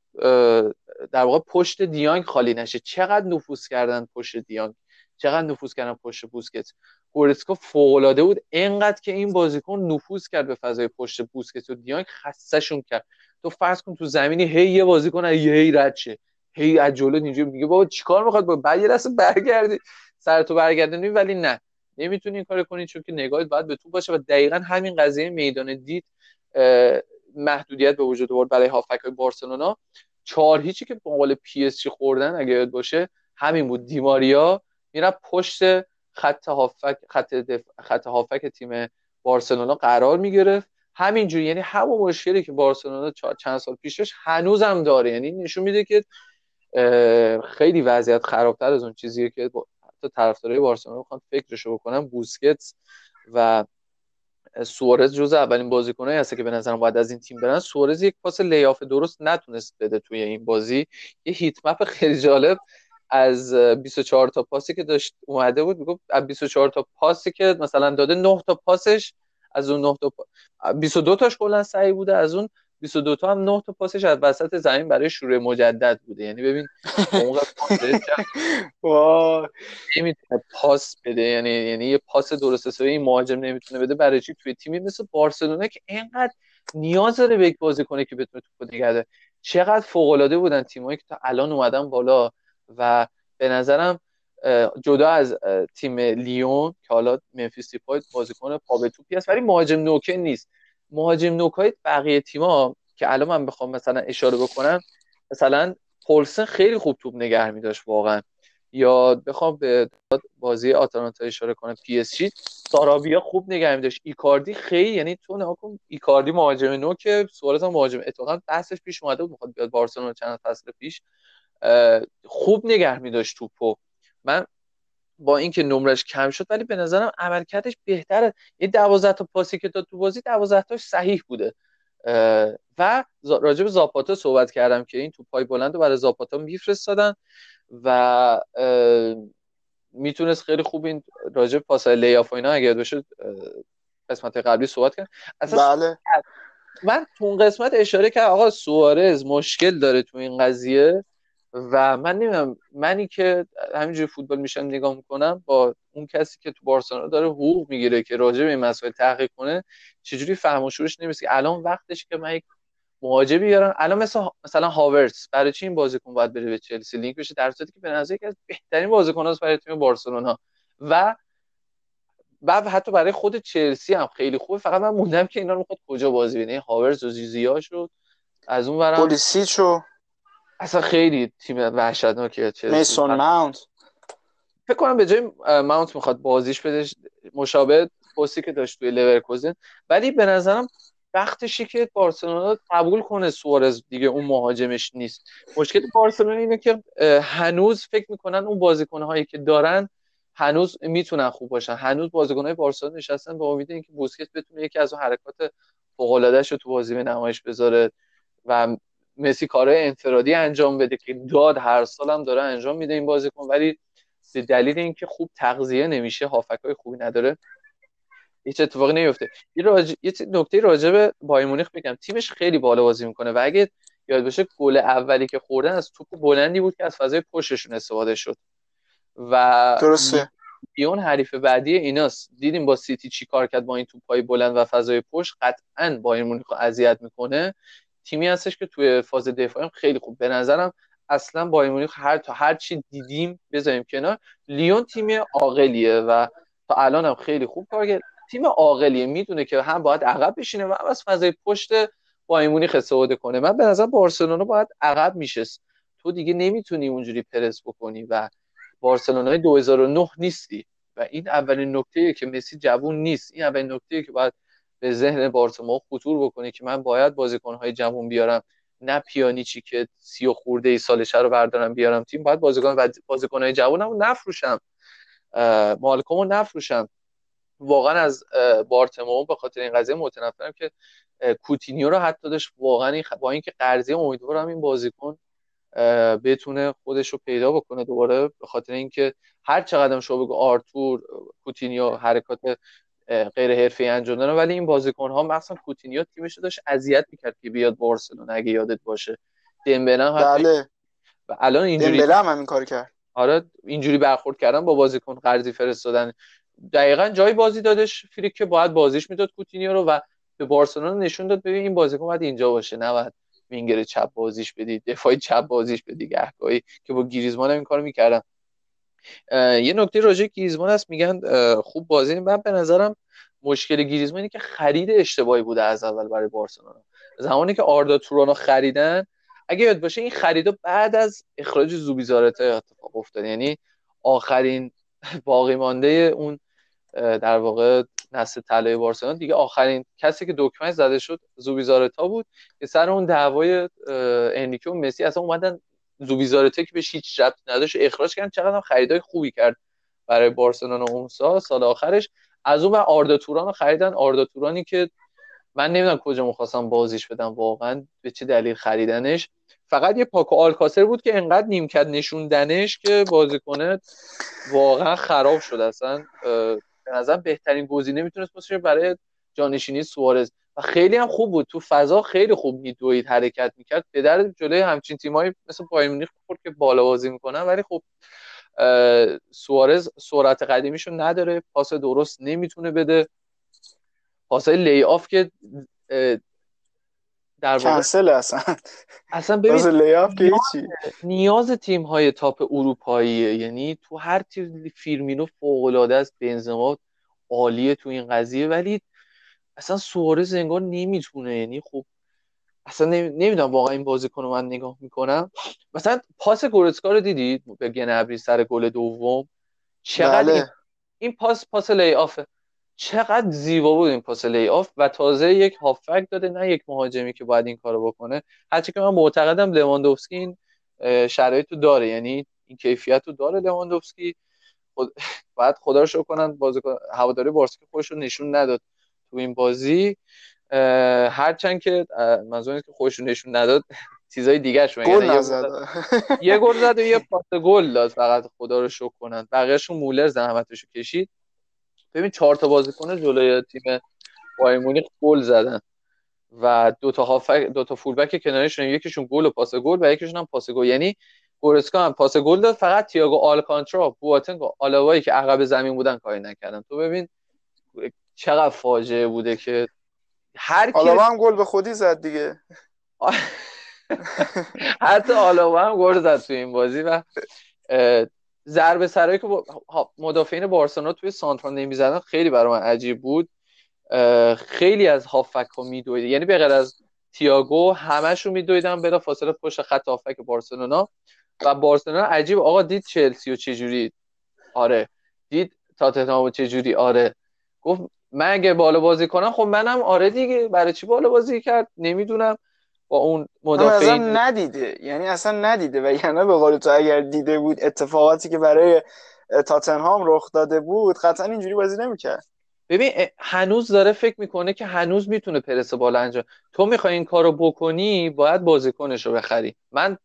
در واقع پشت دیانگ خالی نشه. چقدر نفوذ کردن پشت دیانگ؟ چقدر نفوذ کردن پشت بوسکت. گورسکا فوق بود. اینقدر که این بازیکن نفوذ کرد به فضای پشت بوسکت و دیانگ خستهشون کرد. تو فرض کن تو زمینی هی یه بازیکن هی رد شه. هی از جلو اینجوری میگه بابا چیکار می‌خواد؟ با بعد یه دست برگردی. سر تو برگردونی ولی نه. نمی‌تونی این کارو کنی چون که نگاهت باید به تو باشه و دقیقا همین قضیه میدان دید محدودیت به وجود آورد برای هافک های بارسلونا. چهار هیچی که به پی اس خوردن اگه یاد باشه همین بود. دیماریا میره پشت خط هافک خط, خط هافک تیم بارسلونا قرار می‌گرفت. همینجوری یعنی همون مشکلی که بارسلونا چند سال پیشش هنوزم داره. یعنی نشون میده که خیلی وضعیت خرابتر از اون چیزیه که حتی طرفدارای بارسلونا می‌خوان فکرشو بکنن. بوسکتس و سوارز جز اولین بازیکنایی هست که به نظرم باید از این تیم برن. سوارز یک پاس لیاف درست نتونست بده توی این بازی. یه هیت مپ خیلی جالب. از 24 تا پاسی که داشت اومده بود می‌گفت از 24 تا پاسی که مثلا داده 9 تا پاسش از اون 9 تا پا... 22 تاش کلا سعی بوده از اون 22 تا هم 9 تا پاسش از وسط زمین برای شروع مجدد بوده. یعنی ببین عمق [LAUGHS] نمی‌تونه پاس بده. یعنی یعنی یه پاس درست حسابی این مهاجم نمی‌تونه بده. برای چی؟ توی تیمی مثل بارسلونا که اینقدر نیاز داره به یک بازیکن که بتونه توپ نگه چقدر فوق العاده بودن تیمایی که تا الان اومدن بالا. و به نظرم جدا از تیم لیون که حالا ممفیس دیپای بازیکن پا به توپی است ولی مهاجم نوکه نیست. مهاجم نوکای بقیه تیما که الان من بخوام مثلا اشاره بکنم مثلا پولسن خیلی خوب توپ نگه می داشت واقعا. یا بخوام به بازی آتالانتا اشاره کنم پی اس جی. سارابیا خوب نگه می داشت ایکاردی خیلی یعنی تو نگاه کن ایکاردی مهاجم نوکه سوارز هم مهاجم. اتفاقا بحثش پیش اومده بود می‌خواد بیاد بارسلونا چند فصل پیش. خوب نگه می داشت توپو. من با اینکه نمرش کم شد ولی به نظرم عملکردش بهتره. این دوازده تا پاسی که داد تو بازی دوازده تاش صحیح بوده. و راجع به زاپاتا صحبت کردم که این تو پای بلند رو برای زاپاتا میفرستادن و می‌تونست خیلی خوب این راجع به پاسای لیاف و اینا اگه باشه قسمت قبلی صحبت کرد. بله. من تو اون قسمت اشاره کرد آقا سوارز مشکل داره تو این قضیه. و من نمی‌دونم منی که همینجوری فوتبال میشم نگاه می‌کنم با اون کسی که تو بارسلونا داره حقوق می‌گیره که راجع به این مسائل تحقیق کنه چجوری فهم و شورش نمیشه که الان وقتش که من یک مهاجم بیارم الان مثلا مثلا هاورتس برای چی این بازیکن باید بره به چلسی؟ لینک بشه در صورتی که به نظر یکی از بهترین بازیکناست برای تیم بارسلونا. و بعد حتی برای خود چلسی هم خیلی خوبه. فقط من موندم که اینا رو می‌خواد کجا بازی بده هاورز و زیزیا شد. از اون برم پولیسیچو اصلا خیلی تیم وحشتناکه میسون ماونت. فکر کنم به جای ماونت می‌خواد بازیش بده مشابه پستی که داشت توی لورکوزن ولی به نظرم وقتشی که بارسلونا قبول کنه سوارز دیگه اون مهاجمش نیست. مشکل بارسلونا اینه که هنوز فکر می‌کنن اون بازیکنهایی که دارن هنوز می‌تونن خوب باشن. هنوز بازیکنهای بارسلونا نشستن با امید اینکه بوسکت بتونه یکی از اون حرکات فوق رو تو بازی به نمایش بذاره و مسی کارهای انفرادی انجام بده که داد هر سال هم داره انجام میده این بازیکن. ولی به دلیل اینکه خوب تغذیه نمیشه های خوبی نداره هیچ اتفاقی نمیفته یه, راج... یه نکته راجع به بایر مونیخ بگم. تیمش خیلی بالا بازی می‌کنه و اگه یاد باشه گل اولی که خوردن از توپ بلندی بود که از فضای پشتشون استفاده شد. و درسته. بیون حریف بعدی ایناست. دیدیم با سیتی چی کار کرد با این توپای بلند و فضای پشت. قطعا بایر مونیخ اذیت می‌کنه. تیمی هستش که توی فاز دفاعی خیلی خوب. به نظرم اصلا بایر مونیخ هر تا هر چی دیدیم بذاریم کنار. لیون تیم عاقلیه و تا الان هم خیلی خوب کار کرد. تیم عاقلیه. می‌دونه که هم باید عقب بشینه و هم از فضای پشت بایر مونیخ استفاده کنه. من به نظر بارسلونا باید عقب میشست. تو دیگه نمی‌تونی اونجوری پرس بکنی و بارسلونای 2009 نیستی. و این اولین نکته که مسی جوون نیست. این اولین نکته که باید به ذهن بارسلونا خطور بکنه که من باید بازیکنهای جوون بیارم نه پیانیچی که سی و خورده ای سالشه رو بردارم بیارم تیم باید بازیکن بازیکنهای جوونمو نفروشم. مالکومو نفروشم. واقعا از بارتمو به خاطر این قضیه متنفرم که کوتینیو رو حتی داشت واقعا با اینکه قرضی امیدوارم این بازیکن بتونه خودش رو پیدا بکنه دوباره به خاطر اینکه هر چقدر شو بگو آرتور کوتینیو حرکات غیر ای انجام دادن. ولی این بازیکن ها مثلا کوتینیو تیمش داشت اذیت می‌کرد که بیاد بارسلونا اگه یادت باشه. دمبله بله. و الان اینجوری دمبله هم همین کار کرد. آره اینجوری برخورد کردن با بازیکن قرضی فرستادن. دقیقا جای بازی دادش فلیک که باید بازیش می‌داد کوتینیو رو و به بارسلونا نشون داد. ببین این بازیکن باید اینجا باشه نه باید وینگر چپ بازیش بدی دفاعی چپ بازیش بدی گهگاهی که با گریزمان هم این کارو می‌کردن. یه نکته راجع گریزمان هست میگن خوب بازی من به نظرم مشکل گریزمان اینه که خرید اشتباهی بوده از اول برای بارسلونا. زمانی که آردا تورانو خریدن اگه یاد باشه این خریدا بعد از اخراج زوبیزارتا اتفاق افتاد. یعنی آخرین باقی مانده اون در واقع نسل طلای بارسلونا. دیگه آخرین کسی که دکمه زده شد زوبیزارتا بود. که سر اون دعوای انریکه و مسی اصلا اومدن زوبیزارته که بهش هیچ ربطی نداشت. اخراج کردن چقدر خریدای خوبی کرد برای بارسلونا اون سال سال آخرش. از اون آردا توران رو خریدن. آردا تورانی که من نمی‌دونم کجا می‌خواستم بازیش بدم. واقعا به چه دلیل خریدنش. فقط یه پاکو آلکاسر بود که انقدر نیمکت نشوندنش که بازیکنه واقعا خراب شد. اصلا به نظر بهترین گزینه می‌تونست باشه برای جانشینی سوارز. و خیلی هم خوب بود. تو فضا خیلی خوب میدوید حرکت می‌کرد. به درد جلوی همچین تیمایی مثل بایر مونیخ خورد که بالا بازی می‌کنن. ولی خب سوارز سرعت قدیمیشو نداره. پاس درست نمی‌تونه بده. پاسای lay off که در کنسل اصلا. اصلا ببین نیاز, نیاز تیم های top اروپاییه. یعنی تو هر تیم فیرمینو فوق العاده است. بنزما عالیه تو این قضیه. ولی اصلا سوارز انگار نمی‌تونه. یعنی خب اصلا نمی‌دونم واقعا این بازیکن رو من نگاه می‌کنم. مثلا پاس گورتسکا رو دیدید؟ به گنابری سر گل دوم. چقدر بله. این... پاس پاس lay offه چقدر زیبا بود این پاس lay off و تازه یک هافبک داده نه یک مهاجمی که باید این کارو بکنه. هرچی که من معتقدم لواندوفسکی این شرایط رو داره. یعنی این کیفیت رو داره لواندوفسکی. خود... [LAUGHS] باید خدا رو شکر کنن بازیکن هواداری بارسا خودش رو نشون نداد. تو این بازی هرچند که منظور که خودش رو نشون نداد [LAUGHS] چیزای دیگه شو گل یعنی یه گل زد. و یه پاس گل داد فقط خدا رو شکر کنن. بقیه‌شون مولر زحمتشو کشید. ببین چهار تا بازیکن جلوی تیم بایر مونیخ گل زدن و دو تا هافک دو تا فولبک کنارشون یکیشون گل و پاس گل و یکیشون هم پاس گل. یعنی گورسکا هم پاس گل داد فقط تییاگو آلکانترا بواتنگ و آلاوایی که عقب زمین بودن کاری نکردن. تو ببین چقدر فاجعه بوده که هر کی هم گل به خودی زد دیگه. [LAUGHS] حتی آلاوا هم گل زد تو این بازی و ضربه سرایی که مدافعین بارسلونا توی سانترا نمی‌زدن خیلی برای من عجیب بود. خیلی از هافک ها میدویدن. یعنی به غیر از تییاگو همشون میدویدن بلا فاصله پشت خط هافک بارسلونا. و بارسلونا عجیب. آقا دید چلسی و چجوری؟ آره. دید تاتنهام و چجوری؟ آره. گفت من اگه بالا بازی کنم خب منم آره دیگه برای چی بالا بازی کرد؟ نمی‌دونم. با اون مدافع ندیده. یعنی اصلا ندیده. و یعنی به قول تو اگر دیده بود اتفاقاتی که برای تاتنهام رخ داده بود قطعا اینجوری بازی نمی‌کرد. ببین هنوز داره فکر می‌کنه که هنوز می‌تونه پرس بالا انجام. تو می‌خوای این کارو بکنی باید بازیکنش رو بخری. من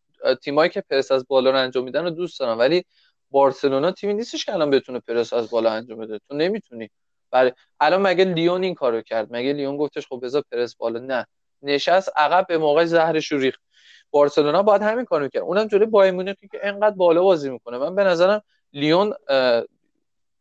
تیمایی که پرس از بالا رو انجام میدن رو دوست دارم. ولی بارسلونا تیمی نیستش که الان بتونه پرس از بالا انجام بده. تو نمی‌تونی. برای الان مگه لیون این کارو کرد؟ مگه لیون گفتش خب بذار پرس بالا؟ نه. نشست عقب به موقع زهرش ریخ بارسلونا باید همین کارو می‌کرد اونم جوری بایر مونیخی که انقدر بالا بازی می‌کنه. من به نظرم لیون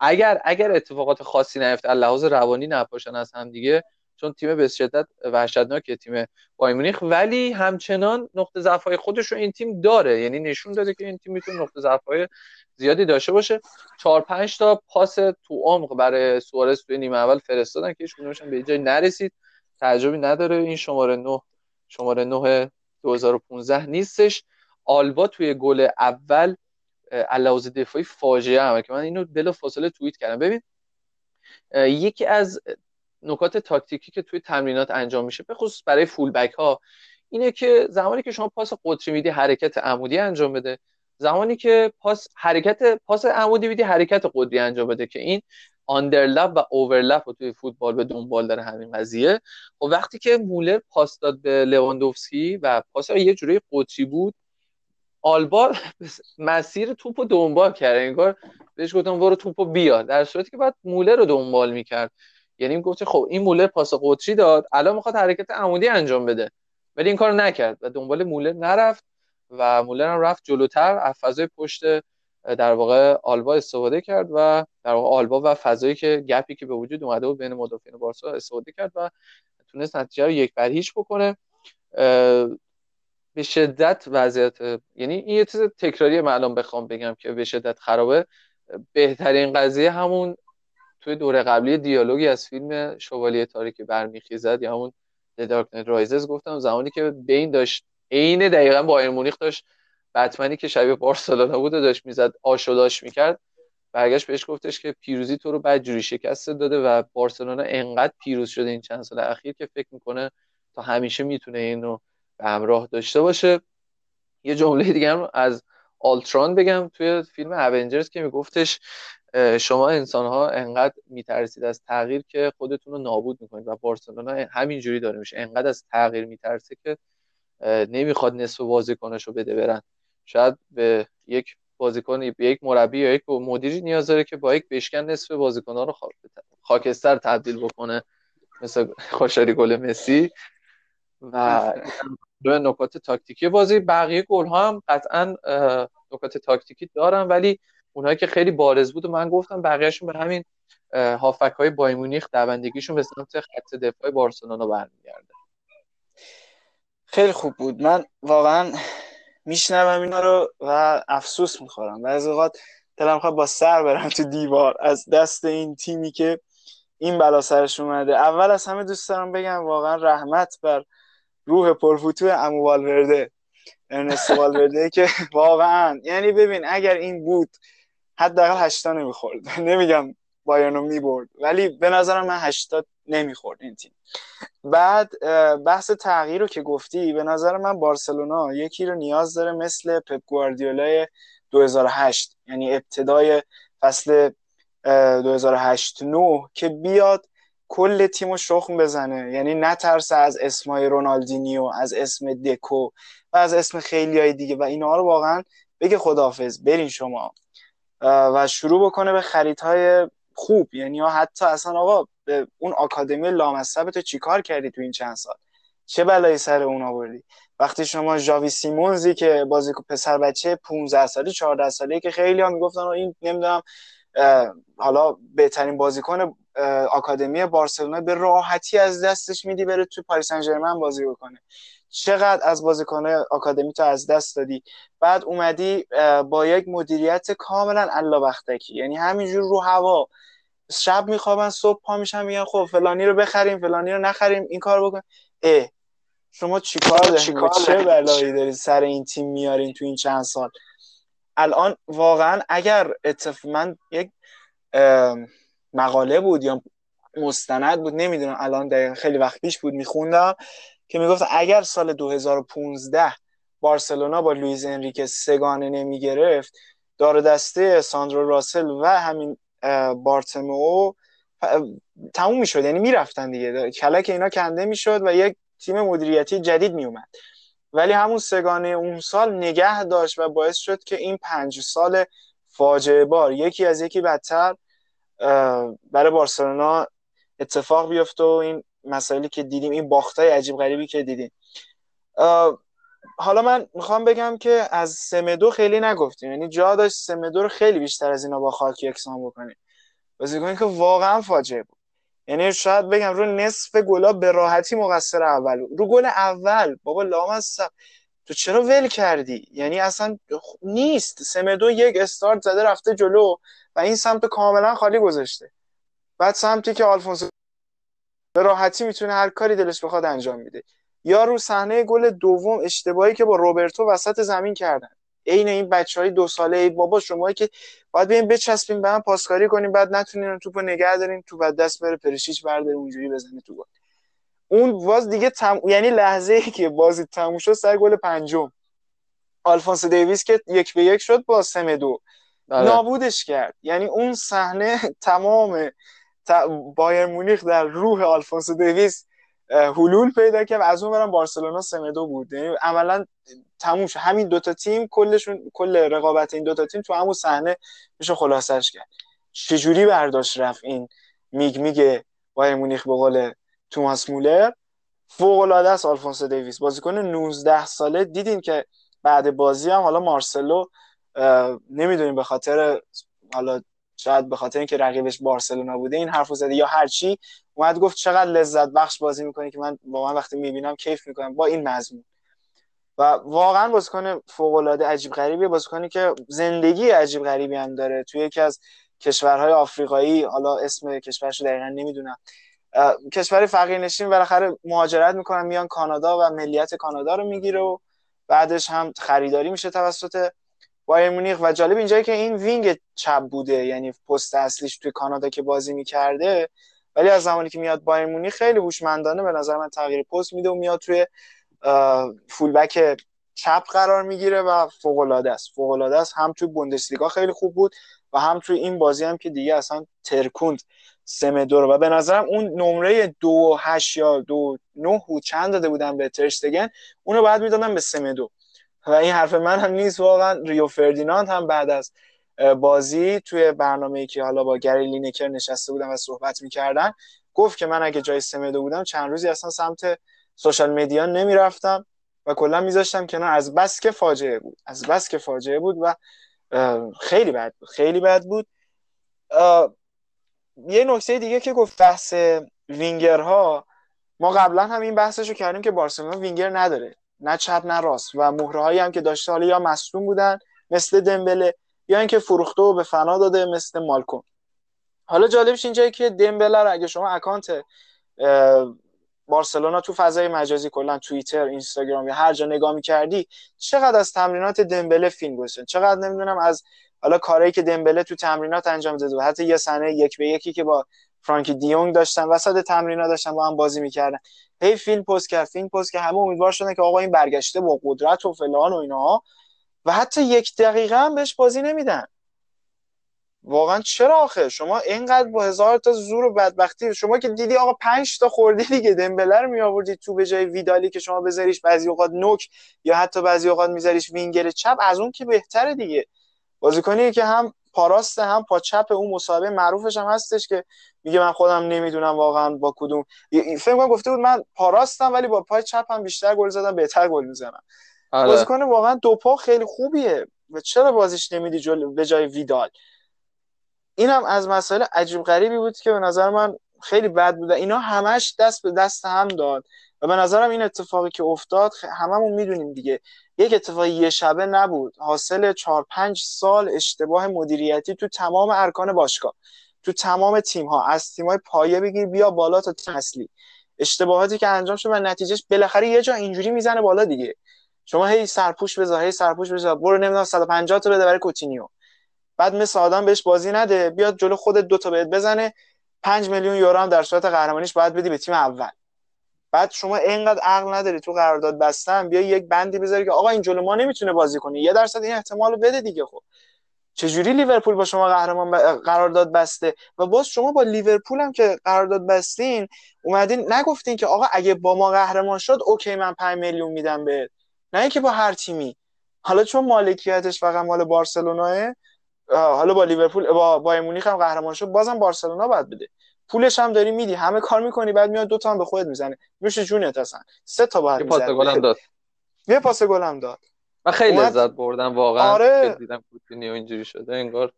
اگر اگر اتفاقات خاصی نیفته لحاظ روانی نپاشن از هم دیگه چون تیم به شدت وحشتناک تیم بایر مونیخ. ولی همچنان نقطه ضعف های خودش رو این تیم داره. یعنی نشون داده که این تیم می‌تونه نقطه ضعف های زیادی داشته باشه. 4 5 تا پاس تو عمق برای سوارز توی نیمه اول فرستادن که هیچ به جای نرسید. تعجبی نداره. این شماره 9 شماره 9 2015 نیستش. آلبا توی گل اول علاوه دفاعی فاجعه همه که من اینو بلا فاصله توییت کردم. ببین یکی از نکات تاکتیکی که توی تمرینات انجام میشه به خصوص برای فول بک ها اینه که زمانی که شما پاس قطری میدی حرکت عمودی انجام بده. زمانی که پاس حرکت پاس عمودی میدی حرکت قطری انجام بده که این آندرلپ و اوورلپ و توی فوتبال به دنبال داره همین قضیه. و خب وقتی که مولر پاس داد به لواندوفسکی و پاس یه جوری قطری بود آلبا [LAUGHS] مسیر توپ رو دنبال کرد. انگار بهش گفتم برو توپ رو بیا. در صورتی که بعد مولر رو دنبال می‌کرد. یعنی گفت خب این مولر پاس قطری داد الان می‌خواد حرکت عمودی انجام بده. ولی این کار نکرد و دنبال مولر نرفت و مولر هم رفت جلوتر از فضای پشت در واقع آلبا استفاده کرد و در واقع آلبا و فضایی که گپی که به وجود اومده بود بین مدافعین بارسا استفاده کرد و تونست نتیجه رو یک بر هیچ بکنه. به شدت وضعیت یعنی این یه چیز تکراری من بخوام بگم که به شدت خرابه. بهترین قضیه همون توی دوره قبلی دیالوگی از فیلم شوالیه تاریکی برمیخیزد یا همون The Dark Knight Rises گفتم زمانی که بین داشت عین دقیقا با مونیخ داشت بتمنی که شبیه بارسلونا بود داشت می‌زد آشوداش می‌کرد. برگشت بهش گفتش که پیروزی تو رو بعد جوری شکست داده و بارسلونا انقدر پیروز شده این چند سال اخیر که فکر می‌کنه تا همیشه می‌تونه این رو به همراه داشته باشه. یه جمله دیگه هم از آلتران بگم توی فیلم اونجرز که میگفتش شما انسان ها انقدر میترسید از تغییر که خودتون رو نابود می‌کنید و بارسلونا همینجوری داره میشه. انقدر از تغییر میترسه که نمی‌خواد نصف بازیکنش رو بده برن. شاید به یک بازیکن به یک مربی یا یک مدیری نیاز داره که با یک بشکن نصف بازیکن‌ها رو خاکستر تبدیل بکنه مثل خوشاری گل مسی. و دو نکات تاکتیکی بازی. بقیه گل ها هم قطعا نکات تاکتیکی دارن ولی اونایی که خیلی بارز بود و من گفتم بقیهشون به همین هافک های بایمونیخ دوندگیشون به سمت خط دفاع بارسلونا برمیگرده. خیلی خوب بود. من واقعا میشنوم اینا رو و افسوس می‌خورم. از اوقات دلم خواهد با سر برم تو دیوار از دست این تیمی که این بلا سرش اومده. اول از همه دوست دارم بگم واقعا رحمت بر روح پرفوتو امو والورده ارنست والورده که [LAUGHS] واقعا یعنی ببین اگر این بود حداقل هشتا نمی‌خورد. [LAUGHS] نمیگم بایرنو می‌برد ولی به نظرم من هشتا نمی‌خورد این تیم. بعد بحث تغییر رو که گفتی به نظر من بارسلونا یکی رو نیاز داره مثل پپ گواردیولای 2008 یعنی ابتدای فصل 2008 9 که بیاد کل تیم رو شخم بزنه. یعنی نترسه از اسمای رونالدینیو از اسم دکو و از اسم خیلی های دیگه. و اینا رو واقعا بگه خداحافظ برین شما. و شروع بکنه به خریدهای خوب. یعنی حتی اصلا آقا به اون آکادمی لامصب تو چیکار کردی تو این چند سال؟ چه بلایی سر اون آوردی؟ وقتی شما ژاوی سیمونزی که بازی پسر بچه 15 سالی 14 سالی که خیلی ها می‌گفتن این نمی‌دونم حالا بهترین بازیکن آکادمی بارسلونا به راحتی از دستش میدی بره تو پاریس سن بازی بکنه. چقدر از بازیکن آکادمی تو از دست دادی؟ بعد اومدی با یک مدیریت کاملا الا بختکی یعنی همینجور رو هوا. شب میخوابن صبح پا میشن میگن خب فلانی رو بخریم فلانی رو نخریم این کار بکن. اه شما چیکار دارین؟ چه بلایی دارید سر این تیم میارین تو این چند سال؟ الان واقعا اگر اتفاق من یک مقاله بود یا مستند بود نمی‌دونم الان دقیقا خیلی وقت پیش بود میخوندم. که می‌گفت اگر سال 2015 بارسلونا با لویز انریکه سگانه نمی‌گرفت دار دسته ساندرو راسل و همین بارتمو تموم می‌شد. یعنی می‌رفتن دیگه. کلک اینا کنده می‌شد و یک تیم مدیریتی جدید میومد ولی همون سگانه اون سال نگه داشت و باعث شد که این پنج سال فاجعه بار یکی از یکی بدتر برای بارسلونا اتفاق بیفته و این مسائلی که دیدیم این باختای عجیب غریبی که دیدیم. حالا من می‌خوام بگم که از سمدو خیلی نگفتیم. یعنی جا داشت سمدو رو خیلی بیشتر از اینا با خاک یکسان بکنیم. بازیکنی که واقعا فاجعه بود. یعنی شاید بگم رو نصف گلا به راحتی مقصر اول رو گل اول بابا لامصب. تو چرا ول کردی؟ یعنی اصلا نیست. سمدو یک استارت زده رفته جلو و این سمت کاملا خالی گذاشته. بعد سمتی که آلفونسو به راحتی می‌تونه هر کاری دلش بخواد انجام میده. یا رو صحنه گل دوم اشتباهی که با روبرتو وسط زمین کردن. عین این بچه های دو ساله ای بابا شما که باید بیاین بچسبیم به هم پاسکاری کنیم بعد نتونین توپو نگه دارین تو بعد دست بره پرشیچ برداره اونجوری بزنه تو گل. اون باز دیگه تم... یعنی لحظه ای که بازی تموم شد سر گل پنجم. آلفونس دیویس که یک به یک شد با سمدو بله. نابودش کرد. یعنی اون صحنه تمام بایر مونیخ در روح آلفونسو دیویس حلول پیدا کرد. و از اون ورم بارسلونا سمدو بود. یعنی عملا تموم شد. همین دوتا تیم کلشون کل رقابت این دوتا تیم تو همون صحنه میشه خلاصش کرد. چجوری برداشت رفت این میگ میگه بایر مونیخ به قول توماس مولر؟ فوق العاده است آلفونسو دیویس. بازیکن 19 ساله. دیدین که بعد بازی هم حالا مارسلو نمی‌دونیم به خاطر حالا شاید به خاطر اینکه رقیبش بارسلونا بوده این حرفو زده یا هر چی اومد گفت چقدر لذت بخش بازی می‌کنه که من با من وقتی می‌بینم کیف می‌کنم با این مضمون. و واقعا بازیکن فوق العاده عجیب غریبی بازیکنی که زندگی عجیب غریبی هم داره. توی یکی از کشورهای آفریقایی حالا اسم کشورش دقیقا نمی‌دونم کشور فقیر نشین بالاخره مهاجرت می‌کنن میان کانادا و ملیت کانادا رو می‌گیره و بعدش هم خریداری میشه توسط بایر مونیخ و جالب اینجایی که این وینگ چپ بوده یعنی پست اصلیش توی کانادا که بازی می‌کرده ولی از زمانی که میاد بایر مونیخ خیلی هوشمندانه به نظر من تغییر پست میده و میاد توی فولبک چپ قرار می‌گیره و فوق العاده است. فوق العاده است. هم توی بوندسلیگا خیلی خوب بود و هم توی این بازی هم که دیگه اصلا ترکوند سمدو رو و به نظرم اون نمره دو هشت یا دو نه چند داده بودن به ترشتگن اونو باید می‌دادن به سمدو و این حرف من هم نیست. واقعا ریو فردیناند هم بعد از بازی توی برنامه که حالا با گری لینکر نشسته بودم و صحبت می‌کردن گفت که من اگه جای سمدو بودم چند روزی اصلا سمت سوشال مدیا نمی‌رفتم و کلا میذاشتم کنار. از بس که فاجعه بود. از بس که فاجعه بود و خیلی بد بود. خیلی بد بود. یه نکته دیگه که گفت بحث وینگرها ما قبلا هم این بحثشو کردیم که بارسلونا وینگر نداره. نه چپ نه راست. و مهره هایی هم که داشته حالا یا مصدوم بودن مثل دمبله یا اینکه فروخته و به فنا داده مثل مالکون حالا جالبش اینجایی که دمبله رو اگه شما اکانت بارسلونا تو فضای مجازی کلا توییتر اینستاگرام یا هر جا نگاه می‌کردی چقدر از تمرینات دمبله فیلم گذاشتن. چقدر نمی‌دونم از حالا کاری که دمبله تو تمرینات انجام داده و حتی یه سنه یک به یکی که با فرانکی دیونگ داشتن وسط تمرینات داشتن با هم بازی می‌کردن. هی فیلم پست کرد فیلم پست که همه امیدوار شدن که آقا این برگشته با قدرت و فلان و اینها و حتی یک دقیقه هم بهش بازی نمیدن. واقعا چرا آخه؟ شما اینقدر با هزار تا زور و بدبختی شما که دیدی آقا پنج تا خوردی دیگه دمبله رو می آوردی تو به جای ویدالی که شما بذاریش بعضی اوقات نوک یا حتی بعضی اوقات میذاریش وینگر چپ از اون که بهتره دیگه. بازیکنی که هم پاراسته هم پا چپ اون مسابقه معروفش هم هستش که میگه من خودم نمی‌دونم واقعا با کدوم. فکر کنم گفته بود من پاراستم ولی با پای چپ هم بیشتر گل زدم بهتر گل می‌زنم. آره. بازیکن واقعا دو پا خیلی خوبیه و چرا بازیش نمیدی جل... به جای ویدال؟ اینم از مسائل عجیب غریبی بود که به نظر من خیلی بد بود اینا همش دست به دست هم داد. و به نظرم این اتفاقی که افتاد هممون می‌دونیم دیگه. یک اتفاق یه شبه نبود. حاصل چهار پنج سال اشتباه مدیریتی تو تمام ارکان باشگاه تو تمام تیم ها از تیم های پایه بگیر بیا بالا تا اصلی اشتباهاتی که انجام شد و نتیجهش بالاخره یه جا اینجوری می‌زنه بالا دیگه. شما هی سرپوش بذار هی سرپوش بذار. برو نمی‌دونم 150 تا بده برای کوتینیو. بعد مثل آدم بهش بازی نده بیاد جلو خودت دو تا بهت بزنه. 5 میلیون یورو هم در صورت قهرمانیش باید بدی به تیم اول. بعد شما اینقدر عقل نداری تو قرارداد بستن بیا یک بندی بذاری که آقا این جلو ما نمی‌تونه بازی کنه. یه درصد این احتمال رو بده دیگه خب. چجوری لیورپول با شما قهرمان قرارداد بسته؟ و باز شما با لیورپول هم که قرارداد بستین اومدین نگفتین که آقا اگه با ما قهرمان شد اوکی من 5 میلیون میدم به نه اینکه با هر تیمی. حالا چون مالکیتش فقط مال بارسلوناه حالا با لیورپول با بایر مونیخ هم قهرمان شد بازم بارسلونا باید بده. پولش هم داری میدی. همه کار می‌کنی بعد میاد دو تا هم به خودت می‌زنه. میشه جونت اصلا. سه تا باید پاس گل داد. یه پاس گل هم داد. من خیلی اومد... لذت بردم واقعا. آره... دیدم کوتینیو اینجوری شده انگار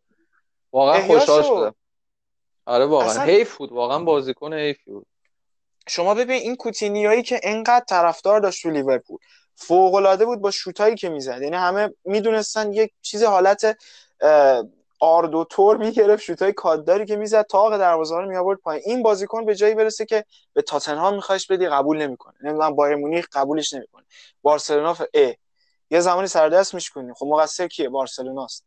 واقعا خوشحال شدم. آره واقعا. اصلا... حیف بود. واقعا بازیکن حیف بود. شما ببین این کوتینیایی که انقدر طرفدار داشت تو لیورپول. فوق العاده بود با شوتایی که می‌زد. یعنی همه می‌دونستن یک چیز حالت آردو تور می‌گرفت شوتای کادداری که می‌زد تاق دروازه رو میآورد پایین. این بازیکن به جایی برسه که به تاتنهام میخواش بدی قبول نمی‌کنه. نمی‌دونم بایر مونیخ قبولش نمی‌کنه. بارسلونا ف... ا یه زمانی سردست میشکنی خب مقصر کیه؟ بارسلوناست.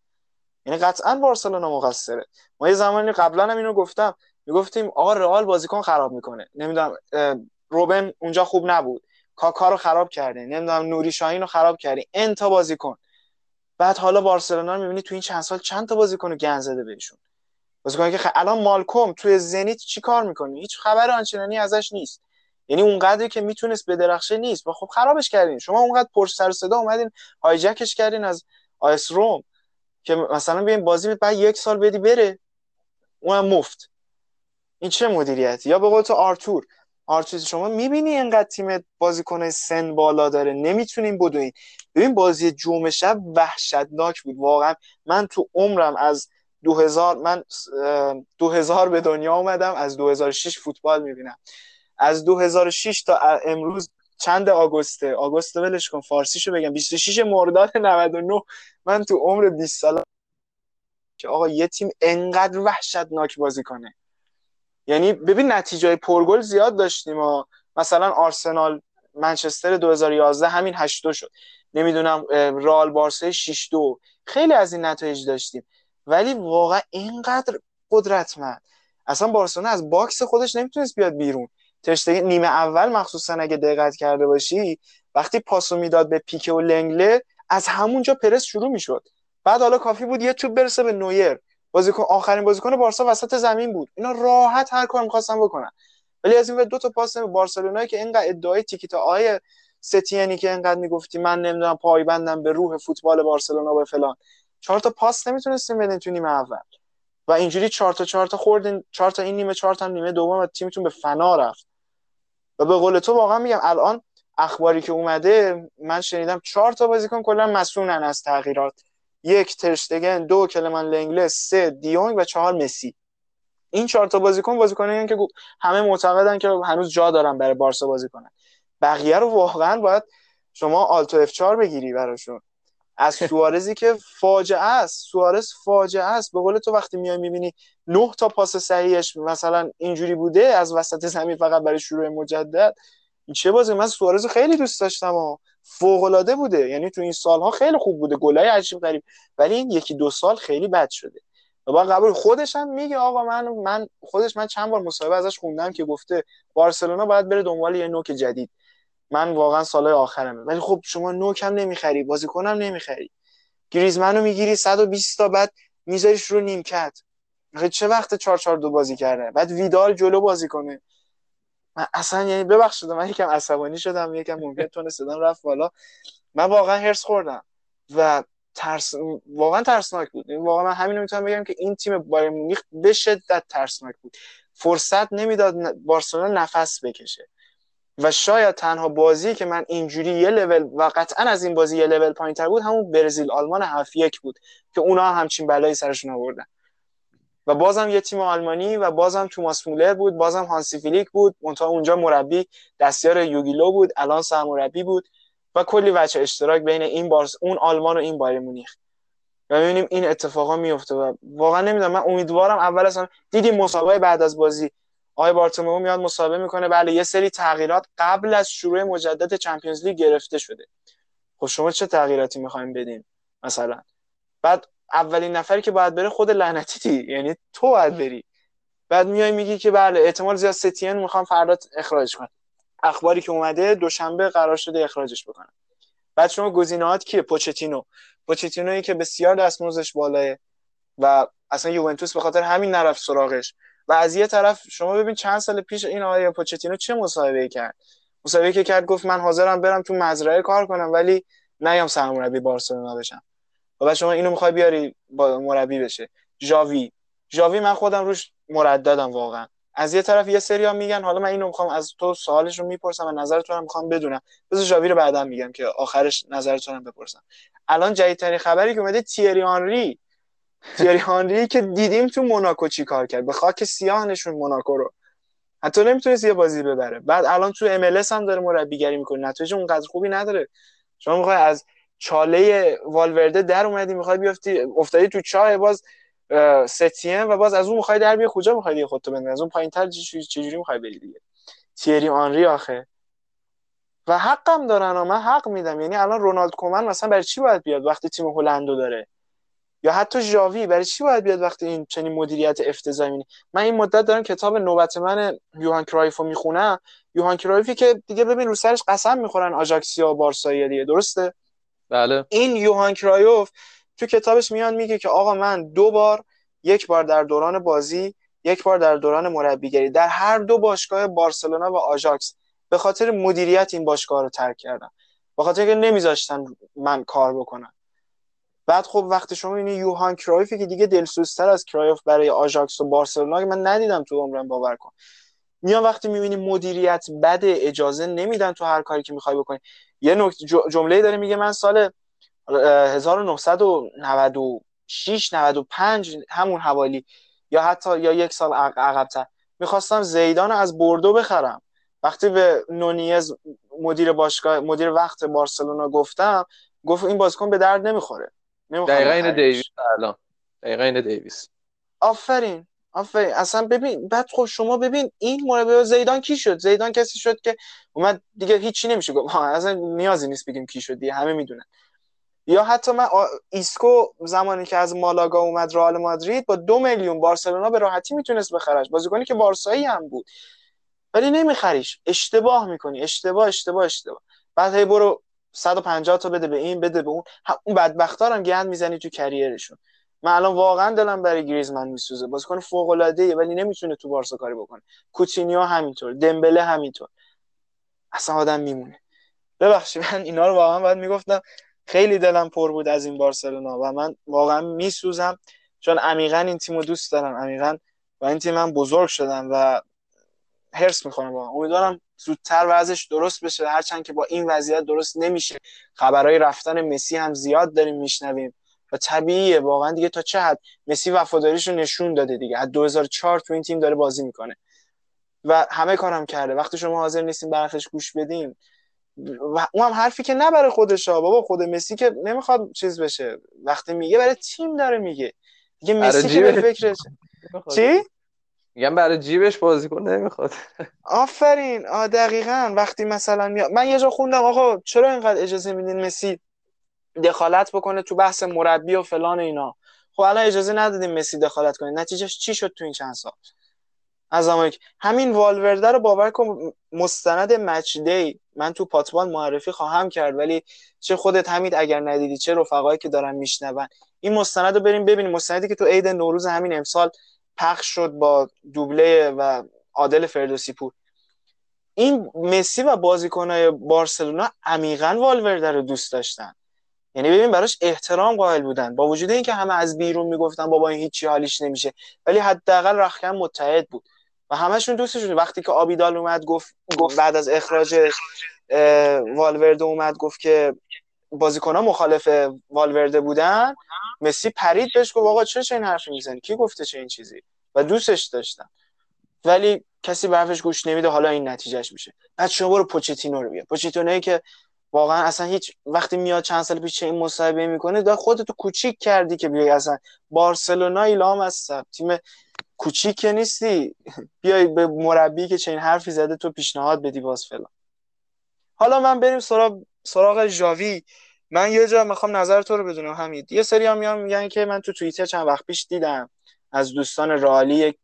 یعنی قطعا بارسلونا مقصره. ما یه زمانی قبلا هم اینو گفتم. می‌گفتیم آقا رئال بازیکن خراب می‌کنه. نمی‌دونم روبن اونجا خوب نبود. کاکا رو خراب کرده. نمی‌دونم نوری شاهین رو خراب کرده. انتا بازیکن. بعد حالا بارسلونا رو می‌بینی تو این چند سال چند تا بازیکن رو گن زده بهشون بازیکن که خ... الان مالکوم توی زنیت چی کار می‌کنه هیچ خبر آنچنانی ازش نیست. یعنی اونقدری که می‌تونست بدرخشه نیست. و خب خرابش کردین. شما اونقدر پر سر صدا اومدین هایجکش کردین از آیس روم که مثلا بیاین بازی بعد یک سال بدی بره. اونم مفت. این چه مدیریتی؟ یا به قول تو آرتور. آرتور شما می‌بینی اینقدر تیم بازیکن سن بالا داره؟ نمی‌تونیم بدوین ببین بازی جمعه شب وحشتناک بود. واقعا من تو عمرم از 2000 من 2000 به دنیا اومدم از 2006 فوتبال می‌بینم. از 2006 تا امروز چند آگوسته؟ آگوست ولش کن فارسیشو بگم. 26 مرداد 99 من تو عمر 20 سال که آقا یه تیم انقدر وحشتناک بازی کنه. یعنی ببین نتیجه پرگل زیاد داشتیم و مثلا آرسنال منچستر 2011 همین 8 شد. نمی‌دونم رئال بارسا 6 2 خیلی از این نتایج داشتیم. ولی واقعا اینقدر قدرتمند. اصلا بارسلونا از box خودش نمی‌تونست بیاد بیرون. ترشتگی نیمه اول مخصوصا اگه دقت کرده باشی وقتی پاسو می‌داد به پیکه و لنگله از همونجا پرس شروع می‌شد. بعد حالا کافی بود یه توپ برسه به نویر. بازیکن آخرین بازیکن بارسا وسط زمین بود. اینا راحت هر کار می‌خواستن بکنن. ولی از این دو تا پاس بارسلونا که اینقدر ادعای تیکیتا آیه ستینی که اینقدر می‌گفتی من نمی‌دونم پایبندم به روح فوتبال بارسلونا به فلان. چهار تا پاس نمی‌تونستیم بدین تو نیمه اول. و اینجوری چهار تا چهار تا خوردین. چهار تا این نیمه چهار تا نیمه دوم و تیمتون به فنا رفت. و به قول تو واقعا میگم الان اخباری که اومده من شنیدم چهار تا بازیکن کلا مسئولن از تغییرات. یک ترشتگن دو کلمن لنگله سه دیونگ و چهار مسی. این چهار تا بازیکن بازیکنایی که همه معتقدن که هنوز جا دارن برای بارسا بازی کنن. بقیه رو واقعا باید شما آلتو اف 4 بگیری براشون. از سوارزی که فاجعه است سوارز فاجعه است. به قول تو وقتی میای می‌بینی نه تا پاس صحیحش مثلا اینجوری بوده از وسط زمین فقط برای شروع مجدد این چه بازی؟ من سوارز خیلی دوست داشتم و فوق العاده بوده. یعنی تو این سالها خیلی خوب بوده. گلای عجیب غریب. ولی این یکی دو سال خیلی بد شده. و با قبول خودش هم میگه آقا من من خودش من چند بار مصاحبه ازش خوندم که گفته بارسلونا باید بره دنبال یه نوک جدید. من واقعا سالهای آخرمه. ولی خب شما نوک هم نمی‌خری بازیکنم نمی‌خری. گریزمنو می‌گیری 120 تا بعد میذاریش رو نیمکت. چه وقت 4 4 2 بازی کرده؟ بعد ویدال جلو بازی کنه. من اصلا یعنی ببخشید من یکم عصبانی شدم یکم ممکن تون صدام رفت بالا. من واقعا هرس خوردم و ترس واقعا ترسناک بود. یعنی واقعا من همین می‌تونم بگم که این تیم بایر مونیخ به شدت ترسناک بود. فرصت نمی‌داد بارسلونا نفس بکشه. و شاید تنها بازی که من اینجوری یه لول و قطعا از این بازی یه لول پایینتر بود همون برزیل آلمان هفت یک بود که اونا همچین بلایی سرشون آوردن. و بازم یه تیم آلمانی و بازم توماس مولر بود بازم هانسی فیلیک بود منتها اونجا مربی دستیار یوگیلو بود الان سرمربی بود و کلی وجه اشتراک بین این بارس اون آلمان و این بایر مونیخ. و می‌بینیم این اتفاقا میفته و واقعا نمی‌دونم من امیدوارم اول اصلا دیدیم مسابقه بعد از بازی؟ آقای بارتومئو میاد مسابقه می‌کنه بله یه سری تغییرات قبل از شروع مجدد چمپیونز لیگ گرفته شده. خب شما چه تغییراتی می‌خوایم بدین؟ مثلا. بعد اولین نفری که باید بره خود لعنتی یعنی تو باید بری. بعد میای میگی که بله احتمال زیاد ستین می‌خوام فردا اخراج کنم اخباری که اومده دوشنبه قرار شده اخراجش بکنم بعد شما گزینه‌هات کیه؟ پوچتینو. پوچتینویی که بسیار دستمزدش بالاه و اصلا یوونتوس به خاطر همین نرفت سراغش. و از یه طرف شما ببین چند سال پیش این آقای پوچتینو چه مصاحبه کرد؟ مصاحبه که کرد گفت من حاضرم برم تو مزرعه کار کنم ولی نیام سرمربی بارسلونا بشم. و بعد شما اینو می‌خوای بیاری با مربی بشه. جاوی. جاوی من خودم روش مرددم واقعا. از یه طرف یه سری ها میگن حالا من اینو می‌خوام از تو سوالش رو می‌پرسم و نظرتون هم می‌خوام بدونم. بذار جاوی رو بعدا میگم که آخرش نظرتون هم بپرسم. الان جدیدترین خبری که اومده تیری آنری تیری [LAUGHS] آنری که دیدیم تو موناکو چی کار کرد؟ به خاک سیاه نشون موناکو رو. حتی نمی‌تونست یه بازی ببره. بعد الان تو ام هم داره مربیگری می‌کنه. نتایج اونقدر خوبی نداره. شما می‌خوای از چاله والورده در اومدی می‌خوای بیافتی افتادی تو چاه باز ستیم و باز از اون می‌خوای در بیا. کجا می‌خوای دیگه خودتو بندازی؟ از اون پایینتر چجوری می‌خوای بری دیگه؟ تیری آنری آخه. و حقم دارن و من حق میدم. یعنی الان رونالد کومن مثلا برای چی باید بیاد وقتی تیم هلندو داره؟ یا حتی ژاوی برای چی باید بیاد وقتی این چنین مدیریت افتضاحی من این مدت دارم کتاب نوبت من یوهان کرایف رو می‌خونم. یوهان کرایفی که دیگه ببین رو سرش قسم می‌خورن آژاکسیا و بارسایی دیگه. درسته؟ بله. این یوهان کرایوف تو کتابش میان میگه که آقا من دو بار یک بار در دوران بازی یک بار در دوران مربیگری. در هر دو باشگاه بارسلونا و آژاکس به خاطر مدیریت این باشگاه رو ترک کردم به خاطر که نمیذاشتن من کار بکنم. بعد خب وقتی شما این یوهان کرایفی که دیگه دلسوزتر از کرایف برای آژاکس و بارسلونا من ندیدم تو عمرم باور کن. میان وقتی می‌بینی مدیریت بد اجازه نمیدن تو هر کاری که می‌خوای بکنی. یه نکته جمله داره میگه من سال 1996 95 همون حوالی یا حتی یا یک سال عقبتر. می‌خواستم زیدان از بردو بخرم. وقتی به نونیز مدیر باشگاه مدیر وقت بارسلونا گفتم گفت این بازیکن به درد نمی‌خوره. دقیقا این دیویس الان. دقیقا این دیویس. آفرین. آفرین. اصلا ببین بعد خب شما ببین این مربی زیدان کی شد؟ زیدان کسی شد که اومد دیگه هیچی نمیشه گفت. اصلا نیازی نیست بگیم کی شد دیگه همه می‌دونن. یا حتی من ایسکو زمانی که از مالاگا اومد رئال مادرید با دو میلیون بارسلونا به راحتی می‌تونست بخرش. بازیکنی که بارسایی هم بود. ولی نمیخریش. اشتباه می‌کنی. اشتباه اشتباه اشتباه. بعد هی برو 150 تا بده به این بده به اون. اون بدبختا هم گند می‌زنی تو کریرشون. من الان واقعا دلم برای گریزمن میسوزه. بازیکن فوق العاده ولی نمی‌تونه تو بارسا کاری بکنه. کوتینیو همینطور دمبله همینطور. اصلا آدم میمونه. ببخشید من اینا رو واقعا باید می‌گفتم. خیلی دلم پر بود از این بارسلونا و من واقعا میسوزم چون عمیقا این تیمو دوست دارم. عمیقا با این تیم من بزرگ شدم و هرس می‌خورم واقعا. امیدوارم زودتر وضعش درست بشه. هرچند که با این وضعیت درست نمیشه. خبرهای رفتن مسی هم زیاد داریم میشنویم. و طبیعیه واقعا دیگه تا چه حد مسی وفاداریش رو نشون داده دیگه. از 2004 تو این تیم داره بازی می‌کنه. و همه کارم کرده. وقتی شما حاضر نیستین برخش گوش بدین. و اون هم حرفی که نه برای خودش بابا خود مسی که نمی‌خواد چیز بشه. وقتی میگه برای تیم داره میگه. دیگه مسی که به فکرش چی؟ میگم برای جیبش بازیکن نمی‌خواد. آفرین. آ دقیقا. وقتی مثلا میاد من یه جا خوندم آقا چرا اینقدر اجازه میدین مسی دخالت بکنه تو بحث مربی و فلان اینا. خب الان اجازه ندادیم مسی دخالت کنه. نتیجهش چی شد تو این چند سال؟ از همین والورده رو باور کن مستند مچ دی من تو پاتبان معرفی خواهم کرد ولی چه خودت همین اگر ندیدی چه رفقایی که دارن میشنون. این مستند رو بریم ببینیم. مستندی که تو عید نوروز همین امسال پخش شد با دوبله و عادل فردوسی پور. این مسی و بازیکنهای بارسلونا عمیقا والورده رو دوست داشتن. یعنی ببین براش احترام قائل بودن. با وجود اینکه همه از بیرون می‌گفتن بابا این هیچی حالیش نمیشه. ولی حداقل رخکن متحد بود. و همشون دوستشون وقتی که آبیدال اومد گفت, گفت بعد از اخراج والورده اومد گفت که بازیکن‌ها مخالف والورده بودن. مسی پرید بهش گفت آقا چه چه این حرفی می‌زنی؟ کی گفته چه این چیزی؟ و دوستش داشتم ولی کسی به حرفش گوش نمیده حالا این نتیجهش میشه. بعد شما برو پوچتینو رو بیا پوچتینو که واقعا اصلا هیچ وقتی میاد چند سال پیش این مصاحبه می‌کنه دا خودتو کوچیک کردی که بیای اصلا. بارسلونا ایلام هستم تیم کوچیک نیستی. بیای به مربی که چنین حرفی زده تو پیشنهاد بدی باز فلان. حالا من بریم سراغ سراغ ژاوی. من یه جا می‌خوام نظر تو رو بدونم همین یه سری هم میان میگن که من تو توییتر چند وقت پیش دیدم. از دوستان رالی یک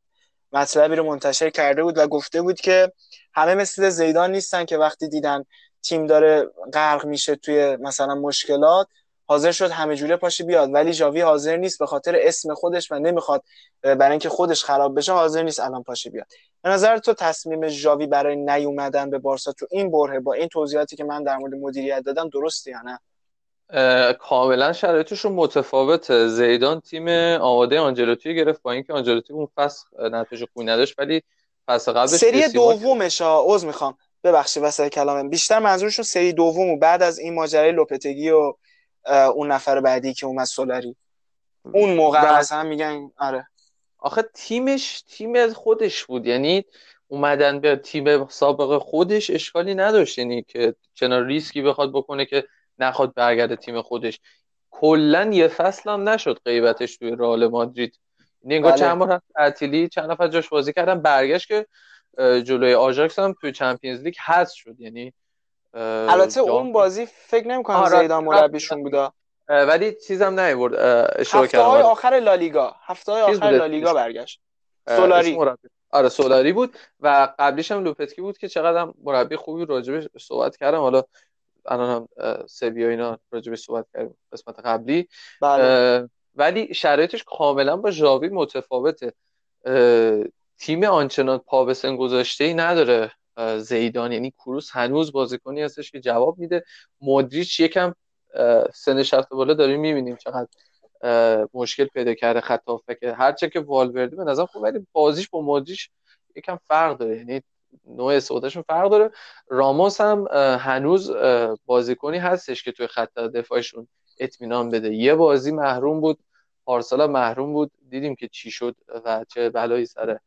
مطلبی رو منتشر کرده بود و گفته بود که همه مثل زیدان نیستن که وقتی دیدن تیم داره غرق میشه توی مثلا مشکلات حاضر شد همه جوره پاشه بیاد. ولی جاوی حاضر نیست به خاطر اسم خودش و نمی‌خواد برای اینکه خودش خراب بشه حاضر نیست الان پاشه بیاد. به نظر تو تصمیم جاوی برای نیومدن به بارسا تو این بره با این توضیحاتی که من در مورد مدیریت دادم درسته یا نه؟ کاملا شرایطش رو متفاوت زیدان تیم آماده آنجلوتی گرفت با اینکه آنجلوتی اون فصل نتیجه خوبی نداشت ولی فصل قبلش سری دومش عذر می‌خوام. ببخشید واسه کلامم. بیشتر منظورشون سری دوم بعد از این ماجرای لوپتگی و اون نفر بعدی که اومد سولاری. اون موقع بعد... مثلا میگن آره. آخه تیمش تیم خودش بود. یعنی اومدن به تیم سابق خودش اشکالی نداشت. یعنی که چنان ریسکی بخواد بکنه که نخواد برگرده تیم خودش. کلا یه فصل هم نشد غیبتش توی رئال مادرید. یعنی انگار بله. چند بار تعطیلی چند نفر جاش بازی کردن برگشت که جلوی آژاکس هم توی Champions League هست شد. یعنی البته اون بازی فکر نمی‌کنم آره. زیدان مربیشون بودا ولی چیزم نیورد. اشتباه کردم. هفته های آخر لالیگا. هفته های آخر لالیگا برگشت. سولاری. آره سولاری بود و قبلیش هم لوپتکی بود که چقدر هم مربی خوبی راجبش صحبت کردم. حالا الان هم سویا اینا راجبش صحبت کردیم قسمت قبلی. بله. ولی شرایطش کاملا با ژاوی متفاوته. تیم آنچنان پا به سن گذاشته ای نداره زیدان یعنی کروس هنوز بازیکنی هستش که جواب میده. مودریچ یکم سنش رفته بالا داریم می‌بینیم چقدر مشکل پیدا کرده خط که هرچه که والورده به نظر خوب ولی بازیش با مودریچ یکم فرق داره. یعنی نوع استفادهشون فرق داره. راموس هم هنوز بازیکنی هستش که توی خط دفاعشون اطمینان بده. یه بازی محروم بود پارسالا محروم بود. دیدیم که چی شد و چه بلایی سر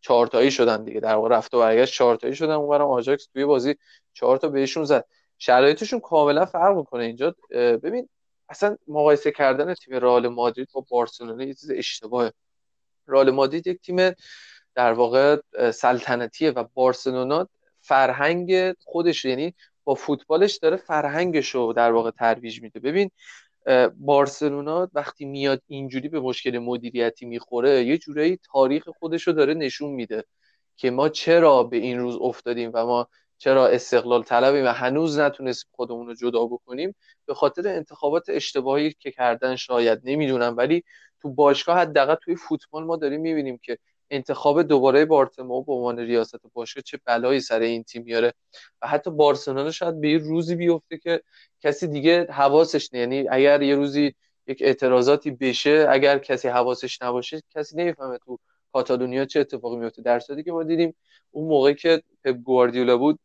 چهارتایی شدن دیگه. در واقع رفت و برگشت چهارتایی شدن. اونورم آجاکس توی بازی چهار تا بهشون زد. شرایطشون کاملا فرق می‌کنه اینجا. ببین اصلا مقایسه کردن تیم رئال مادرید با بارسلونا یه چیز اشتباهه. رئال مادرید یک تیم در واقع سلطنتیه و بارسلونا فرهنگ خودش یعنی با فوتبالش داره فرهنگش رو در واقع ترویج میده. ببین بارسلونا وقتی میاد اینجوری به مشکل مدیریتی می‌خوره یه جورایی تاریخ خودش رو داره نشون میده که ما چرا به این روز افتادیم و ما چرا استقلال طلبی و هنوز نتونستیم خودمون رو جدا بکنیم به خاطر انتخابات اشتباهی که کردن شاید. نمی‌دونم ولی تو باشگاه حداقل توی فوتبال ما داریم می‌بینیم که انتخاب دوباره بارتمو به عنوان ریاست باشگاه چه بلایی سر این تیم میاره؟ و حتی بارسلونا شاید به یه روزی بیفته که کسی دیگه حواسش نه. یعنی اگر یه روزی یک اعتراضاتی بشه اگر کسی حواسش نباشه کسی نمی‌فهمه تو کاتالونیا چه اتفاقی میفته در صورتی که ما دیدیم اون موقعی که پپ گواردیولا بود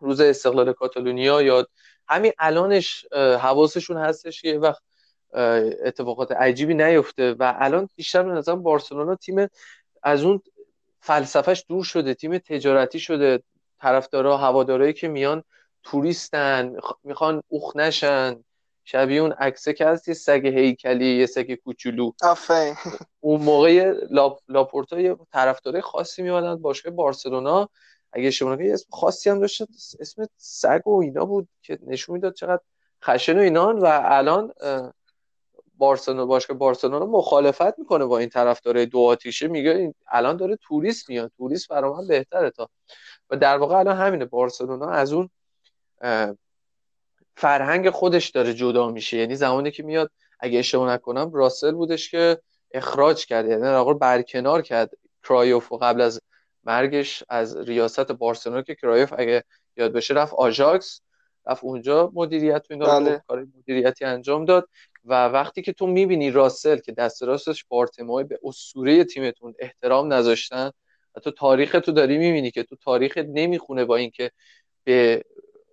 روز استقلال کاتالونیا یا همین الانش حواسشون هستش که وقت اتفاقات عجیبی نیفته. و الان بیشتر به نظرم بارسلونا تیم از اون فلسفهش دور شده تیم تجارتی شده طرفدارا هوادارایی که میان توریستن می‌خوان اوخ نشن. شبیه اون عکسه که هست یه سگ هیکلی یه سگ کوچولو. اون موقع لاپ... لاپورتا یه طرفدارای خاصی میادن باشگاه بارسلونا. اگه شما یه اسم خاصی هم داشت اسم سگ و اینا بود که نشون می‌داد چقدر خشن و اینان. و الان بارسلونا باشگاه بارسلونا مخالفت می‌کنه با این طرفدار دو آتیشه. میگه الان داره توریست میاد. توریست برای من بهتره تا. و در واقع الان همینه. بارسلونا از اون فرهنگ خودش داره جدا میشه. یعنی زمانی که میاد اگه اشتباه نکنم روسل بودش که اخراج کرد. یعنی در برکنار کرد. کرایوف قبل از مرگش از ریاست بارسلونا که کرایوف اگه یاد بشه رفت آژاکس رفت اونجا مدیریت و اینا بله. کار مدیریتی انجام داد. و وقتی که تو می‌بینی روسل که دست راستش بارتومئو به اسطوره تیمتون احترام نذاشتن و تو تاریخ تو داری می‌بینی که تو تاریخ نمی‌خونه با اینکه به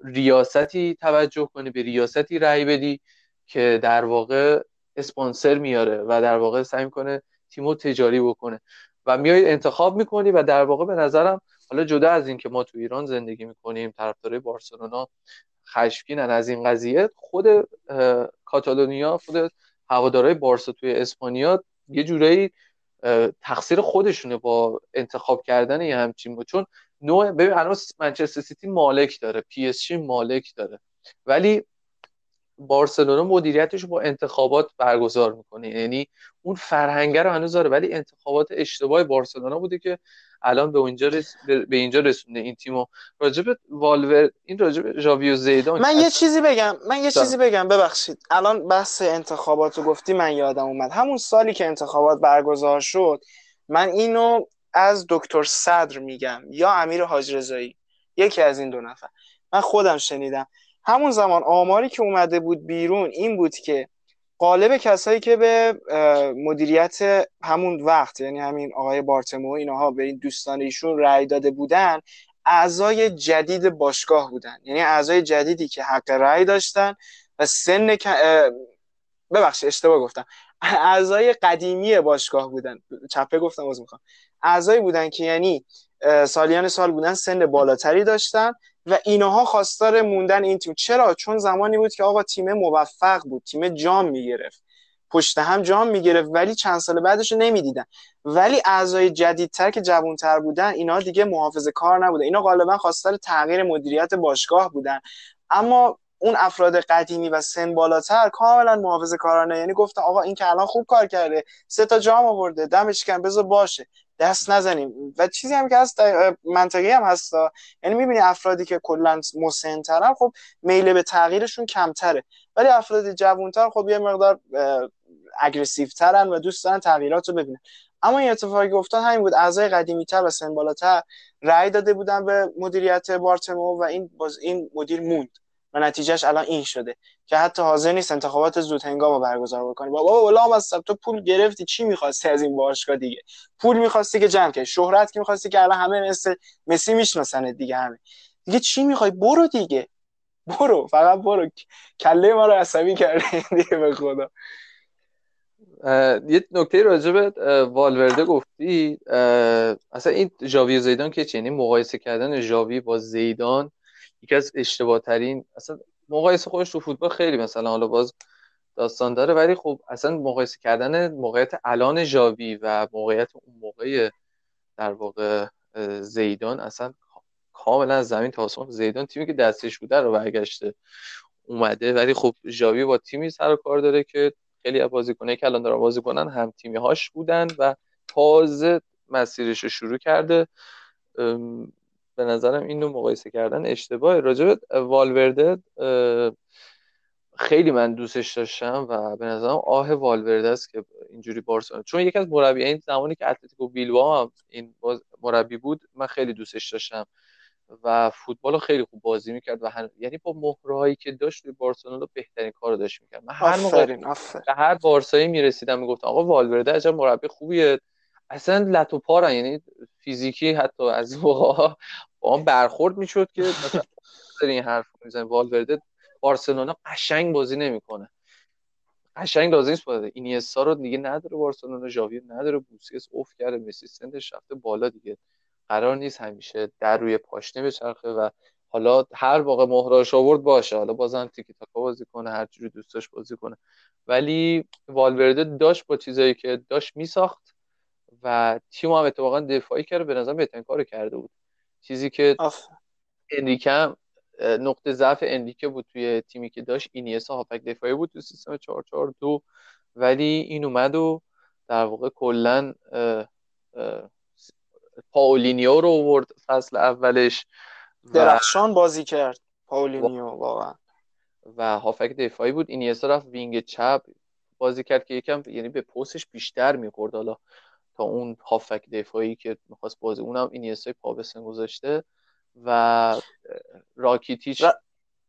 ریاستی توجه کنی به ریاستی رأی بدی که در واقع اسپانسر میاره و در واقع سعی کنه تیمو تجاری بکنه. و میای انتخاب می‌کنی و در واقع به نظرم حالا جدا از اینکه ما تو ایران زندگی می‌کنیم طرفدارای بارسلونا خشمگینن از این قضیه خود کاتالونیا خود هوادارهای بارسا توی اسپانیا یه جورایی تقصیر خودشونه با انتخاب کردن یه همچین بود. چون نوع ببین الان منچستر سیتی مالک داره پی اس جی مالک داره. ولی بارسلونا مدیریتش با انتخابات برگزار می‌کنه. یعنی اون فرهنگه رو هنوز داره. ولی انتخابات اشتباه بارسلونا بوده که الان به اینجا رس... به اینجا رسونده این تیمو. راجب والورده این راجب ژاوی زیدان من یه چیزی بگم. من یه چیزی بگم. ببخشید. الان بحث انتخابات رو گفتی من یادم اومد. همون سالی که انتخابات برگزار شد من اینو از دکتر صدر میگم یا امیر حاج رضایی یکی از این دو نفر. من خودم شنیدم. همون زمان آماری که اومده بود بیرون این بود که قالب کسایی که به مدیریت همون وقت یعنی همین آقای بارتمو اینها به این دوستان ایشون رأی داده بودن اعضای جدید باشگاه بودن. یعنی اعضای جدیدی که حق رأی داشتن و سن ببخشید اشتباه گفتم. اعضای قدیمی باشگاه بودن. چپه گفتم از می‌خوام. اعضایی بودن که یعنی سالیان سال بودن سن بالاتری داشتن و اینها خواستار موندن این تیم. چرا؟ چون زمانی بود که آقا تیم موفق بود تیم جام می‌گرفت. پشت هم جام می‌گرفت ولی چند سال بعدش رو نمی‌دیدن. ولی اعضای جدیدتر که جوانتر بودن اینا دیگه محافظه کار نبودن. اینا غالبا خواستار تغییر مدیریت باشگاه بودن. اما اون افراد قدیمی و سن بالاتر کاملا محافظه کارانه یعنی گفتن آقا این که الان خوب کار کرده سه تا جام آورده دمش کم بذار باشه. دست نزنیم. و چیزی هم که هست منطقی هم هست. یعنی می‌بینی افرادی که کلا مسنترن خب میل به تغییرشون کمتره. ولی افراد جوانتر خب یه مقدار اگریسیو ترن و دوست دارن تغییرات رو ببینن. اما این اتفاقی که افتاد همین بود اعضای قدیمی تر و سن بالاتر رأی داده بودن به مدیریت بارتمو و این باز این مدیر موند. و نتیجهش الان این شده که حتی حاضر نیست انتخابات زود هنگام رو برگزار بکنی بابا ولام از تو پول گرفتی چی می‌خواستی از این باشگاه دیگه؟ پول می‌خواستی که جمع کنی شهرت که می‌خواستی که الان همه مثل مسی می‌شناسن دیگه همه. دیگه چی می‌خوای؟ برو دیگه. برو فقط برو. کله ما رو عصبی کردی دیگه به خدا. یه نکته راجع به والورده گفتی. اصلا این ژاوی زیدان که یعنی مقایسه کردن ژاوی با زیدان یکی از اشتباه ترین اصلا مقایسه خودش تو فوتبال خیلی مثلا حالا باز داستان داره ولی خب اصلا مقایسه کردن موقعیت الان ژاوی و موقعیت اون موقع در واقع زیدان اصلا کاملا زمین تا آسمان زیدان تیمی که دستش بوده رو برگشته اومده. ولی خب ژاوی با تیمی سر کار داره که خیلی از بازیکنایی که الان دارن بازی کنن هم تیمی هاش بودن و تازه مسیرش رو شروع کرده. به نظرم این مقایسه کردن اشتباه راجب والورده خیلی من دوستش داشتم و به نظرم آه والورده است که اینجوری بارسلونا چون یکی از این زمانی که اتلتیکو بیلبائو هم این مربی بود من خیلی دوستش داشتم و فوتبال رو خیلی خوب بازی می‌کرد و هن... یعنی با مهرهایی که داشت توی بارسلونا بهترین کار رو داشت می‌کرد. من هر موقع به هر بارسایی می‌رسیدم می‌گفتم آقا والورده عجب مربی خوبیه. اصلا لتو پارن یعنی فیزیکی حتی از موقع با هم برخورد می‌شد که مثلا [LAUGHS] این حرف می‌زنه والورده بارسلونا قشنگ بازی نمی‌کنه. قشنگ لازم نیست این اینیستا رو دیگه نداره بارسلونا ژاوی نداره بوسکس اوف کرده مسی سنتش رفته بالا دیگه. قرار نیست همیشه در روی پاشنه بچرخه و حالا هر واقع مهراش آورد باشه. حالا بازم تیکی تاکا بازی کنه هر جوری دوستاش بازی کنه. ولی والورده داشت با چیزایی که داشت میساخت. و تیم هم اتفاقا دفاعی کرده به نظر بهترین کار کرده بود. چیزی که انریکه نقطه ضعف انریکه بود توی تیمی که داشت. اینیسا هافک دفاعی بود تو سیستم 442 ولی این اومد و در واقع کلا پاولینیو رو آورد فصل اولش درخشان بازی کرد پاولینیو واقعا. و هافبک دفاعی بود. اینیستا رفت wing چپ بازی کرد که یکم یعنی به پستش بیشتر می‌خورد حالا. تا اون هافبک دفاعی که می‌خواست بازی اونم اینیستا پا به سن گذاشته و راکیتیچ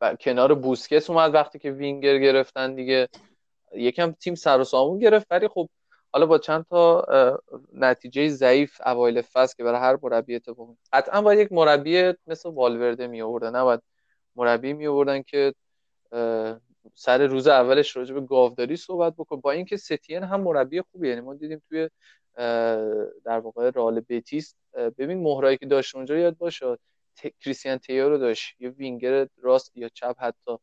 و... کنار بوسکس اومد وقتی که وینگر گرفتن دیگه. یکم تیم سر و سامون گرفت ولی خب حالا با چند تا نتیجه ضعیف اوایل فصل که برای هر مربی اتفاق قطعا باید یک مربی مثل والورده می آوردن نباید مربی می آوردن که سر روز اولش راجع به گاوداری صحبت بکن. با اینکه ستین هم مربی خوبی یعنی ما دیدیم توی در واقع رال بتیس. ببین مهرایی که داشت اونجا یاد باشه. کریستیان تیو رو داشت. یه وینگر راست یا چپ حتی.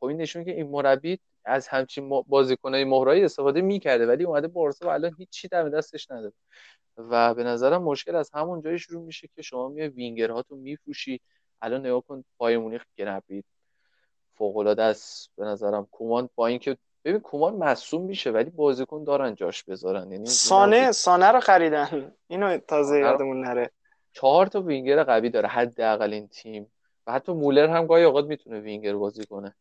خب این نشون که این مربی از همچین بازیکنای مهرایی استفاده می‌کرده ولی اومده بارسا و الان هیچ چی در دستش نداره. و به نظرم مشکل از همون جایی شروع میشه که شما میای وینگرهاتون میفروشی. الان نگاه کن پای مونیخ گنبری فوق العاده است. به نظرم کومان با اینکه ببین کومان مصوم میشه ولی بازیکن دارن جاش بذارن. یعنی سانه سانه رو خریدن. اینو تازه یادمون نره. چهار تا وینگر قوی داره حداقل این تیم. و حتی مولر هم گاهی اوقات می‌تونه وینگر بازی کنه.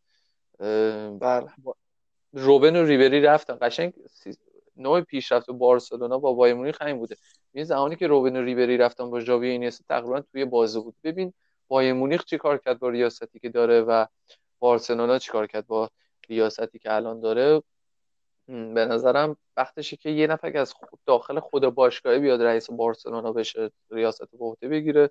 بله. روبن و ریبری رفتن. قشنگ نوع پیشرفت بارسلونا با بایر مونیخ همین بوده. این زمانی که روبن و ریبری رفتن با ژاوی اینیستا تقریبا توی بازی بود. ببین بایر مونیخ چیکار کرد با ریاستی که داره و بارسلونا چیکار کرد با ریاستی که الان داره به نظرم وقتشه که یه نفر از داخل خود باشگاه بیاد رئیس بارسلونا بشه ریاست به بگیره.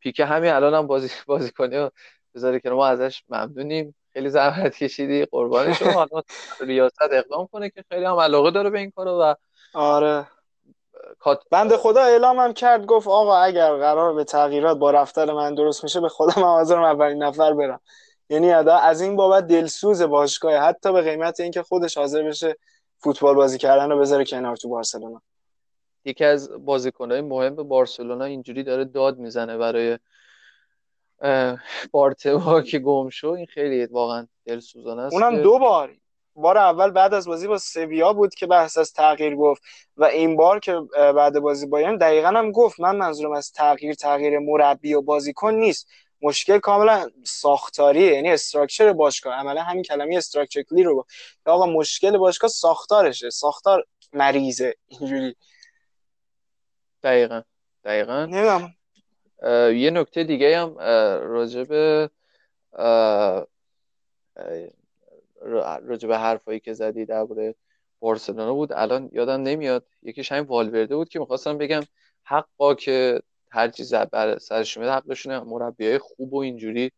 پیکه همین الان هم بازی [LAUGHS] بازی کنه بذاره که ما ازش ممنونیم. خیلی زحمت کشیدی قربان شما. [LAUGHS] ریاست اقدام کنه که خیلی هم علاقه داره به این کارو و آره. بنده خدا اعلامم کرد گفت آقا اگر قرار به تغییرات با رفتار من درست میشه به خودم حاضرم اولین نفر برم. یعنی از این بابت دلسوز باشگاه حتی به قیمت اینکه خودش حاضر بشه فوتبال بازی کردن رو بذاره کنار تو بارسلونا. یکی از بازیکنهای مهم بارسلونا اینجوری داره داد می‌زنه برای بارتوا [LAUGHS] که گم شو این خیلی واقعا دلسوزانه است اونم دو بار. بار اول بعد از بازی با سویا بود که بحث از تغییر گفت و این بار که بعد بازی بایرن دقیقا هم گفت من منظورم از تغییر تغییر مربی و بازیکن نیست. مشکل کاملا ساختاریه یعنی استراکچر باشگاه. عملا همین کلمه استراکچرلی رو آقا مشکل باشگاه ساختارشه ساختار مریضه اینجوری. دقیقا دقیقا. نمی‌دونم. یه نکته دیگه هم راجع به حرفایی که زدی درباره بارسلونا بود. الان یادم نمیاد یکیش همین والورده بود که می‌خواستم بگم حقا که هر چیز بر سرش میاد حقشونه. مربیای خوب و اینجوری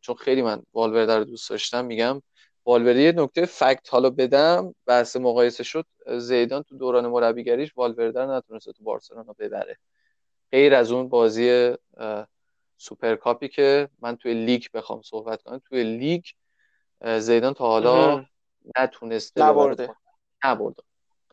چون خیلی من والورده رو دوست داشتم میگم والورده یه نکته fact حالا بدم بحث مقایسه شد. زیدان تو دوران مربیگریش والورده رو نتونست تو بارسلونا ببره. غیر از اون بازی سوپرکاپی که من توی لیگ بخوام صحبت کنم. توی لیگ زیدان تا حالا نتونسته نبرده. نبرده.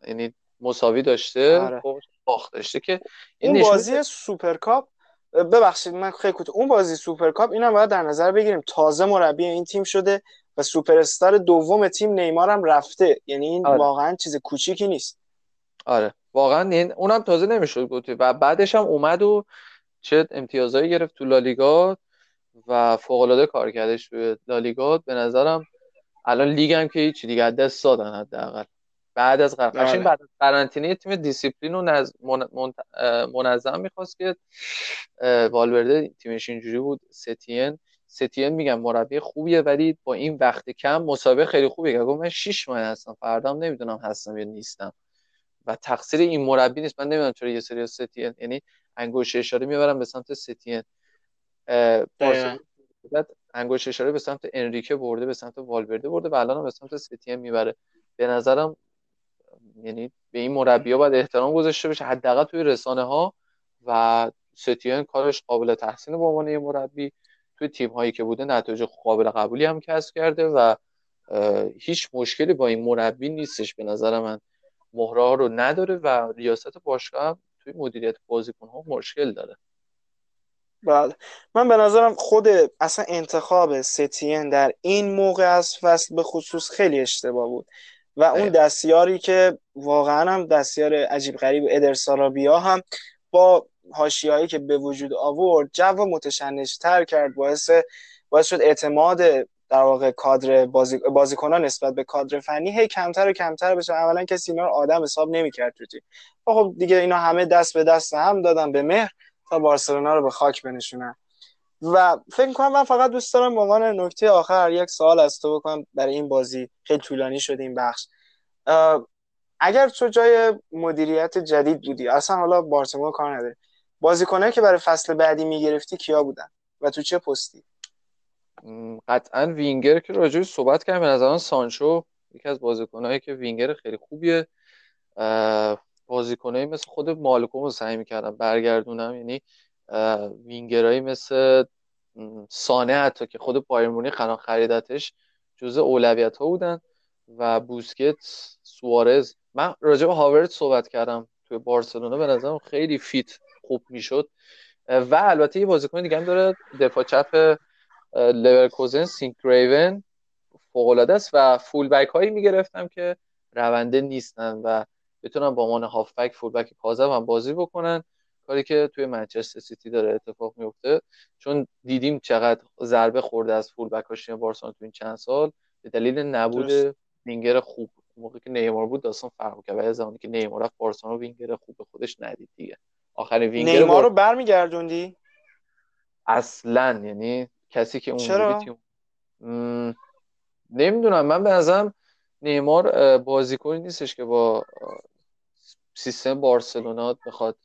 یعنی مساوی داشته آره. باخت داشته که این بازی سوپرکاپ ببخشید من خیلی کوتاه. اون بازی سوپرکاپ اینم باید در نظر بگیریم. تازه مربی این تیم شده و سوپر استار دوم تیم نیمار هم رفته. یعنی این آره. واقعا چیز کوچیکی نیست. آره. واقعا این اونم تازه نمی‌شد گفتی. و بعدش هم اومد و چه امتیازهایی گرفت تو لالیگا و فوق العاده کار کردش توی لالیگا. به نظرم الان لیگ هم که هیچ دیگه دست دادن حداقل. بعد از قرنطینه بله. بعد از قرنطینه تیم دیسیپلین و نز... منظم می‌خواست که والورده تیمش اینجوری بود. ستین. ستین میگم مربی خوبیه ولی با این وقت کم مسابقه خیلی خوبیه. گفت من 6 ماه هستم فردام نمی‌دونم هستم یا نیستم. و تقصیر این مربی نیست. من نمی‌دونم چرا یه سری ستین یعنی انگوش اشاره می‌برم به سمت ستین. بعد انگوش اشاره به سمت انریکه برده به سمت والورده برده و الان به سمت ستین می‌بره. به نظرم یعنی به این مربی ها باید احترام گذاشته بشه حداقل توی رسانه ها و ستین کارش قابل تحسین به عنوان مربی. توی تیم هایی که بوده نتایج قابل قبولی هم کسب کرده و هیچ مشکلی با این مربی نیستش به نظر من. مهره رو نداره و ریاست باشگاه توی مدیریت بازیکن ها مشکل داره. بله. من به نظرم خود اصلا انتخاب ستین در این موقع از فصل به خصوص خیلی اشتباه بود. و اون دستیاری که واقعا هم دستیار عجیب غریب ادرسارابیا هم با هاشیایی که به وجود آورد جو متشنجتر کرد باعث باعث شد اعتماد در واقع کادر بازی بازیکنان نسبت به کادر فنی هی کمتر و کمتر بشه. اولا کسی اینا رو آدم حساب نمی‌کرد تو تیم. خب, خب دیگه اینا همه دست به دست هم دادن به مهر تا بارسلونا رو به خاک بنشونن. و فکر کنم من فقط دوست دارم به عنوان نکته آخر یک سوال از تو بکنم برای این بازی. خیلی طولانی شده این بخش. اگر تو جای مدیریت جدید بودی اصلا حالا بارسلونا کار نداره. بازیکنایی که برای فصل بعدی می‌گرفتی کیا بودن و تو چه پستی؟ قطعا وینگر که راجعش صحبت کردم به نظرم سانچو یکی از بازیکنایی که وینگر خیلی خوبیه. بازیکنایی مثل خود مالکوم رو سعی می‌کردم برگردونم. یعنی وینگرایی مثل سانه حتی که خود پایرمونی خنا خریدتش جزء اولویت ها بودن و بوسکت سوارز. من راجع به هاورد صحبت کردم توی بارسلونا به نظرم خیلی فیت خوب می‌شد. و البته یه بازیکن دیگه هم داره دفاع چپ لورکوزن سینک ریون فوق است و فول بک هایی می‌گرفتم که رونده نیستن و بتونن با عنوان هافبک فول بک کاذب هم بازی بکنن. کاری که توی منچستر سیتی داره اتفاق میفته. چون دیدیم چقدر ضربه خورده از فول بک هاش بارسلونا تو این چند سال. به دلیل نبود وینگر خوب. موقعی که نیمار بود داستان فرق کرد و زمانی که نیمار رفت بارسلونا وینگر خوب به خودش ندید دیگه. آخرین وینگر نیمار رو برمیگردوندی؟ اصلا. یعنی کسی که اون تیم نمی‌دونم. من به نظرم نیمار بازیکنی نیستش که با سیستم بارسلونا بخواد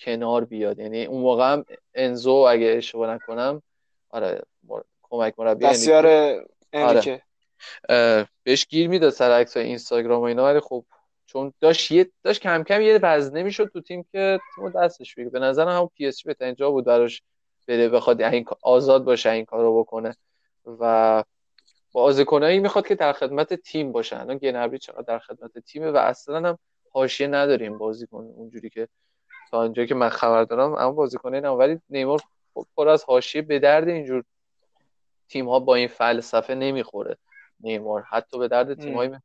کنار بیاد. یعنی اون موقع هم انزو اگه اشتباه نکنم آره کمک مربی دستیار آره. بهش گیر می‌داد سر عکس اینستاگرام و اینا ولی خب چون داشت یه داشت کم کم یه وزنه می‌شد تو تیم که تیم دستش بگیره به نظر هم پی اس بهترین جا بود براش بده بخواد این آزاد باشه این کارو بکنه. و بازیکنایی می‌خواد که در خدمت تیم باشن. الان گنبری چقدر در خدمت تیمه و اصلا هم حاشیه نداریم بازیکن اونجوری که تا اینجا که من خبر دارم اما بازیکن نه ولی نیمار پر از حاشیه به درد اینجور تیم ها با این فلسفه نمی‌خوره. نیمار حتی به درد تیم های مثل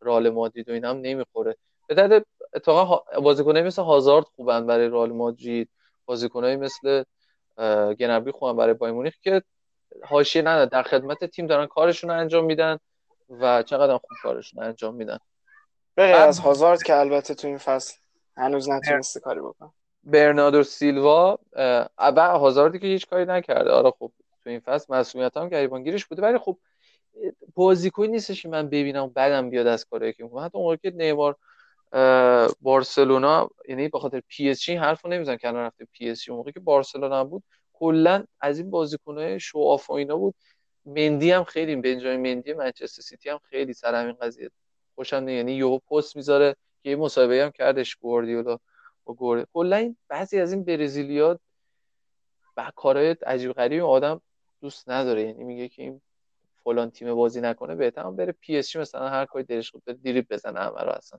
رال مادرید و این هم نمی‌خوره. به درد اتفاقا بازیکنایی مثل هازارد خوبن برای رال مادرید. بازیکنایی مثل گنبری خوبن برای بایر مونیخ که حاشیه نداره در خدمت تیم دارن کارشون رو انجام میدن و چقدر خوب کارشون انجام میدن. بغیر از هازارد که البته تو این فصل هنوز نتونسته کاری بکن برناردو سیلوا و هازاردی که هیچ کاری نکرده. آره خب تو این فصل مسئولیت هم گریبانگیرش بوده ولی خب بازیکنی نیستش که من ببینم بدم بیاد از کاری که می‌کنه. حتی اون که نیمار بارسلونا یعنی به خاطر پی اس جی حرفو نمیزنم که الان رفته پی اس جی. موقعی که بارسلونا بود کلا از این بازیکنای show off و اینا بود. مندی هم خیلی بنجامین مندی منچستر سیتی هم خیلی سر همین قضیه. خوشم یعنی یهو پست می‌ذاره یه مصاحبه هم کردش گواردیولا با گورد کلا این بعضی از این برزیلیا با کارهای عجیب غریب آدم دوست نداره. یعنی میگه که این فلان تیم بازی نکنه بهتر بره پی اس جی مثلا هر کاری دلش خواد بره دریبل بزنه همه رو اصلا.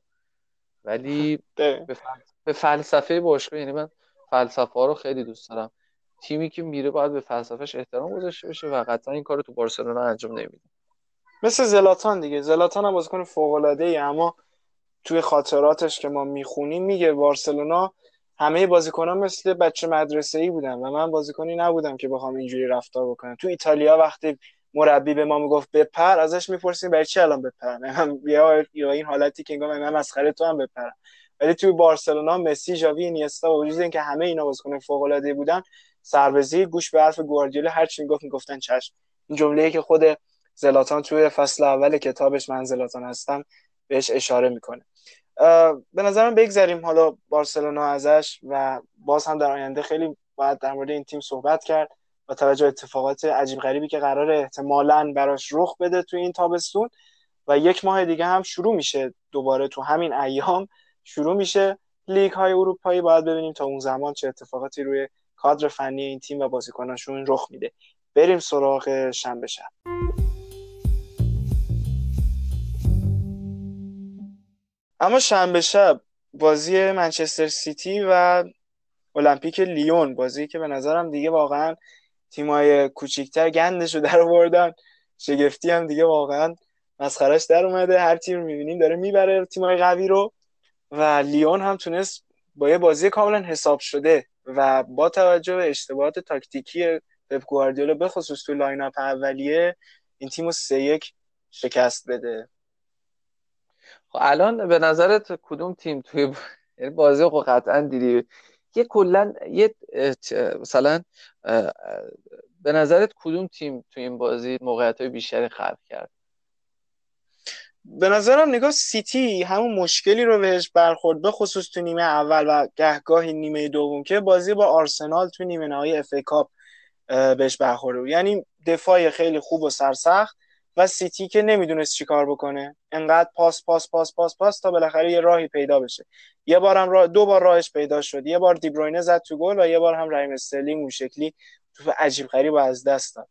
ولی [LAUGHS] به فلسفه باشگاه یعنی من فلسفه ها رو خیلی دوست دارم. تیمی که میره باید به فلسفهش احترام گذاشته بشه و قطعا این کار رو تو بارسلونا انجام نمیده. مثل زلاتان دیگه. زلاتان هم بازیکن فوق العاده ای اما توی خاطراتش که ما می‌خونیم میگه بارسلونا همه بازیکنان مثل بچه مدرسه ای بودن و من بازیکنی نبودم که بخوام اینجوری رفتار بکنم. تو ایتالیا وقتی مربی به ما می‌گفت بپر ازش می‌پرسیم برای چی الان بپرم یا این حالتی که انگار من مسخره تو هم بپرم. ولی توی بارسلونا مسی ژاوی اینیستا با وجود اینکه همه اینا بازیکن فوق العاده بودن سربزی گوش به حرف گواردیولا هر چی می‌گفت می‌گفتن چشم. این جمله‌ای که خود زلاتان توی فصل اول کتابش من زلاتان هستم بهش اشاره می‌کنه. به نظرم بگذریم حالا بارسلونا ازش و باز هم در آینده خیلی باید در مورد این تیم صحبت کرد با توجه اتفاقات عجیب غریبی که قرار احتمالا براش رخ بده تو این تابستون. و یک ماه دیگه هم شروع میشه دوباره تو همین ایام شروع میشه لیگ های اروپایی. باید ببینیم تا اون زمان چه اتفاقاتی روی کادر فنی این تیم و بازیکناشون رخ میده. بریم سراغ شنبه شب. اما شنبه شب بازی منچستر سیتی و المپیک لیون بازی که به نظرم دیگه واقعا تیمای کوچیکتر گندش رو در آوردن شگفتی هم دیگه واقعا مسخرش در اومده. هر تیم می‌بینیم داره می‌بره تیمای قوی رو و لیون هم تونست با یه بازی کاملا حساب شده و با توجه به اشتباهات تاکتیکی پپ گواردیولا به خصوص تو line up اولیه این تیم رو سه یک شکست بده. خب الان به نظرت کدوم تیم توی یعنی بازی خب قطعا دیدی؟ یه کلا یه مثلا به نظرت کدوم تیم توی این بازی موقعیت های بیشتری خلق کرد؟ به نظرم نگاه سیتی همون مشکلی رو بهش برخورد به خصوص تو نیمه اول و گهگاهی نیمه دوم که بازی با آرسنال تو نیمه نهایی اف ای کاپ بهش برخورد یعنی دفاع خیلی خوب و سرسخت. و سیتی که نمی‌دونست چیکار بکنه. انقدر پاس پاس پاس پاس پاس تا بالاخره یه راهی پیدا بشه. یه بارم راه دو بار راهش پیدا شد. یه بار دیبروینه زد تو گل و یه بار هم رایم استرلینگ اون شکلی تو عجیب غریب از دست داد.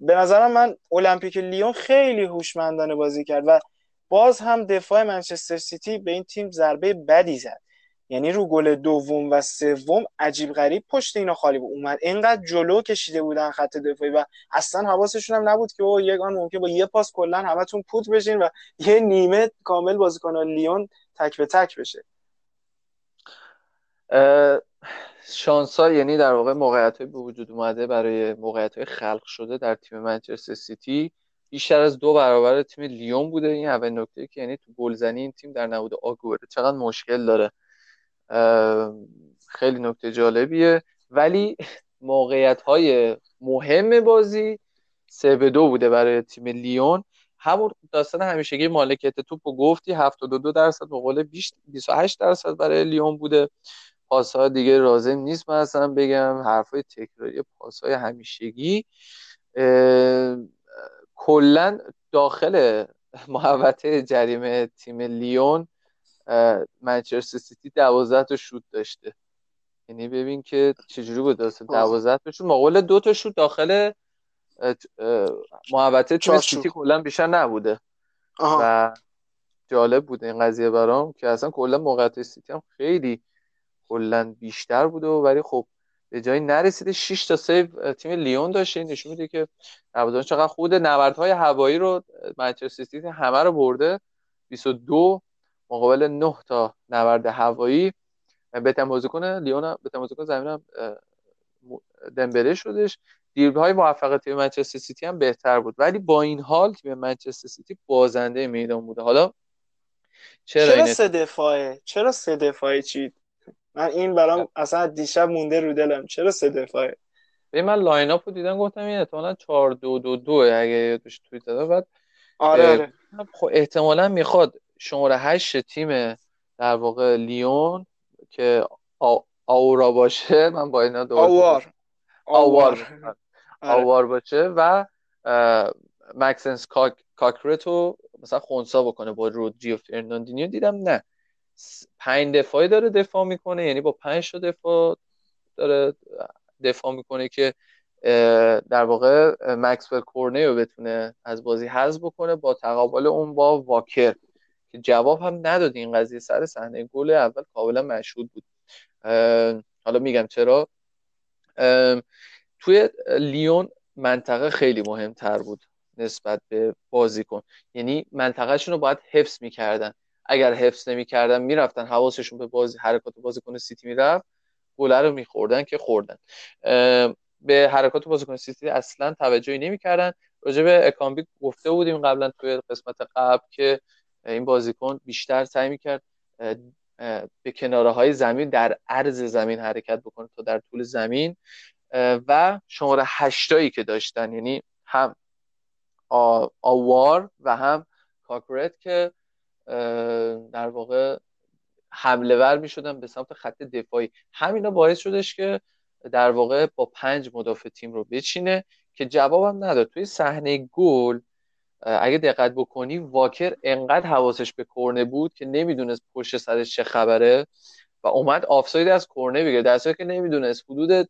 به نظرم من المپیک لیون خیلی هوشمندانه بازی کرد و باز هم دفاع منچستر سیتی به این تیم ضربه بدی زد. یعنی رو گل دوم و سوم عجیب غریب پشت اینا خالی بود. اومد اینقدر جلو کشیده بودن خط دفاعی و اصلا حواسشون هم نبود که با یک آن ممکن با یه پاس کلا همتون پوت بشین و یه نیمه کامل بازیکن لیون تک به تک بشه. شانسا یعنی در واقع موقعیت به وجود اومده برای موقعیت های خلق شده در تیم منچستر سیتی. بیشتر از دو برابر تیم لیون بوده. این اول نکته که یعنی تو گلزنی این تیم در نبود آگوره چقدر مشکل داره. خیلی نکته جالبیه. ولی موقعیت های مهم بازی سه به دو بوده برای تیم لیون. همون داستان همیشگی مالکیت توپ و گفتی 72 درصد به قول 28 درصد برای لیون بوده. پاس ها دیگه لازم نیست من اصلا بگم. حرفای تکراری پاس های همیشگی کلا داخل محوطه جریمه تیم لیون. منچستر سیتی 12 تا شوت داشته. یعنی ببین که چجوری بود داشته 12 تا شوت. مقابل دو تا شوت داخل محوطه تیم سیتی کلا بیشتر نبوده. آها. و جالب بوده این قضیه برام که اصلا کلا موقعیت سیتی هم خیلی کلا بیشتر بوده ولی خب به جایی نرسیده. 6 تا save تیم لیون داشته. نشون میده که نوازان چقدر خوده نبردهای هوایی رو منچستر سیتی همه رو برده. 22 مقابل 9 تا نبرد هوایی بهترین بازیکن لیون بهترین بازیکن زمین دمبله شدش. های موفقیت تیم منچستر سیتی هم بهتر بود. ولی با این حال تیم منچستر سیتی بازنده میدان بوده. حالا چرا, چرا سه دفاعه؟ چرا سه دفاعه چید من این برام اصلا دیشب مونده رو دلم. چرا سه دفاعه؟ به من لاین اپ دیدم گفتم این احتمالاً 4 2 2 2 اگه یادش توییت داده بعد آره آره. خب احتمالاً می‌خواد شماره 8 تیم در واقع لیون که آورا باشه. [LAUGHS] من با اینا دور آوار. آوار. [LAUGHS] آوار. باشه و مکسنس کاکرتو مثلا خونسا بکنه با رودریو فرناندینیو. دیدم نه. پنج دفاعی داره دفاع می‌کنه یعنی با پنج تا دفاع داره دفاع می‌کنه که در واقع مکسول کورنه رو بتونه از بازی حذف بکنه با تقابل اون با واکر. که جواب هم نداد این قضیه سر صحنه گل اول کاملا مشهود بود. حالا میگم چرا؟ توی لیون منطقه خیلی مهمتر بود نسبت به بازیکن. یعنی منطقهشون رو باید حفظ می‌کردن. اگر حفظ نمی‌کردن می‌رفتن حواسشون به بازی حرکات بازیکن سیتی می‌رفت گل رو میخوردن که خوردن. به حرکات بازیکن سیتی اصلا توجهی نمی‌کردن. راجع به اکامبی گفته بودیم قبلا توی قسمت قبل که این بازیکن بیشتر سعی می‌کرد به کناره های زمین در عرض زمین حرکت بکنه تا در طول زمین. و شماره هشتایی که داشتن یعنی هم آوار و هم کاکرت که در واقع حمله ور می شدن به سمت خط دفاعی. همینا باعث شدش که در واقع با پنج مدافع تیم رو بچینه که جوابم نداد. توی صحنه گل اگه دقت بکنی واکر انقدر حواسش به کرنه بود که نمی‌دونست پشت سرش چه خبره و اومد آفساید از کرنه بگیره در که نمی‌دونست. حدود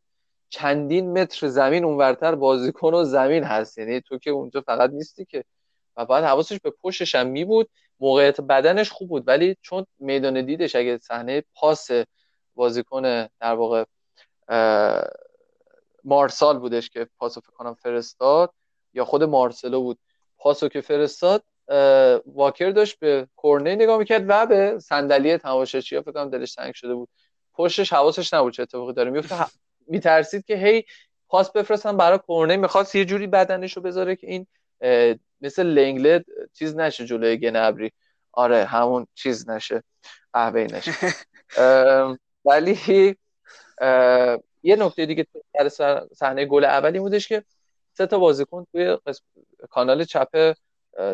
چندین متر زمین اونورتر بازیکن و زمین هست. یعنی تو که اونجا فقط نیستی که. و بعد حواسش به پشتش هم می بود موقعیت بدنش خوب بود. ولی چون میدان دیدش اگه صحنه پاس بازیکن در واقع مارسال بودش که پاسو فکر کنم فرستاد یا خود مارسلو بود. پاسو که فرستاد واکر داشت به کورنر نگاه می‌کرد و به صندلی تماشاچی فکر کنم دلش تنگ شده بود. پشتش حواسش نبود چه اتفاقی داره. میفته میترسید که هی پاس بفرستن برای کورنر. می‌خواست یه جوری بدنش رو بذاره که این مثل لنگلد چیز نشه جلوی گنابری آره همون چیز نشه. قهوه نشه. [LAUGHS] ولی یه نکته دیگه در صحنه گل اولی بودش که سه تا بازیکن توی کانال چپ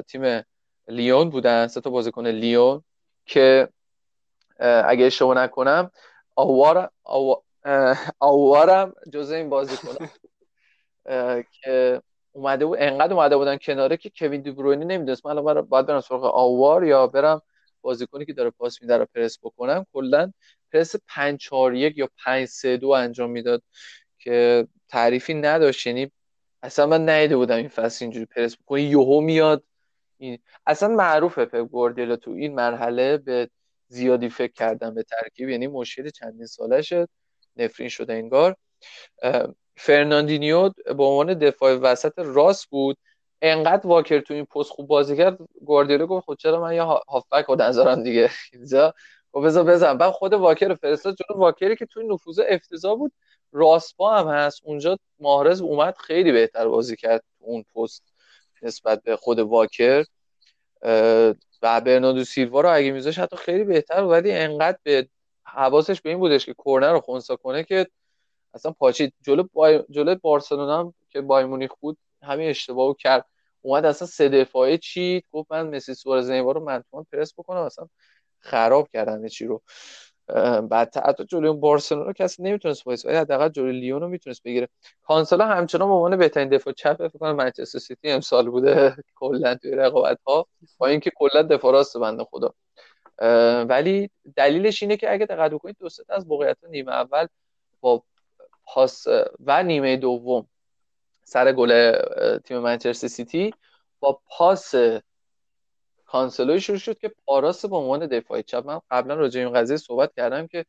تیم لیون بودن سه تا بازیکن لیون که اگه اشتباه نکنم آوار آوارم جزء این بازیکن [LAUGHS] که اومده بود انقدر اومده بودن کناره که کوین دیبروینی نمی‌دونست. من الان باید برم سراغ آوار یا برم بازیکنی که داره پاس میده رو پرس بکنم. کلا پرس 5 4 1 یا 5 3 2 انجام می‌داد که تعریفی نداشت. یعنی اصلا من نیده بودم این فصل اینجوری پرس بکنی یهو میاد. این اصلا معروفه پپ گواردیولا تو این مرحله به زیادی فکر کردن به ترکیب. یعنی مشکل چندین سالشه نفرین شده انگار. فرناندینیو به عنوان دفاع وسط راست بود. انقدر واکر تو این پست خوب بازی کرد. گواردیولا گفت خود خب چرا من یا هافبک رو نذارم دیگه. [LAUGHS] اینجا. و خب بذار بزن. بعد خود واکر فرستاد جلو. واکری که توی نفوذ افتضاح بود. راست‌پا هم هست. اونجا ماهرز اومد خیلی بهتر بازی کرد اون پست نسبت به خود واکر. و برناردو سیلوا رو اگه میذاش حتی خیلی بهتر ولی انقدر به حواسش به این بودش که کورنر رو خونسا کنه که اصلا پاچید جلو بای... جلو بارسلونا هم که بای مونیخ بود همین اشتباهو کرد. اومد اصلا سه دفاعه چی گفت من مسی سوارز نیمار رو منتوان پرس بکنم اصلا خراب کردن چی رو. بعد حتی جلوی بارسلونا کسی نمی‌تونست وایسه ولی حداقل جلوی لیون رو می‌تونست بگیره. کانسلو همچنان به عنوان بهترین دفاع چپ فکر کنم منچستر سیتی امسال بوده. [LAUGHS] کلا توی رقابت ها با اینکه کلا دفاع راست بنده خدا. ولی دلیلش اینه که اگه دقت بکنید دو از موقعیت نیمه اول با پاس و نیمه دوم سر گل تیم منچستر سیتی با پاس کانسلوی شروع شد که پاراس به عنوان دفاع چپ. من قبلا راجع این قضیه صحبت کردم که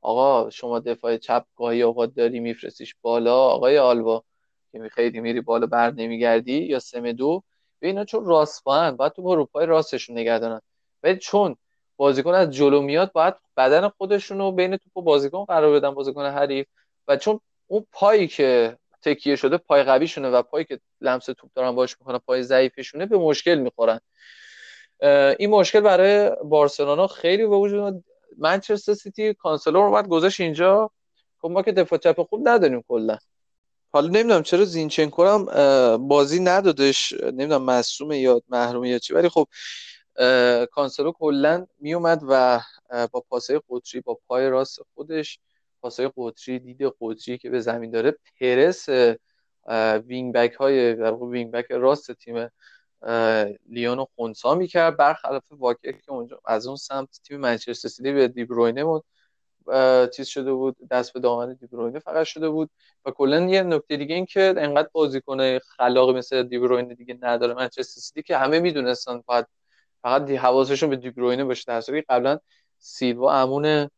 آقا شما دفاع چپ گاهی اوقات داری میفرستیش بالا. آقای آلوا که خیلی میری بالا بر نمیگردی یا سم دو به اینا چون راست باید باید تو با روپای راستشون ولی چون بازیکن از جلو میاد باید بدن خودشون بین توپ و بازیکن قرار بدن بازیکن حریف. و چون اون پایی که تکیه شده پای قویشونه و پایی که لمس توپ دارن باش می‌کنن پای ضعیفشونه به مشکل می‌خورن. این مشکل برای بارسلونا خیلی به وجود منچستر سیتی کانسلر اومد گذاشت اینجا. خب ما که دفاع چپ خوب نداریم کلا. حالا نمی‌دونم چرا زینچنکو هم بازی ندادش. نمی‌دونم مصدوم یا محروم یا چی. ولی خب کانسلو کلا میومد و با پاسای قطری با پای راست خودش پاسای قطری دید قطری که به زمین داره پرس وینگ بک های وینگ بک راست تیم لیون رو خونسا می‌کرد. برخلاف واکر که اونجا از اون سمت تیم منچستر سیتی به دیبروینه بود چیز شده بود. دست به دامن دیبروینه فقط شده بود. و کلا یه نکته دیگه این که انقدر بازیکن خلاقی مثل دیبروینه دیگه نداره. منچستر سیتی که همه می‌دونستن باید فقط حواسشون به دیبروینه باشه. در قبلا سیلوا امون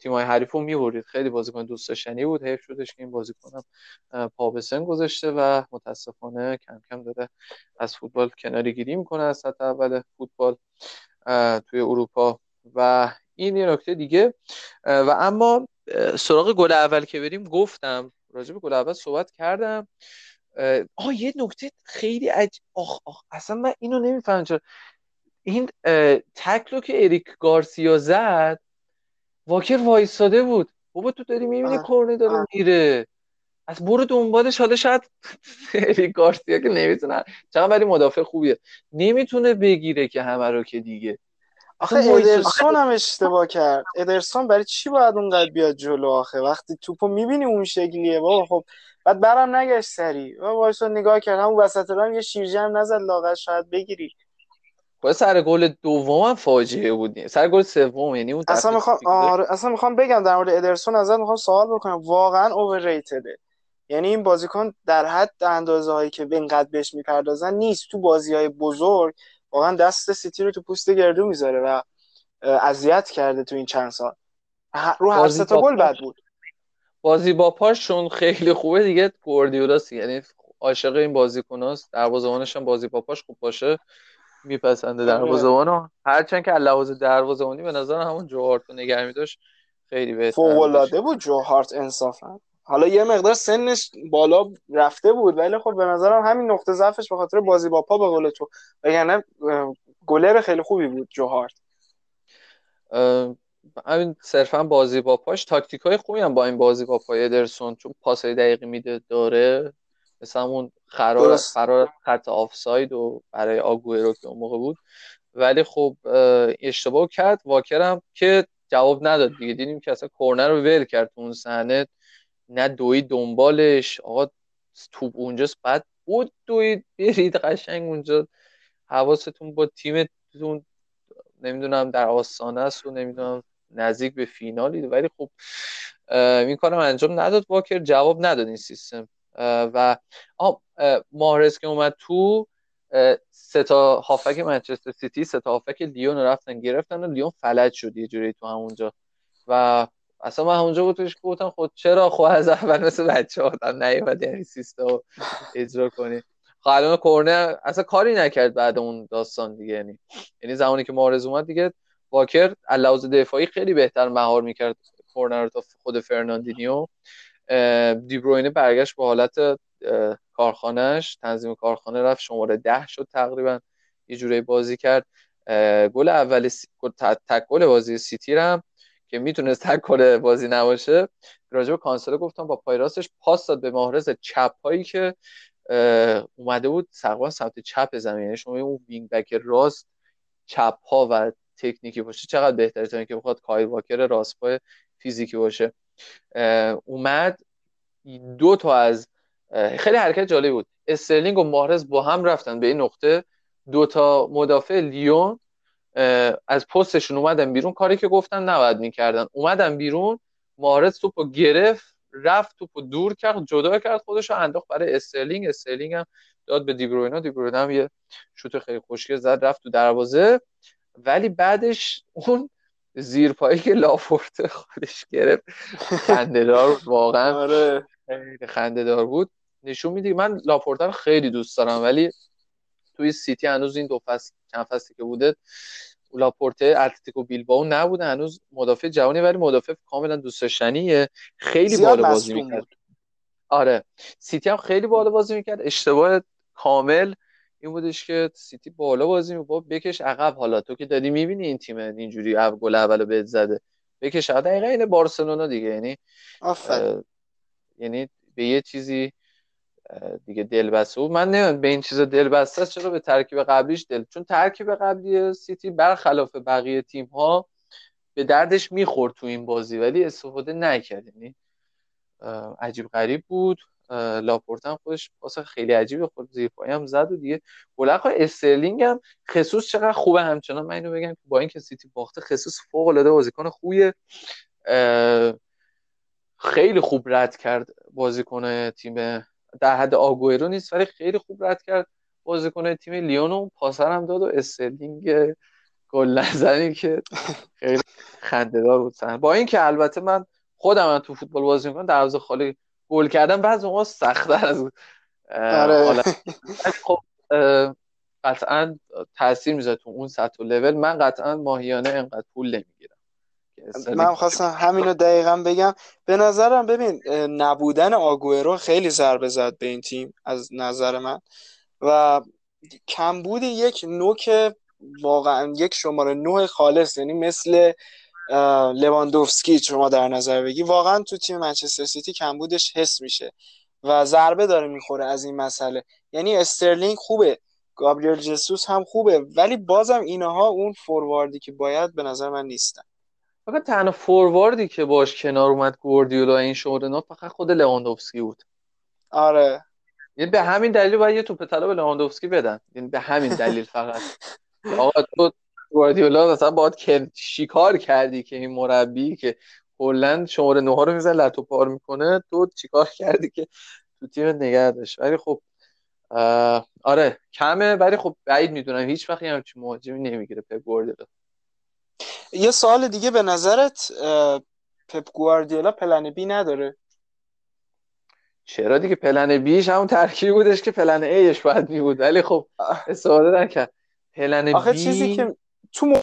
تیم های حریف رو می‌برید خیلی بازیکن دوست داشتنی بود. حیف شدش که این بازیکنم پا به سن گذاشته و متاسفانه کم کم داره از فوتبال کناری گیری می‌کنه از سطح اول فوتبال توی اروپا. و این یه نکته دیگه و اما سراغ گل اول که بریم گفتم راجع به گل اول صحبت کردم. آه یه نکته خیلی عج... آخ آخ اصلا من اینو نمی‌فهمم چرا. این تکلو که اریک گارسیا زد واکر وایساده بود. بابا تو داری می‌بینی کورنر داره میره. از برو دنبالش حالا شاید اریک گارسیا که نمی‌تونه چقدر ولی مدافع خوبیه. نمی‌تونه بگیره که همه رو که دیگه. آخه ادرسون هم اشتباه کرد. ادرسون برای چی باید اونقدر بیاد جلو آخه؟ وقتی توپو می‌بینی اون شکلیه بابا. خب بعد برم نگشت سری. و وایسا نگاه کرد همون وسط هم یه شیرجه هم نزد لاغر. شاید بگیری. با سر گل دوم هم فاجعه بود. سر گل سوم یعنی اون اصلا می‌خوام آره اصلا می‌خوام بگم در مورد ادرسون ازت می‌خوام سوال بکنم. واقعا اوورریتده یعنی این بازیکن در حد اندازه هایی که اینقدر بهش می‌پردازن نیست. تو بازی های بزرگ واقعا دست سیتی رو تو پوست گردو می‌ذاره و اذیت کرده تو این چند سال. رو هر سه تا گل بد بود. بازی با پاشون خیلی خوبه دیگه گوردیولاس یعنی عاشق این بازیکناست دروازه‌بانش هم بازی با پاش خوب باشه. میپسنده. دروازه‌بانو هرچند که لحاظ دروازه‌بانی به نظر همون جوهارت رو نگه می‌داشت خیلی بهتر فوق بود. جوهارت انصافا. حالا یه مقدار سنش بالا رفته بود ولی خب به نظرم همین نقطه ضعفش به خاطر بازی با پا به قول تو. وگرنه گلر خیلی خوبی بود جوهارت. همین صرفا بازی با پاش تاکتیک های خوبی هم با این بازی با پای ادرسون چون پاسای دقیقی میده داره. مثل همون قرار قرار خط آفساید و برای آگوئرو که اون موقع بود. ولی خب اشتباه کرد. واکرم که جواب نداد دیگه. دیدیم که اصلا کورنر رو ول کرد تو اون صحنه. نه دوی دنبالش. آقا توپ اونجاست. بعد بود دوید. برید قشنگ اونجا. حواستون با تیمتون. نمی‌دونم در آستانه است و نمی‌دونم نزدیک به فینالی. ولی خب این کارم انجام نداد. واکر جواب نداد این سیستم. و ماهرز که اومد تو سه تا هافبک منچستر سیتی سه تا هافبک لیون رفتن گرفتن و لیون فلج شد یه جوری تو همونجا. و اصلا من همونجا بود توش گفتم خود خب چرا خود از اول مثل بچه آدم نیومد یعنی سیستم اجرا کنی؟ خب کورنه اصلا کاری نکرد بعد اون داستان دیگه یعنی یعنی زمانی که ماهرز اومد دیگه واکر علاوه دفاعی خیلی بهتر مهار می‌کرد کورنه تا خود فرناندینیو. دیبروینه برگشت به حالت کارخانه‌ش تنظیم کارخانه رفت شماره ده شد تقریبا. یه جوری بازی کرد. گل اول سی... تک گل بازی سیتی هم که می‌تونست تک گل بازی نباشه راجب کانسلو گفتم با پای راستش پاس داد به ماهرز چپ پایی که اومده بود تقریبا سمت چپ زمین. یعنی شما اون وینگ بک راست چپ پا و تکنیکی باشه چقدر بهتره تا اینکه بخواد کایل واکر راست پای فیزیکی باشه. اومد دو تا از خیلی حرکت جالب بود. استرلینگ و ماهرز با هم رفتن به این نقطه. دو تا مدافع لیون از پستشون اومدن بیرون. کاری که گفتن نباید می‌کردن. اومدن بیرون. ماهرز توپو گرفت رفت توپو دور کرد جدا کرد خودش رو انداخت برای استرلینگ. استرلینگ هم داد به دیبروینه دیبروینه هم یه شوت خیلی خوشگل زد رفت تو دروازه. ولی بعدش اون زیر پایی که لاپورت خودش گرفت. خنده‌دار واقعا. آره. خنده‌دار بود. نشون میده من لاپورته رو خیلی دوست دارم ولی توی سیتی هنوز این دو فصل چند فصلی که بوده لاپورته اتلتیکو بیلبائو نبوده. هنوز مدافع جوانی ولی مدافع کاملا دوست داشتنیه. خیلی بالا بازی می‌کرد. آره. سیتی هم خیلی بالا بازی می‌کرد. اشتباه کامل. این بودش که سیتی بالا بازی می‌کنه بکش عقب حالا. تو که داری می‌بینی این تیم اینجوری گل اولو بهت زده. بکش عقب. دقیقا اینه بارسلونا دیگه. یعنی یعنی به یه چیزی دیگه دل بسته بود من نمی‌دونم به این چیزا دل بسته چرا به ترکیب قبلیش دل چون ترکیب قبلی سیتی برخلاف بقیه تیم ها به دردش می‌خورد تو این بازی ولی استفاده نکرد. یعنی عجیب غریب بود. لاپورت هم خودش واسه خیلی عجیبه خود زیر هم زد و دیگه گلق استرلینگ هم خصوص چقدر خوبه همچنان. من اینو بگم با اینکه سیتی باخته خصوص فوق العاده بازیکن خوبیه خیلی خوب رد کرد بازیکن تیم. در حد آگوئرو نیست ولی خیلی خوب رد کرد بازیکن تیم لیونو پاسر هم داد و استرلینگ گل نزنی که خیلی خندهدار بود. با اینکه البته من خودم من تو فوتبال بازی می‌کنم دروازه خالی گل کردن بعضی موقع سختتر از آره. خب قطعا تاثیر می‌ذاره تو اون سطح و لول. من قطعا ماهیانه انقدر پول نمی‌گیرم. من خواستم همینو دقیقا بگم. به نظرم ببین نبودن آگوئرو خیلی ضربه زد به این تیم از نظر من. و کمبود یک نوک واقعا یک شماره نه خالص یعنی مثل لواندوفسکی شما در نظر بگیری واقعا تو تیم منچستر سیتی کمبودش حس میشه و ضربه داره می‌خوره از این مسئله. یعنی استرلینگ خوبه گابریل جسوس هم خوبه ولی بازم اینها اون فورواردی که باید به نظر من نیستن. فقط تنها فورواردی که باش کنار اومد گواردیولا این شماره فقط خود لواندوفسکی بود. آره. یعنی به همین دلیل باید یه توپ طلا به لواندوفسکی بدن. یعنی به همین دلیل فقط. [LAUGHS] آقا تو گواردیولا مثلا باید شکار کردی که این مربی که کلا شماره نه رو میزن لتو پار می‌کنه تو چیکار کردی که تو تیم نگه داشت؟ ولی خب آره کمه ولی خب بعید می‌دونم. هیچ وقتی همچین مهاجمی نمی‌گیره پپ گواردیولا. یه سال دیگه به نظرت پپ گواردیولا پلن بی نداره؟ چرا دیگه plan B ش؟ همون ترکیبی بودش که plan A ش باید می بود ولی خب استفاده نکرد. پلن آخه چیزی که تو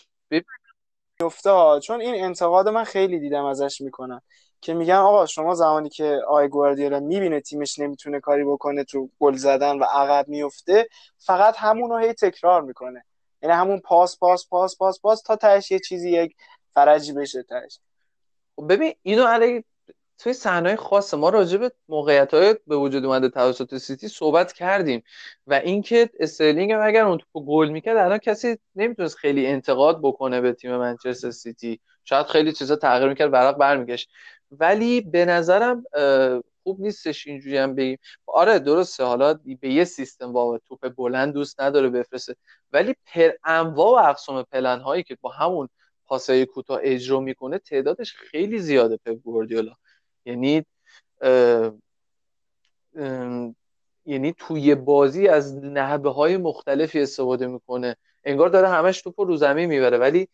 میفته چون این انتقاد من خیلی دیدم ازش می‌کنن. که میگن آقا شما زمانی که آقای گواردیولا می‌بینه تیمش نمی‌تونه کاری بکنه تو گل زدن و عقب میفته فقط همون رو هی تکرار می‌کنه. یعنی همون پاس پاس پاس پاس پاس تا تهش یه چیزی یک فرجی بشه تهش. خب ببین اینو علی توی صحنه خاص ما راجع به موقعیت های به وجود اومده توسط سیتی صحبت کردیم و اینکه استرلینگ هم اگر اون توپو گل می‌کرد الان کسی نمی‌تونست خیلی انتقاد بکنه به تیم منچستر سیتی. شاید خیلی چیزا تغییر می‌کرد ورق برمیگشت. ولی به نظرم خوب نیستش اینجوری هم بگیم. آره درسته. حالا به یه سیستم با توپ بلند دوست نداره بفرسته. ولی پر انواع و اقسام پلن هایی که با همون پاسای کوتاه اجرا می‌کنه تعدادش خیلی زیاده پپ گوردیولا یعنی یعنی توی بازی از نحبه های مختلفی استفاده می‌کنه. انگار داره همش توپ رو زمین می‌بره. ولی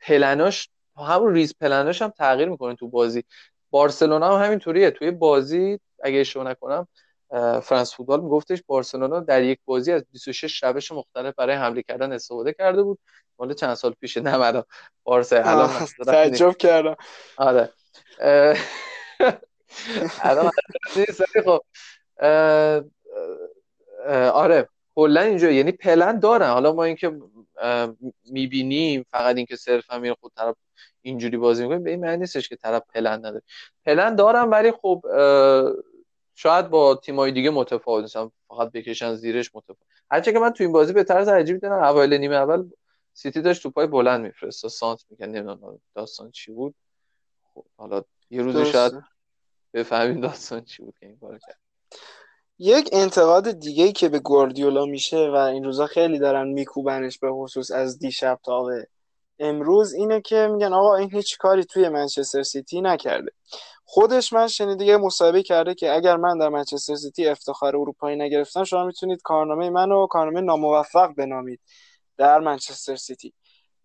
پلناش همون ریز پلناش هم تغییر می‌کنه تو بازی. بارسلونا هم همینطوریه. توی بازی اگه اشتباه نکنم فرانس فوتبال میگفتش بارسلونا در یک بازی از 26 روش مختلف برای حمله کردن استفاده کرده بود. مال چند سال پیشه؟ نه بارسا الان تعجب کردم. آره. [LAUGHS] خب آره کلا اینجا یعنی پلن دارن. حالا ما اینکه می‌بینیم فقط اینکه صرف همین خود طرف اینجوری بازی می‌کنیم به این معنی نیستش که طرف پلن نداره. پلن دارم ولی خب شاید با تیمای دیگه متفاوت نیستم فقط بکشن زیرش متفاوت. هرچه که من تو این بازی به طرز عجیبی دیدم اوایل نیمه اول سیتی داشت توپای بلند میفرستاد سانتر می‌کنه نمی‌دونم داستان چی بود. خب حالا یه روز شاید بفهمیم داستان چی بود که این کار کرد. یک انتقاد دیگه که به گواردیولا میشه و این روزا خیلی دارن میکوبنش به خصوص از دیشب تا به امروز اینه که میگن آقا این هیچ کاری توی منچستر سیتی نکرده. خودش من شنیده یه مصاحبه کرده که اگر من در منچستر سیتی افتخار اروپایی نگرفتم شما می‌تونید کارنامه منو کارنامه ناموفق بنامید در منچستر سیتی.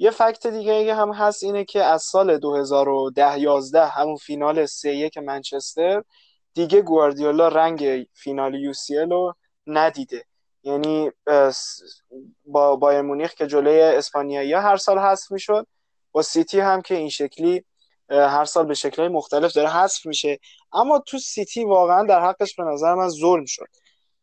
یه fact دیگه هم هست اینه که از سال 2010 11 همون فینال 3 1 منچستر دیگه گواردیولا رنگ فینال UCL رو ندیده. یعنی با بایرن مونیخ که جلوی اسپانیایی هر سال حذف می‌شد با سیتی هم که این شکلی هر سال به شکلهای مختلف داره حذف میشه. اما تو سیتی واقعا در حقش به نظر من ظلم شد.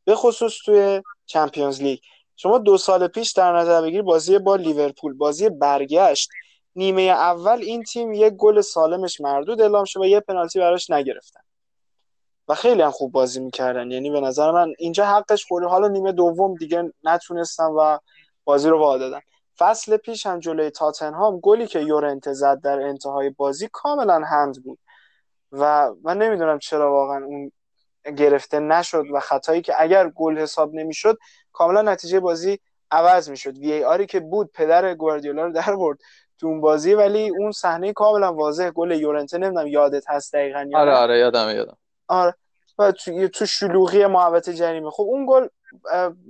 به خصوص توی چمپیونز لیگ. شما دو سال پیش در نظر بگیر بازی با لیورپول بازی برگشت. نیمه اول این تیم یک گل سالمش مردود اعلام شد و یه پنالتی براش نگرفتن. و خیلی هم خوب بازی می‌کردن. یعنی به نظر من اینجا حقش خورده حالا نیمه دوم دیگه نتونستم و بازی رو وا دادن فصل پیش هم جلوی تاتنهام گلی که یورنت زد در انتهای بازی کاملا هند بود. و من نمی‌دونم چرا واقعا اون گرفته نشد و خطایی که اگر گل حساب نمی‌شد کاملا نتیجه بازی عوض می‌شد. وی ای آری که بود پدر گواردیولا رو در برد تو اون بازی ولی اون صحنه کاملا واضح گل یورنته نمی‌دونم یادت هست دقیقا آره آره یادم یادم. آره. و تو, تو شلوغی محوطه جریمه. خب اون گل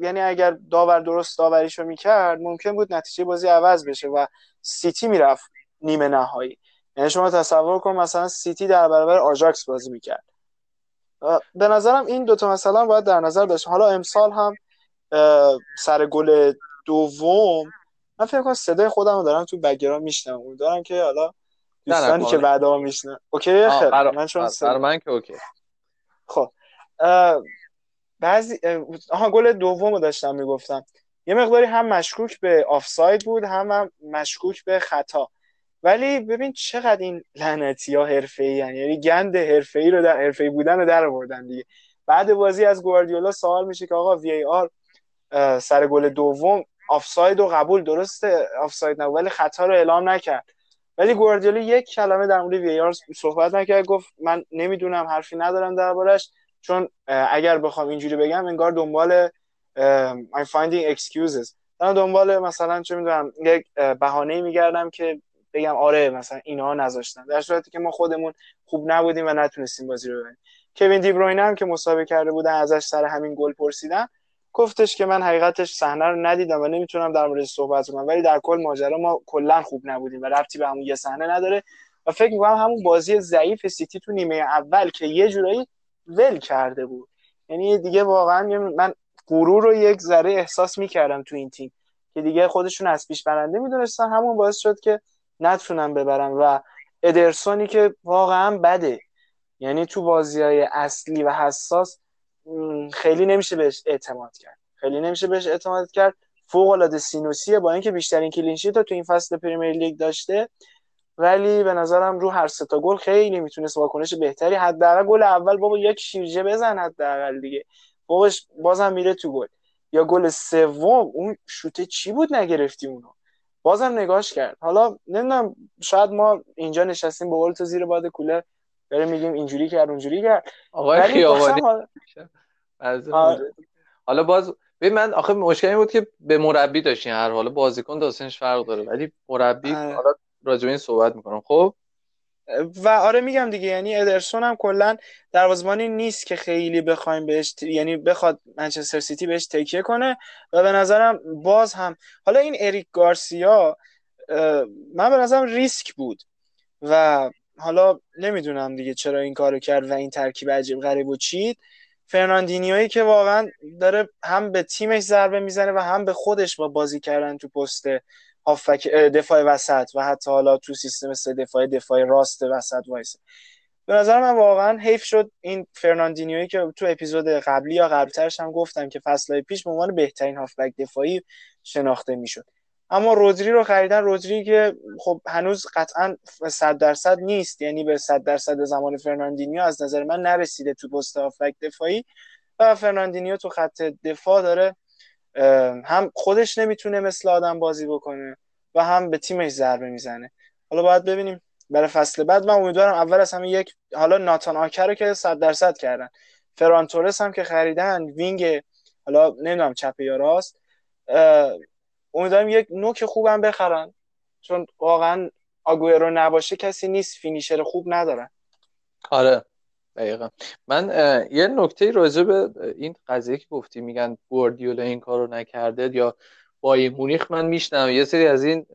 یعنی اگر داور درست داوریشو می‌کرد ممکن بود نتیجه بازی عوض بشه و سیتی می‌رفت نیمه نهایی. یعنی شما تصور کن مثلا سیتی در برابر آژاکس بازی می‌کرد. به نظرم این دوتا مثلا باید در نظر داشت حالا امسال هم سر گل دوم من فکر کنم صدای خودم رو دارم تو background میشنم امیدوارم که حالا دوستانی که بعدا میشنن OK؟ خیر من چون من که OK. خب. بعضی آها گل دومو داشتم می‌گفتم. یه مقداری هم مشکوک به آفساید بود هم, هم مشکوک به خطا. ولی ببین چقدر این لعنتی ها حرفه ای یعنی گند حرفه ای رو در حرفه بودن رو در آوردن دیگه. بعد بازی از گواردیولا سوال میشه که آقا VAR سر گل دوم آفساید و قبول درسته؟ آفساید نبود ولی خطا رو اعلام نکرد. ولی گواردیولا یک کلمه در مورد VAR صحبت نکرد گفت من نمی‌دونم حرفی ندارم دربارش چون اگر بخوام اینجوری بگم انگار دنبال I'm finding excuses. من دنبال مثلا چه می‌دونم یک بهانه میگردم که بگم آره مثلا اینها نذاشتن. در صورتی که ما خودمون خوب نبودیم و نتونستیم بازی رو ببریم. کوین دی هم که مسابقه کرده بودن ازش سر همین گل پرسیدن. گفتش که من حقیقتش صحنه رو ندیدم و نمی‌تونم در مورد صحبت کنم. ولی در کل ماجرا ما کلا خوب نبودیم و ربطی به همون یه صحنه نداره. و فکر می‌کنم همون بازی ضعیف سیتی تو نیمه اول که یه جورایی ول کرده بود. یعنی دیگه واقعا من غرور رو یک ذره احساس می‌کردم تو این تیم که دیگه خودشون از پیش برنده می‌دونستن. همون باعث شد که نتونن ببرن و ادرسونی که واقعا بده. یعنی تو بازی های اصلی و حساس خیلی نمیشه بهش اعتماد کرد. خیلی نمیشه بهش اعتماد کرد. فوق العاده سینوسیه با اینکه بیشترین clean sheet تو این فصل پریمیر لیگ داشته ولی به نظرم رو هر سه تا گل خیلی می‌تونست واکنش بهتری حداقل گل اول بابا یک شیرجه بزن حداقل دیگه. فوقش بازم میره تو گل. یا گل سوم اون شوته چی بود نگرفتی اونو؟ بازم نگاش کرد. حالا نمی‌دونم شاید ما اینجا نشستیم با تو زیر باد کولر داره میگیم اینجوری کرد اونجوری کرد. آقای خیابانی حالا باز ببین من آخه مشکلی بود که به مربی داشتین هر حالا بازیکن داستانش فرق داره ولی مربی. حالا راجع این صحبت می‌کنم. خب؟ و آره میگم دیگه یعنی ادرسون هم کلا دروازه‌بانی نیست که خیلی بخوایم بهش یعنی بخواد منچستر سیتی بهش تکیه کنه و به نظرم باز هم حالا این اریک گارسیا من به نظرم ریسک بود و حالا نمی‌دونم دیگه چرا این کارو کرد و این ترکیب عجیب غریب و چید. فرناندینیوی که واقعا داره هم به تیمش ضربه می‌زنه و هم به خودش با بازی کردن تو پست هافبک دفاع وسط و حتی حالا تو سیستم سه دفاع دفاع راست وسط وایسه. به نظر من واقعا حیف شد این فرناندینیوی که تو اپیزود قبلی یا قبلترش هم گفتم که فصل پیش به عنوان بهترین هافبک دفاعی شناخته می‌شد. اما رودری رو خریدن رودری که خب هنوز قطعا 100 درصد نیست یعنی به 100 درصد زمان فرناندینیو از نظر من نرسیده تو پست هافبک دفاعی و فرناندینیو تو خط دفاع داره هم خودش نمی‌تونه مثل آدم بازی بکنه و هم به تیمش ضربه می‌زنه. حالا باید ببینیم برای فصل بعد من امیدوارم اول از همه یک حالا ناتان آکه رو که 100 درصد کردن. فران تورس هم که خریدن wing حالا نمی‌دونم چپ یا راست. امیدوارم یک نوک خوبم بخرن. چون واقعا آگوئرو نباشه کسی نیست. finisher خوب ندارن. آره. دقیقا. من یه نکته راجع به این قضیه که گفتی میگن گواردیولا این کارو نکرده یا با این مونیخ من میشنم یه سری از این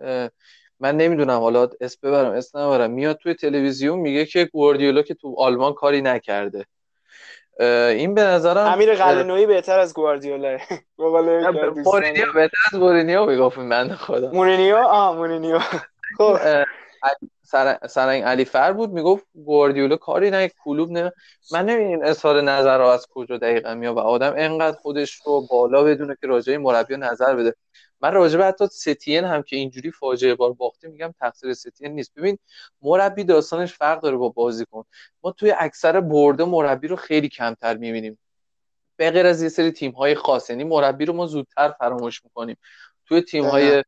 من نمی‌دونم. حالا اسم ببرم اسم نبرم. میاد توی تلویزیون میگه که گواردیولا که تو آلمان کاری نکرده. این به نظرم امیر قلنویی بهتر از گواردیولا. [LAUGHS] مورینیو بهتر از مورینیو می‌گفت من خدا. مورینیو؟ آ مورینیو. خب. سرنگ علی فر بود می‌گفت گواردیولا کاری نه کلوب نه. من نمی‌دونم اظهار نظر رو از کجا دقیقا میاد و آدم انقدر خودش رو بالا بدونه که راجع مربی نظر بده. من راجع به حتی ستین هم که اینجوری فاجعه بار باخته میگم تقصیر ستین نیست. ببین مربی داستانش فرق داره با بازیکن. ما توی اکثر برده مربی رو خیلی کمتر می‌بینیم. به غیر از یه سری تیم های خاص. یعنی مربی رو ما زودتر فراموش می‌کنیم. توی تیم های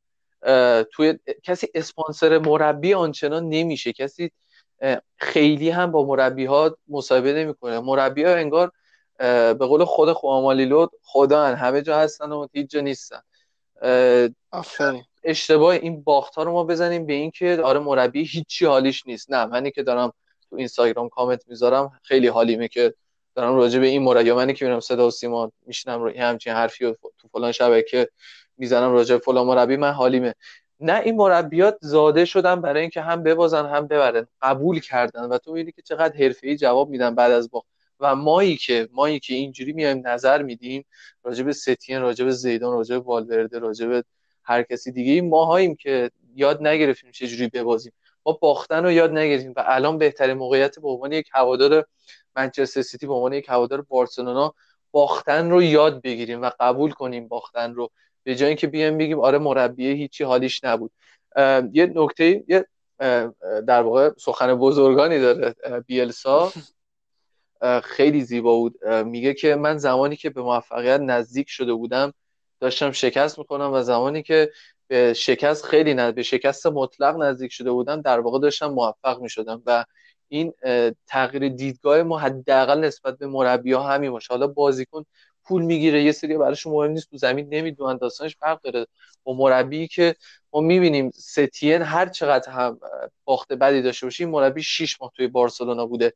توی کسی اسپانسر مربی آنچنان نمیشه. کسی خیلی هم با مربی ها مصاحبه نمی‌کنه. مربی ها انگار به قول خود خوامالیلو خدا هن. همه جا هستن و هیچ جا نیستن. اشتباه این باخت ها رو ما بزنیم به این که آره مربی هیچی حالیش نیست. نه منی که دارم تو اینستاگرام کامنت می‌ذارم خیلی حالیمه که دارم راجع به این مربی منی که میرم صدا و سیما میشنم رو همچین حرفی تو فلان شبکه می‌زنم راجع فلان مربی من حالیمه. نه این مربیات زاده شدن برای اینکه هم ببازن هم ببرن. قبول کردن و تو می‌بینی که چقدر حرفه‌ای جواب میدن بعد از باخت. و مایی که مایی که اینجوری میایم نظر میدیم راجع به ستین راجع به زیدان راجع به والورده راجع به هر کسی دیگه این ماهاییم که یاد نگرفتیم چجوری ببازیم. ما باختن رو یاد نگرفتیم و الان بهترین موقعیت به عنوان یک هوادار منچستر سیتی به عنوان یک هوادار بارسلونا باختن رو یاد بگیریم و قبول کنیم باختن رو. به جای اینکه بیایم بگیم آره مربی هیچی حالیش نبود. یه نکته یه در واقع سخن بزرگانی داره بیلسا. خیلی زیبا بود. میگه که من زمانی که به موفقیت نزدیک شده بودم داشتم شکست می‌کنم و زمانی که به شکست خیلی نه به شکست مطلق نزدیک شده بودم در واقع داشتم موفق می‌شدم و این تغییر دیدگاه ما حداقل نسبت به مربی ها همین باشه. حالا بازیکن پول می‌گیره. یه سری براشون مهم نیست. تو زمین نمی‌دونن. داستانش فرق داره. با مربی که ما می‌بینیم ستین هر چقدر هم باخت بدی داشته باشه این مربی 6 ماه توی بارسلونا بوده.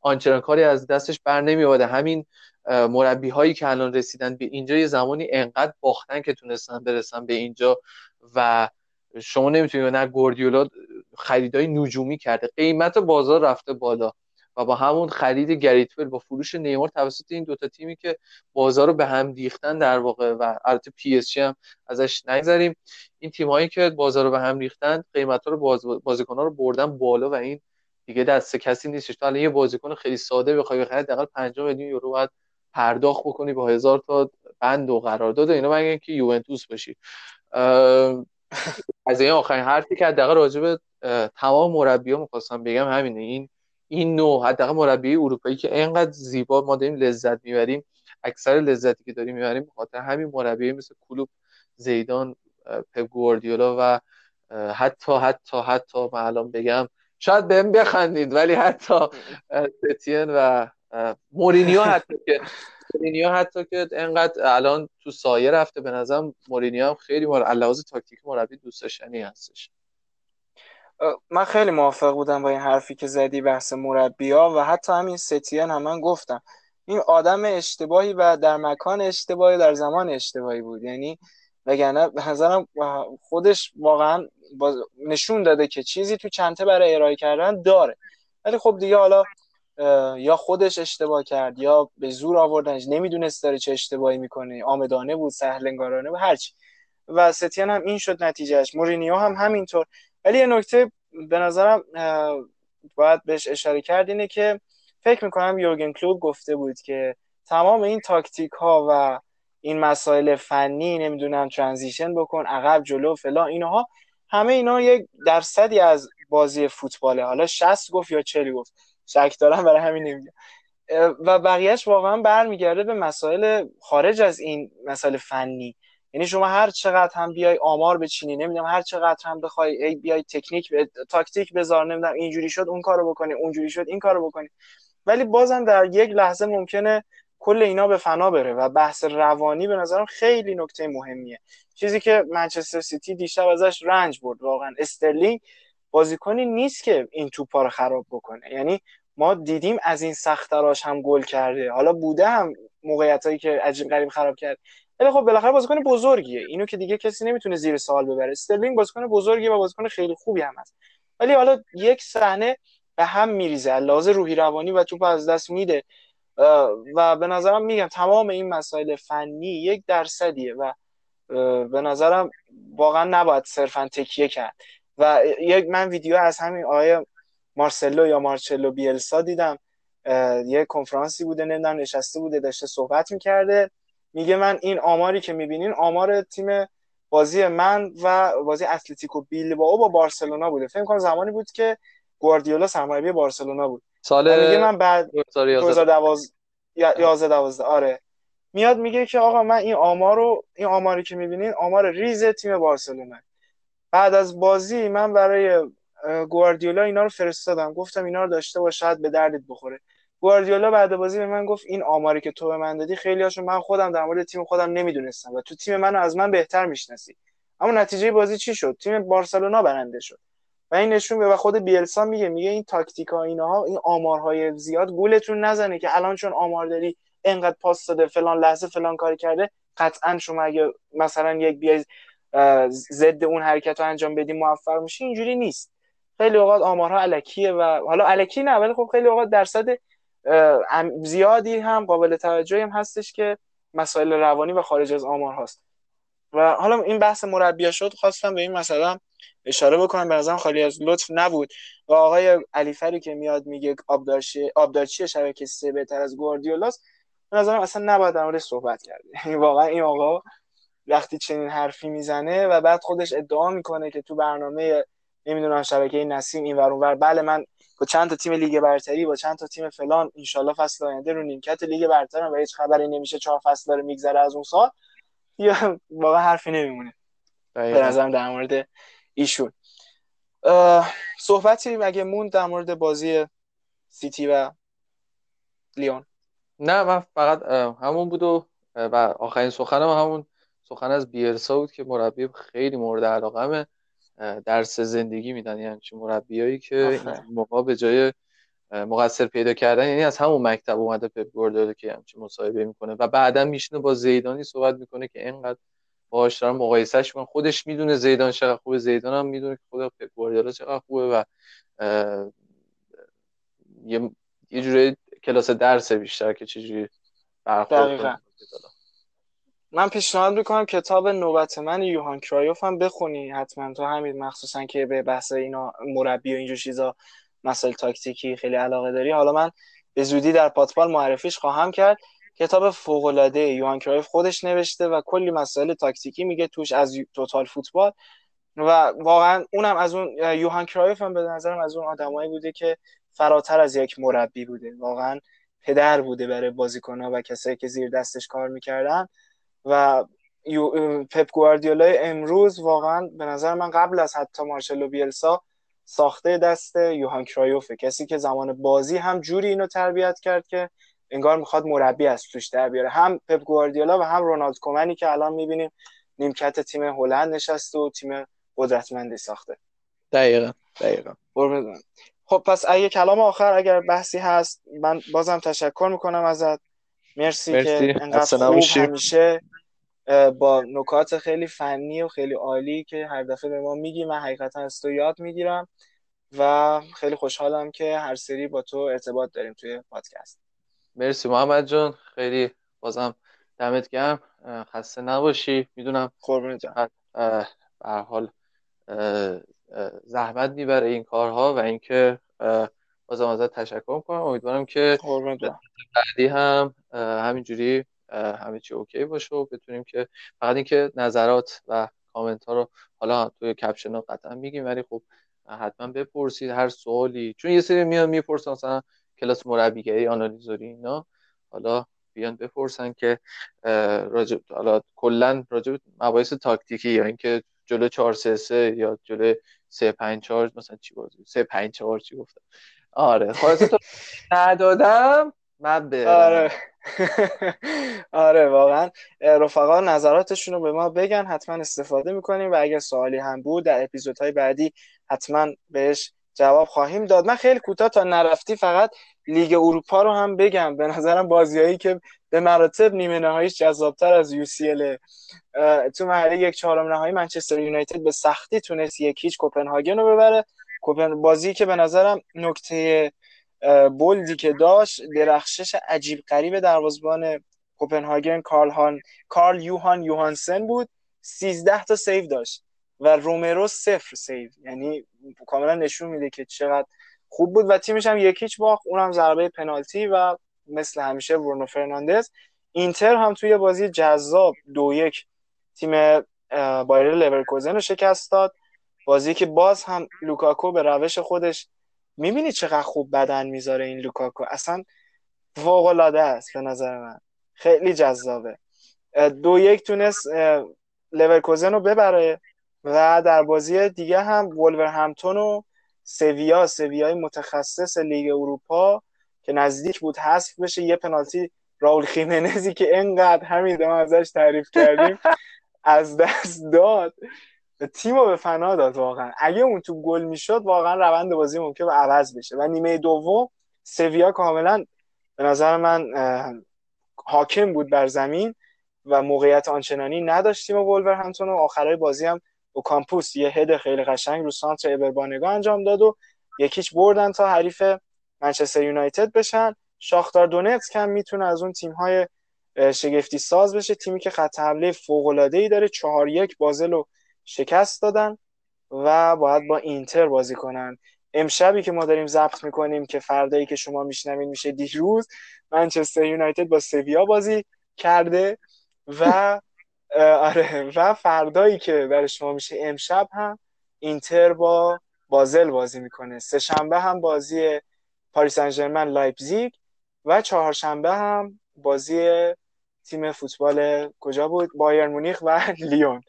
آنچنان کاری از دستش بر نمیاده همین مربی هایی که الان رسیدن به اینجا یه زمانی انقدر باختن که تونستن برسن به اینجا و شما نمی‌تونید نه گوردیولا خریدای نجومی کرده. قیمت بازار رفته بالا. و با همون خرید گریتول با فروش نیمار توسط این دوتا تیمی که بازار رو به هم ریختن در واقع و البته PSG هم ازش نگذریم. این تیم هایی که بازار رو به هم ریختن قیمت ها رو باز بازیکن ها رو بردن بالا و این دیگه دست کسی نیستش. تو الان یه بازیکن خیلی ساده بخوای بخری حداقل 5 میلیون یورو باید پرداخت بکنی با هزار تا بند و قرارداد اینا مگه اینکه یوونتوس باشی. از این آخرین حرفی که حداقل راجع به تمام مربی‌ها می‌خواستم بگم همینه. این این نوع حداقل مربی اروپایی که اینقدر زیبا ما داریم لذت می‌بریم اکثر لذتی که داریم می‌بریم بخاطر همین مربی مثل کلوب زیدان پپ گواردیولا و حتی حتی حتی من الان بگم شاید بهم بخندید ولی حتی ستین و مورینیو حتی که مورینیو حتی که انقدر الان تو سایه رفته به نظرم مورینیو هم خیلی مر... تاکتیک مربی دوست داشتنی هستش. من خیلی موافق بودم با این حرفی که زدی بحث مربی ها و حتی همین ستین هم من گفتم. این آدم اشتباهی و در مکان اشتباهی در زمان اشتباهی بود. یعنی وگرنه به نظرم خودش واقعا نشون داده که چیزی تو چنته برای ارائه کردن داره. ولی خب دیگه حالا یا خودش اشتباه کرد یا به زور آوردنش نمی‌دونست داره چه اشتباهی می‌کنه عامدانه بود سهل‌انگارانه بود هرچی. و ستین هم این شد نتیجهش. مورینیو هم همینطور. ولی یه نکته به نظرم باید بهش اشاره کرد اینه که فکر می‌کنم یورگن کلوپ گفته بود که تمام این تاکتیک ها و این مسائل فنی نمی‌دونم transition بکن عقب جلو فلان اینها همه اینا یک درصدی از بازی فوتباله. حالا 60 گفت یا 40 گفت. شک دارم برای همین نمیگم. و بقیهش واقعا برمیگرده به مسائل خارج از این مسائل فنی. یعنی شما هر چقدر هم بیای آمار بچینی نمی‌دونم هر چقدر هم بخوای ای بیای تکنیک ب... تاکتیک بذار نمی‌دونم اینجوری شد اون کارو بکنی اونجوری شد این کارو بکنی. ولی بازم در یک لحظه ممکنه کل اینا به فنا بره و بحث روانی به نظرم خیلی نکته مهمیه. چیزی که منچستر سیتی دیشب ازش رنج برد واقعا استرلینگ بازیکنی نیست که این توپا رو خراب بکنه. یعنی ما دیدیم از این سختراش هم گل کرده. حالا بوده هم موقعیت هایی که عجیب غریب خراب کرد. ولی خب بالاخره بازیکن بزرگیه. اینو که دیگه کسی نمی‌تونه زیر سوال ببره. استرلینگ بازیکن بزرگیه و بازیکن خیلی خوبی هم هست. ولی حالا یک صحنه به هم میریزه. از لحاظ روحی روانی و توپ از دست میده. و به نظرم میگم تمام این مسائل فنی یک درصدیه و به نظرم واقعا نباید صرفا تکیه کرد. و یک من ویدیو از همین آیه مارسلو یا مارچلو بیلسا دیدم. یه کنفرانسی بوده نمی‌دونم نشسته بوده داشته صحبت می‌کرده. میگه من این آماری که می‌بینین آمار تیم بازی من و بازی اتلتیکو بیلبائو با بارسلونا بوده. فکر کنم زمانی بود که گواردیولا سرمربی بارسلونا بود. سال میگه من بعد 2012 11 12 آره. میاد میگه که آقا من این آمار رو این آماری که می‌بینین آمار ریز تیم بارسلونا. بعد از بازی من برای گواردیولا اینا رو فرستادم. گفتم اینا رو داشته باش شاید به دردت بخوره. گواردیولا بعد بازی به من گفت این آماری که تو به من دادی خیلی هاشون من خودم در مورد تیم خودم نمی‌دونستم و تو تیم منو از من بهتر می‌شناسی. اما نتیجه بازی چی شد؟ تیم بارسلونا برنده شد. و این نشون به خود بیلسا میگه میگه این تاکتیک ها اینها این آمارهای زیاد گولتون نزنه که الان چون آمار داری انقدر پاس داده فلان لحظه فلان کاری کرده قطعا شما اگه مثلا یک بیای ضد اون حرکت رو انجام بدی موفق میشی اینجوری نیست. خیلی اوقات آمارها علکیه و حالا علکی نه ولی خب خیلی اوقات درصد زیادی هم قابل توجهی هم هستش که مسائل روانی و خارج از آمار هست و حالا این بحث مربی شد خواستم به این مثلا اشاره بکنم. به نظرم خالی از لطف نبود. و آقای علیفری که میاد میگه آبدارچی شبکه سه بهتر از گواردیولاست به نظرم اصلا نباید در صحبت کرد. [LAUGHS] واقعا این آقا وقتی چنین حرفی می‌زنه و بعد خودش ادعا می‌کنه که تو برنامه نمی‌دونم شبکه نسیم این ور بله من با چند تا تیم لیگ برتری با چند تا تیم فلان انشالله فصل آینده رو نیمکت لیگ برتر و هیچ خبری نمیشه چهار فصل داره میگذره از اون سال. یا واقعا حرفی نمیمونه. به نظرم در مورد ایشون. صحبتی مگه موند در مورد بازی سیتی و لیون. نه من فقط همون بود و آخرین سخنم همون سخن از بیرسا بود که مربی خیلی مورد علاقمه. درس زندگی میدن یعنی چه مربیایی که موقع به جای مقصر پیدا کردن یعنی از همون مکتب اومده پپ گواردیولا که همچین مصاحبه می‌کنه و بعدا میشینه با زیدانی صحبت می‌کنه که اینقدر باهاش دارن مقایسهش می‌کنن. خودش می‌دونه زیدان چقدر خوبه زیدان هم می‌دونه که خود پپ گواردیولا چقدر خوبه و یه یه جوری کلاس درس بیشتر که چجوری برخورد من پیشنهاد می‌کنم کتاب نوبت من یوهان کرایوف هم بخونی حتما. تو همین مخصوصا که به بحث اینا مربی و اینجور چیزا مسائل تاکتیکی خیلی علاقه داری. حالا من به زودی در پاتبال معرفیش خواهم کرد. کتاب فوق العاده یوهان کرایف خودش نوشته و کلی مسائل تاکتیکی میگه توش از total football. و واقعا اونم از اون یوهان کرایف هم به نظرم از اون آدمایی بوده که فراتر از یک مربی بوده. واقعا پدر بوده برای بازیکنها و کسایی که زیر دستش کار می‌کردن. و پپ گواردیولا امروز واقعا به نظر من قبل از حتی مارسلو بیلسا ساخته دست یوهان کرایوفه. کسی که زمان بازی هم جوری اینو تربیت کرد که انگار می‌خواد مربی از توش در بیاره. هم پپ گواردیولا و هم رونالد کومنی که الان می‌بینیم نیمکت تیم هلند نشسته و تیم قدرتمندی ساخته. دقیقا دقیقا. خب پس اگه کلام آخر اگر بحثی هست من بازم تشکر می‌کنم ازت. مرسی, مرسی. که انقدر خوب همیشه با نکات خیلی فنی و خیلی عالی که هر دفعه به ما میگی من حقیقتا از تو یاد می‌گیرم و خیلی خوشحالم که هر سری با تو ارتباط داریم توی پادکست. مرسی. محمد جان خیلی بازم دمت گرم. خسته نباشی. می‌دونم قربونت جان. به حال زحمت می‌بره این کارها و اینکه بازم ازت تشکر کنم امیدوارم که بعدی هم همینجوری همه چی اوکی باشه و بتونیم که فقط اینکه نظرات و کامنت ها رو حالا توی کپشن ها قطعا میگیم ولی خب حتما بپرسید هر سوالی. چون یه سری میان می‌پرسن مثلا کلاس مربیگری آنالیزوری اینا. حالا بیان بپرسن که راجع حالا کلا راجع مباحث تاکتیکی یا اینکه جلو 4 3 3 یا جلو 3 5 4 مثلا چی بازی 3 5 4 چی گفتم؟ آره خلاص تو [LAUGHS] ندادم من برم آره. [LAUGHS] آره واقعا. رفقا نظراتشون رو به ما بگن حتما استفاده می‌کنیم و اگر سوالی هم بود در اپیزودهای بعدی حتما بهش جواب خواهیم داد. من خیلی کوتاه تا نرفتی فقط لیگ اروپا رو هم بگم. به نظرم بازیایی که به مراتب نیمه نهاییش جذابتر از یو سی تو مرحله یک چهارم نهایی منچستر یونایتد به سختی تونست یک هیچ کوپنهاگن رو ببره. کوپن بازی که به نظرم نکته بولدی که داشت درخشش عجیب غریب دروازه‌بان کوپنهاگن کارل هان کارل یوهان یوهانسن بود. 13 تا save داشت و رومرو صفر save. یعنی کاملا نشون میده که چقدر خوب بود و تیمش هم یک هیچ باخت. اونم ضربه پنالتی و مثل همیشه برونو فرناندز. اینتر هم توی بازی جذاب دو یک تیم بایر لورکوزن رو شکست داد. بازی که باز هم لوکاکو به روش خودش می‌بینی چقدر خوب بدن می‌ذاره این لوکاکو؟ اصلا فوق العاده است به نظر من. خیلی جذابه. دو یک تونست لورکوزن رو ببره و در بازی دیگه هم همتون و سویا سویای متخصص لیگ اروپا که نزدیک بود حذف بشه یه پنالتی راول خیمنزی که انقدر همین ازش تعریف کردیم [LAUGHS] از دست داد. تیم رو به فنا داد واقعا. اگه اون تو گل می‌شد واقعا روند بازی ممکن به عوض بشه. و نیمه دوم سویا کاملا به نظر من حاکم بود بر زمین و موقعیت آنچنانی نداشتیم و ولور همتون و آخرای بازی هم با کامپوس یه هد خیلی قشنگ رو سانتر ابربانگا انجام داد و یکیچ بردن تا حریف منچستر یونایتد بشن. شاختار دونتسک هم می‌تونه از اون تیم های شگفتی ساز بشه. تیمی که خط حمله فوق العاده ای داره چهار یک بازل رو شکست دادن و باید با اینتر بازی کنن. امشبی که ما داریم ضبط می‌کنیم که فردایی که شما میشنوین میشه دیروز منچستر یونایتد با سویا بازی کرده و آره و فردایی که برای شما میشه امشب هم اینتر با بازل بازی می‌کنه. سه شنبه هم بازی پاریس سن لایپزیگ و چهارشنبه هم بازی تیم فوتبال کجا بود؟ بایرن مونیخ و لیون.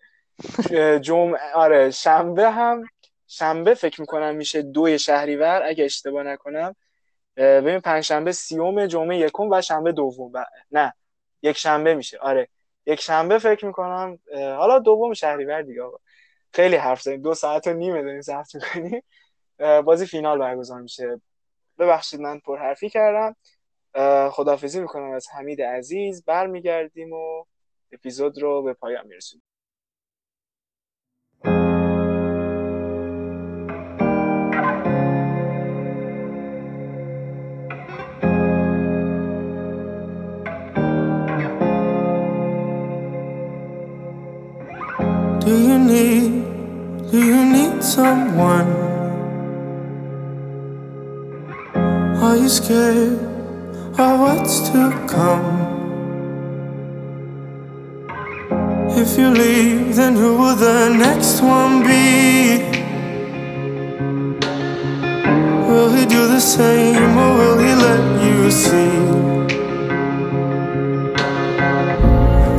جمعه آره شنبه هم شنبه فکر می‌کنم میشه دوی شهریور اگه اشتباه نکنم. ببین پنجشنبه سیوم جمعه یکم و شنبه دوم. نه یک شنبه میشه. آره یک شنبه فکر می‌کنم حالا دوم شهریور دیگه آقا. خیلی حرف زدیم. دو ساعت و نیمه داریم ضبط می‌کنیم. بازی فینال برگزار میشه. ببخشید من پر حرفی کردم خدافزی می‌کنم از حمید عزیز. برمیگردیم و اپیزود رو به پایان میرسونیم. Do you need, do you need someone? Are you scared of what's to come? If you leave, then who will the next one be? Will he do the same or will he let you see?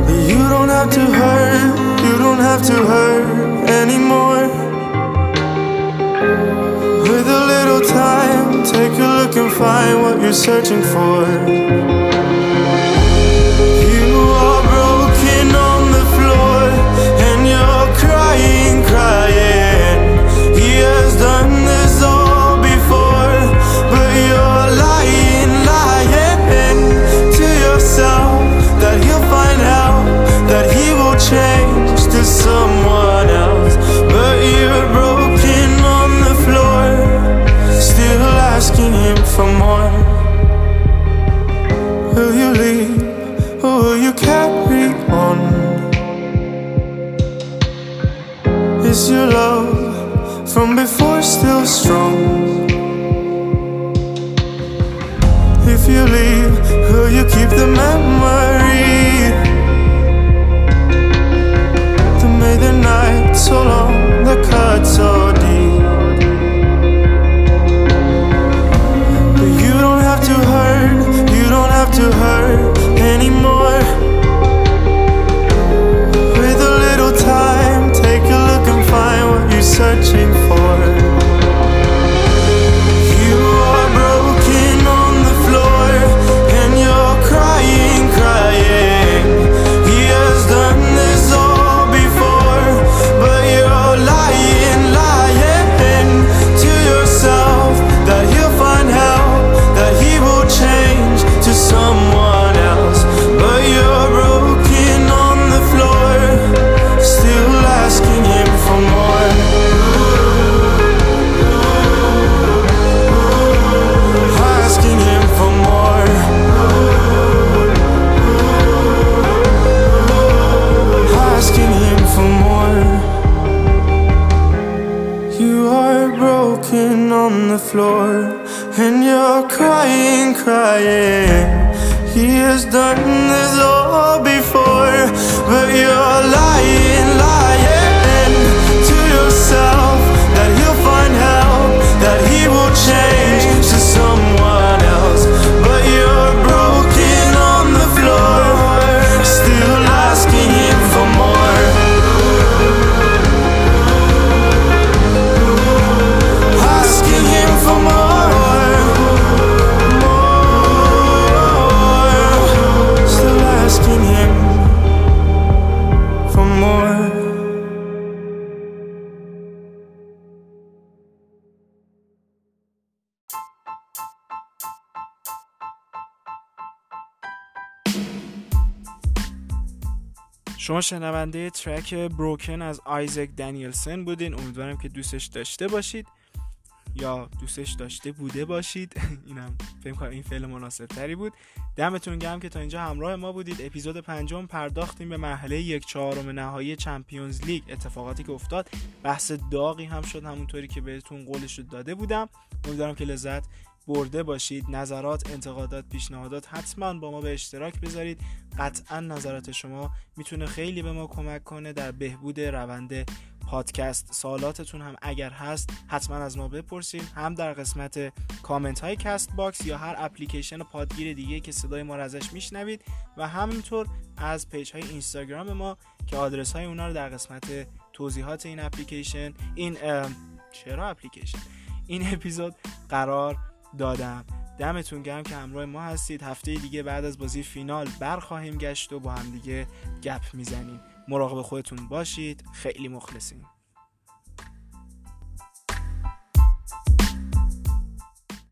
That you don't have to hurt don't have to hurt anymore. With a little time, take a look and find what you're searching for. شما شنونده ترک بروکن از آیزک دنیلسن بودین. امیدوارم که دوستش داشته باشید. یا دوستش داشته بوده باشید. [LAUGHS] اینم فکر کنم این فعل مناسب تری بود. دمتون گرم که تا اینجا همراه ما بودید. اپیزود پنجم پرداختیم به مرحله یک چهارم نهایی چمپیونز لیگ. اتفاقاتی که افتاد. بحث داغی هم شد. همونطوری که بهتون قولش رو داده بودم. امیدوارم که لذت برده باشید. نظرات انتقادات پیشنهادات حتما با ما به اشتراک بذارید. قطعا نظرات شما می‌تونه خیلی به ما کمک کنه در بهبود روند پادکست. سوالاتتون هم اگر هست حتما از ما بپرسید هم در قسمت کامنت های کست باکس یا هر اپلیکیشن پادگیر دیگه که صدای ما رو ازش میشنوید. و همینطور از page های اینستاگرام ما که آدرس های اونا رو در قسمت توضیحات این اپلیکیشن این چرا اپلیکیشن؟ این اپیزود قرار دادم. دمتون گرم که همراه ما هستید. هفته دیگه بعد از بازی فینال برخواهیم گشت و با هم دیگه گپ می‌زنیم. مراقب خودتون باشید. خیلی مخلصیم.